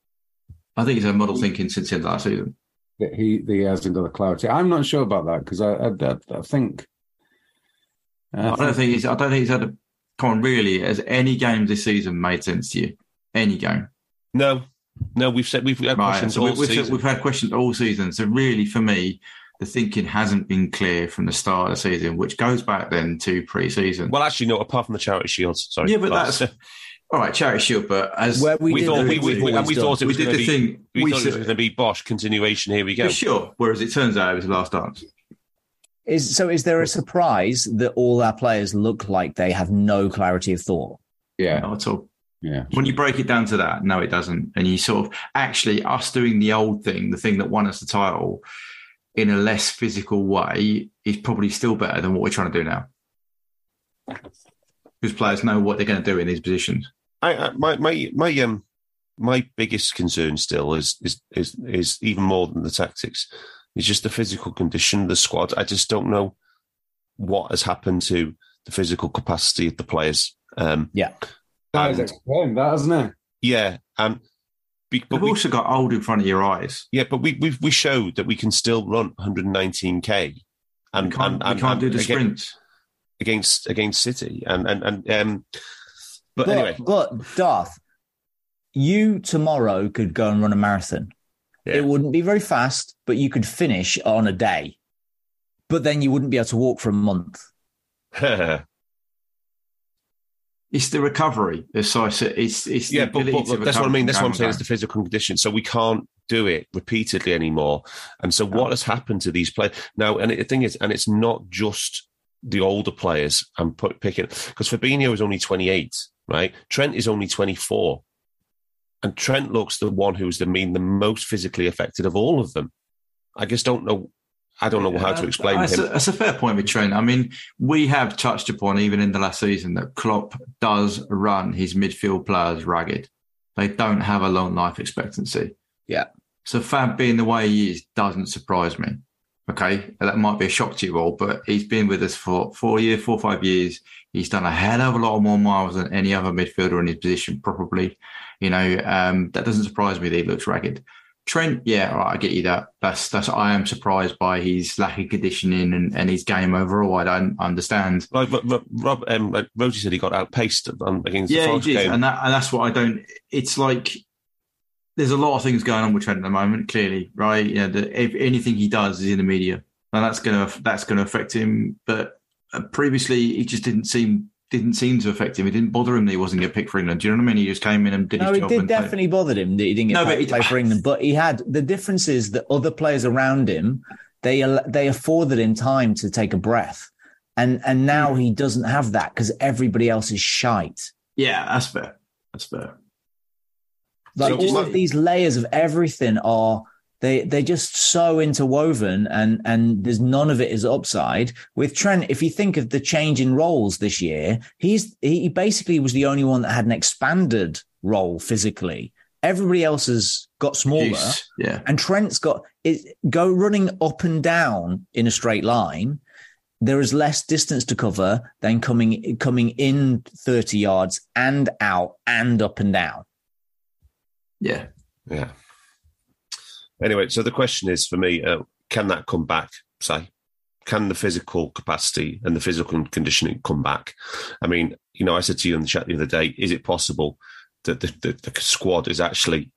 Speaker 4: I think he's had model thinking since the end of last season.
Speaker 2: That he that he hasn't got the clarity. I'm not sure about that because I, I, I, I think.
Speaker 4: Uh, I don't think he's. I don't think he's had a. Come on, really? Has any game this season made sense to you? Any game?
Speaker 1: No, no, we've said we've had
Speaker 4: Right.
Speaker 1: questions
Speaker 4: So
Speaker 1: all
Speaker 4: we, we've,
Speaker 1: season.
Speaker 4: we've had questions all season. So really, for me, the thinking hasn't been clear from the start of the season, which goes back then to pre-season.
Speaker 1: Well, actually, no. Apart from the charity shields, sorry.
Speaker 4: yeah, but that's <laughs> all right. Charity Shield, but as
Speaker 5: Where we,
Speaker 1: we thought we,
Speaker 5: we've
Speaker 1: we, we, and we thought it was
Speaker 4: did
Speaker 1: going
Speaker 4: the
Speaker 1: to be.
Speaker 4: thing,
Speaker 1: We,
Speaker 4: we
Speaker 1: thought it was going to be Bosch continuation. Here we go.
Speaker 4: for sure. Whereas it turns out it was the last dance.
Speaker 5: Is so? Is there a surprise that all our players look like they have no clarity of thought?
Speaker 2: yeah,
Speaker 4: Not at all.
Speaker 2: yeah.
Speaker 4: When you break it down to that, no, it doesn't. And you sort of actually us doing the old thing, the thing that won us the title, in a less physical way, is probably still better than what we're trying to do now. Because players know what they're going to do in these positions.
Speaker 1: I, I my my my um my biggest concern still is is is is even more than the tactics. It's just the physical condition of the squad. I just don't know what has happened to the physical capacity of the players. Um,
Speaker 5: Yeah.
Speaker 2: That has
Speaker 1: And-
Speaker 2: explained that, hasn't it?
Speaker 1: yeah, and be, but
Speaker 4: You've
Speaker 1: we,
Speaker 4: also got old in front of your eyes.
Speaker 1: yeah, but we we we showed that we can still run 119k, and
Speaker 4: We can't,
Speaker 1: and, and,
Speaker 4: we can't do the
Speaker 1: again-
Speaker 4: sprints.
Speaker 1: against against City, and and and um. But,
Speaker 5: But,
Speaker 1: anyway,
Speaker 5: but Darth, you tomorrow could go and run a marathon.
Speaker 1: Yeah.
Speaker 5: It wouldn't be very fast, but you could finish on a day. But then you wouldn't be able to walk for a month. <laughs>
Speaker 4: It's the recovery. It's, so I said, it's, it's the
Speaker 1: yeah, but,
Speaker 4: ability
Speaker 1: but
Speaker 4: to
Speaker 1: that's what I mean. That's what I'm saying. It's the physical condition. So we can't do it repeatedly anymore. And so what has happened to these players now? And the thing is, and it's not just the older players. I'm put, picking because Fabinho is only 28, right? Trent is only 24, and Trent looks the one who's the mean the most physically affected of all of them. I just don't know. I don't know how to
Speaker 4: Yeah,
Speaker 1: explain
Speaker 4: that's
Speaker 1: him.
Speaker 4: A, that's a fair point with Trent. I mean, we have touched upon even in the last season that Klopp does run his midfield players ragged. They don't have a long life expectancy.
Speaker 5: Yeah.
Speaker 4: So Fab being the way he is doesn't surprise me. Okay, that might be a shock to you all, but he's been with us for four years, four or five years. He's done a hell of a lot more miles than any other midfielder in his position, probably. You know, um, that doesn't surprise me that he looks ragged. Trent, yeah, all right, I get you that. That's that's. I am surprised by his lack of conditioning and, and his game overall. I don't understand.
Speaker 1: Like Rob, Rob, um, like Rhodesy said, he got outpaced on, against the
Speaker 4: Yeah,
Speaker 1: Forest
Speaker 4: he did,
Speaker 1: game.
Speaker 4: and that and that's what I don't. It's like there's a lot of things going on with Trent at the moment. Clearly, right? You know, the, if anything he does is in the media, and that's gonna that's gonna affect him. But previously, he just didn't seem didn't seem to affect him. It didn't bother him that he wasn't getting picked for England. Do you know what I mean? He just came in and did
Speaker 5: No,
Speaker 4: his
Speaker 5: it
Speaker 4: job.
Speaker 5: did
Speaker 4: and
Speaker 5: definitely bothered him that he didn't get
Speaker 4: No,
Speaker 5: play,
Speaker 4: but it-
Speaker 5: play for England. But he had the difference is that other players around him they they afforded him time to take a breath, and and now
Speaker 4: Hmm.
Speaker 5: he doesn't have that because everybody else is shite.
Speaker 4: yeah, that's fair. That's fair.
Speaker 5: Like
Speaker 1: So
Speaker 5: all
Speaker 1: my-
Speaker 5: of these layers of everything are they they're just so interwoven and and there's none of it is upside with trent if you think of the change in roles this year he's he basically was the only one that had an expanded role physically everybody else has got smaller
Speaker 4: Jeez. Yeah.
Speaker 5: and trent's got it go running up and down in a straight line there is less distance to cover than coming coming in 30 yards and out and up and down
Speaker 4: Yeah.
Speaker 1: Yeah. Anyway, so the question is for me: uh, Can that come back? Say, can the physical capacity and the physical conditioning come back? I mean, you know, I said to you in the chat the other day: Is it possible that the, the, the squad is actually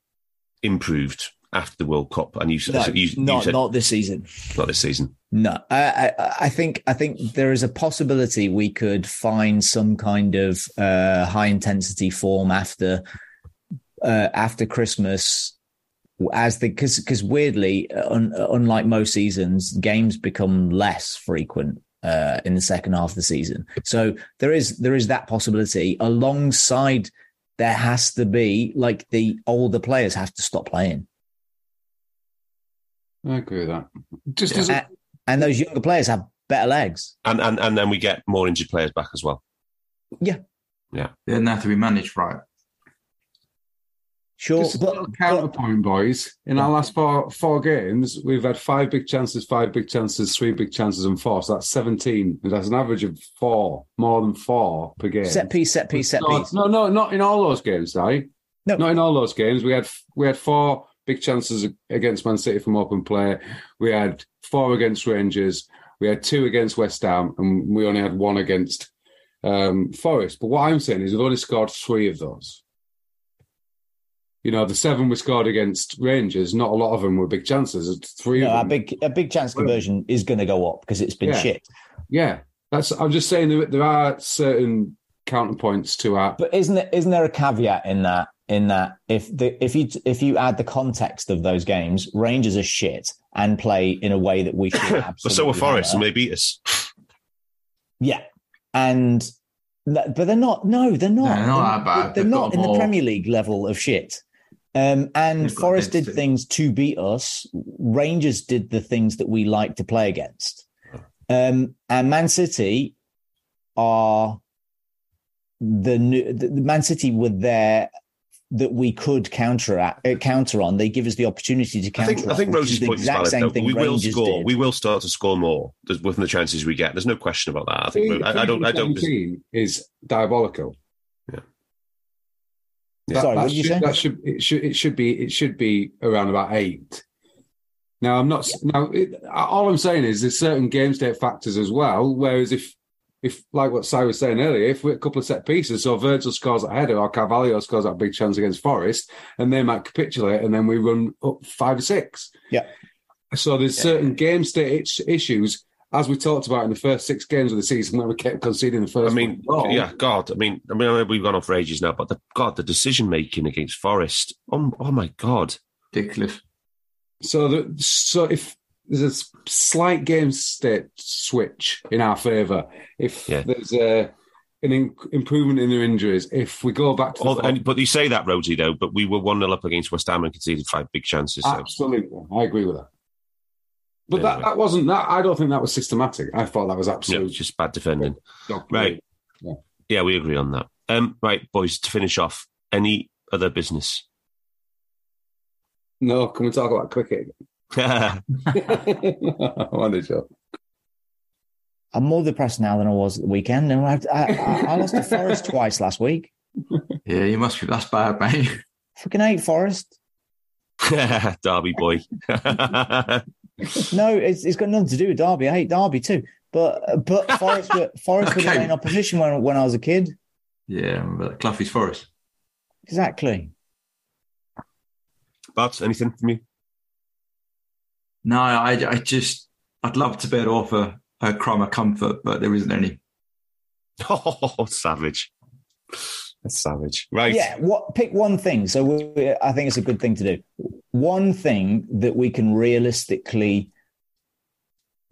Speaker 1: improved after the World Cup? And you,
Speaker 5: no,
Speaker 1: you, you
Speaker 5: not,
Speaker 1: said
Speaker 5: not this season
Speaker 1: not this season.
Speaker 5: No, I, I, I think I think there is a possibility we could find some kind of uh, high intensity form after uh, after Christmas, as the because because weirdly, un, unlike most seasons, games become less frequent uh, in the second half of the season. So there is there is that possibility. Alongside, there has to be like the older players have to stop playing.
Speaker 2: I agree with that. Just
Speaker 4: Yeah.
Speaker 2: as a,
Speaker 5: A- and those younger players have better legs.
Speaker 1: And and and then we get more injured players back as well. Yeah. Yeah.
Speaker 4: They didn't have to be managed right.
Speaker 5: Sure,
Speaker 2: just a
Speaker 5: but,
Speaker 2: little
Speaker 5: but
Speaker 2: counterpoint, boys. In our last four four games, we've had five big chances, five big chances, three big chances, and four. So that's seventeen. That's an average of four, more than four per game.
Speaker 5: set piece, set piece, set piece.
Speaker 2: No, no, not in all those games, right?
Speaker 5: No.
Speaker 2: not in all those games. We had we had four big chances against Man City from open play. We had four against Rangers. We had two against West Ham, and we only had one against um, Forest. But what I'm saying is, we've only scored three of those. You know, the seven we scored against Rangers, not a lot of them were big chances. Three
Speaker 5: No,
Speaker 2: of
Speaker 5: a big a big chance conversion is going to go up because it's been
Speaker 2: Yeah.
Speaker 5: shit.
Speaker 2: Yeah, that's. I'm just saying there, there are certain counterpoints to our.
Speaker 5: But isn't there isn't there a caveat in that? In that, if the if you if you add the context of those games, Rangers are shit and play in a way that we should <coughs> absolutely.
Speaker 1: But so were Forest, and they beat us.
Speaker 5: Yeah, and th- but they're not. No, they're not.
Speaker 4: They're not that bad.
Speaker 5: They're
Speaker 4: They've
Speaker 5: not
Speaker 4: got
Speaker 5: in the Premier League level of shit. Um, and
Speaker 4: They've
Speaker 5: Forest did
Speaker 4: density.
Speaker 5: things to beat us. Rangers did the things that we like to play against. Um, and Man City are the new. The, the Man City were there that we could counter at, uh, counter on. They give us the opportunity to
Speaker 1: I
Speaker 5: counter.
Speaker 1: think I think
Speaker 5: on, is
Speaker 1: Rhodesy's
Speaker 5: the
Speaker 1: point is
Speaker 5: exact
Speaker 1: valid.
Speaker 5: same thing
Speaker 1: We will
Speaker 5: Rangers
Speaker 1: score.
Speaker 5: did.
Speaker 1: We will start to score more with the chances we get. There's no question about that. I think. I, I don't. I don't.
Speaker 2: 17 is diabolical.
Speaker 1: Yeah.
Speaker 5: Sorry,
Speaker 2: that
Speaker 5: what did you
Speaker 2: should,
Speaker 5: say?
Speaker 2: That should it should it should be it should be around about eight. Now I'm not now. It, all I'm saying is there's certain game state factors as well. Whereas if if like what Si was saying earlier, if we're a couple of set pieces, so Virgil scores at header or Carvalho scores that big chance against Forest, and they might capitulate, and then we run up five or six.
Speaker 5: Yeah.
Speaker 2: So there's certain game state issues as we talked about in the first six games of the season where we kept conceding the first.
Speaker 1: I mean,
Speaker 2: goal.
Speaker 1: yeah, God. I mean, I mean, we've gone on for ages now, but the God, the decision making against Forest. Oh, oh my God.
Speaker 4: Ridiculous.
Speaker 2: So, the, so if there's a slight game state switch in our favour, if
Speaker 1: Yeah.
Speaker 2: there's a an in, improvement in their injuries, if we go back to the
Speaker 1: All, and, but you say that, Rhodesy, though. But we were one 0 up against West Ham and conceded five big chances. So.
Speaker 2: absolutely, I agree with that. But
Speaker 1: Yeah,
Speaker 2: that, that wasn't that. I don't think that was systematic. I thought that was
Speaker 1: Yeah,
Speaker 2: absolute
Speaker 1: just bad defending. Right.
Speaker 2: play.
Speaker 1: Yeah, we agree on that. Um, right, boys. To finish off, any other business?
Speaker 2: No, can we talk about cricket? I wanted to.
Speaker 5: I'm more depressed now than I was at the weekend. And I, I, I, I lost to <laughs> Forest twice last week.
Speaker 4: Yeah, you must be. That's bad, mate.
Speaker 5: Fucking hate Forest. <laughs>
Speaker 1: Derby boy. <laughs>
Speaker 5: No, it's, it's got nothing to do with Derby. I hate Derby too. But but <laughs> Forest were Forest were the main opposition when when I was a kid.
Speaker 4: Yeah, but Cloughie's Forest.
Speaker 5: Exactly.
Speaker 1: but anything from you?
Speaker 4: No, I, I just, I'd love to be able to offer a crumb of comfort, but there isn't any. <laughs>
Speaker 1: Oh, savage. That's savage. Right.
Speaker 5: Yeah. What? Pick one thing. So we, I think it's a good thing to do. One thing that we can realistically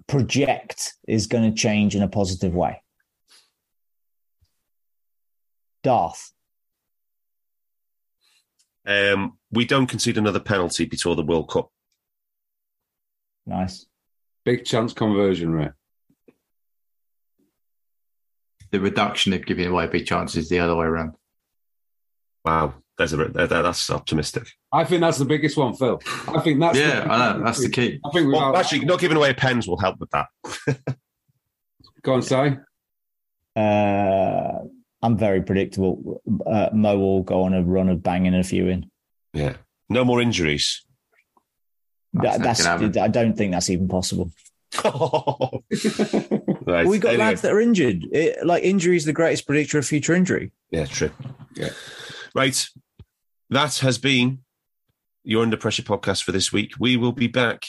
Speaker 5: project is going to change in a positive way. Darth.
Speaker 1: Um, we don't concede another penalty before the World Cup.
Speaker 5: Nice.
Speaker 2: Big chance conversion rate.
Speaker 4: The reduction of giving away big chances the other way around.
Speaker 1: Wow, there's a that, that's optimistic.
Speaker 2: I think that's the biggest one, Phil. I think that's
Speaker 4: yeah,
Speaker 2: the,
Speaker 4: I know that's the key.
Speaker 2: I think
Speaker 1: Well,
Speaker 2: got-
Speaker 1: actually, not giving away pens will help with that. <laughs>
Speaker 2: go on, say.
Speaker 5: Uh, I'm very predictable. Uh, Mo will go on a run of banging a few in.
Speaker 1: Yeah, no more injuries.
Speaker 5: That-
Speaker 4: That's not
Speaker 5: That's. I don't think that's even possible. <laughs>
Speaker 1: right,
Speaker 5: We've got
Speaker 1: anyway.
Speaker 5: lads that are injured. It, like injury is the greatest predictor of future injury.
Speaker 1: Yeah, true.
Speaker 2: Yeah.
Speaker 1: Right. That has been your Under Pressure podcast for this week. We will be back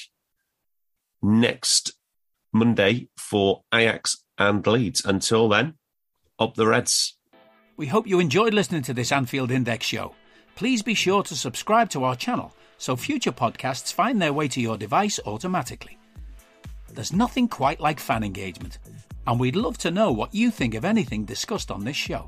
Speaker 1: next Monday for Ajax and Leeds. Until then, up the Reds.
Speaker 6: We hope you enjoyed listening to this Anfield Index show. Please be sure to subscribe to our channel so future podcasts find their way to your device automatically. There's nothing quite like fan engagement, and we'd love to know what you think of anything discussed on this show.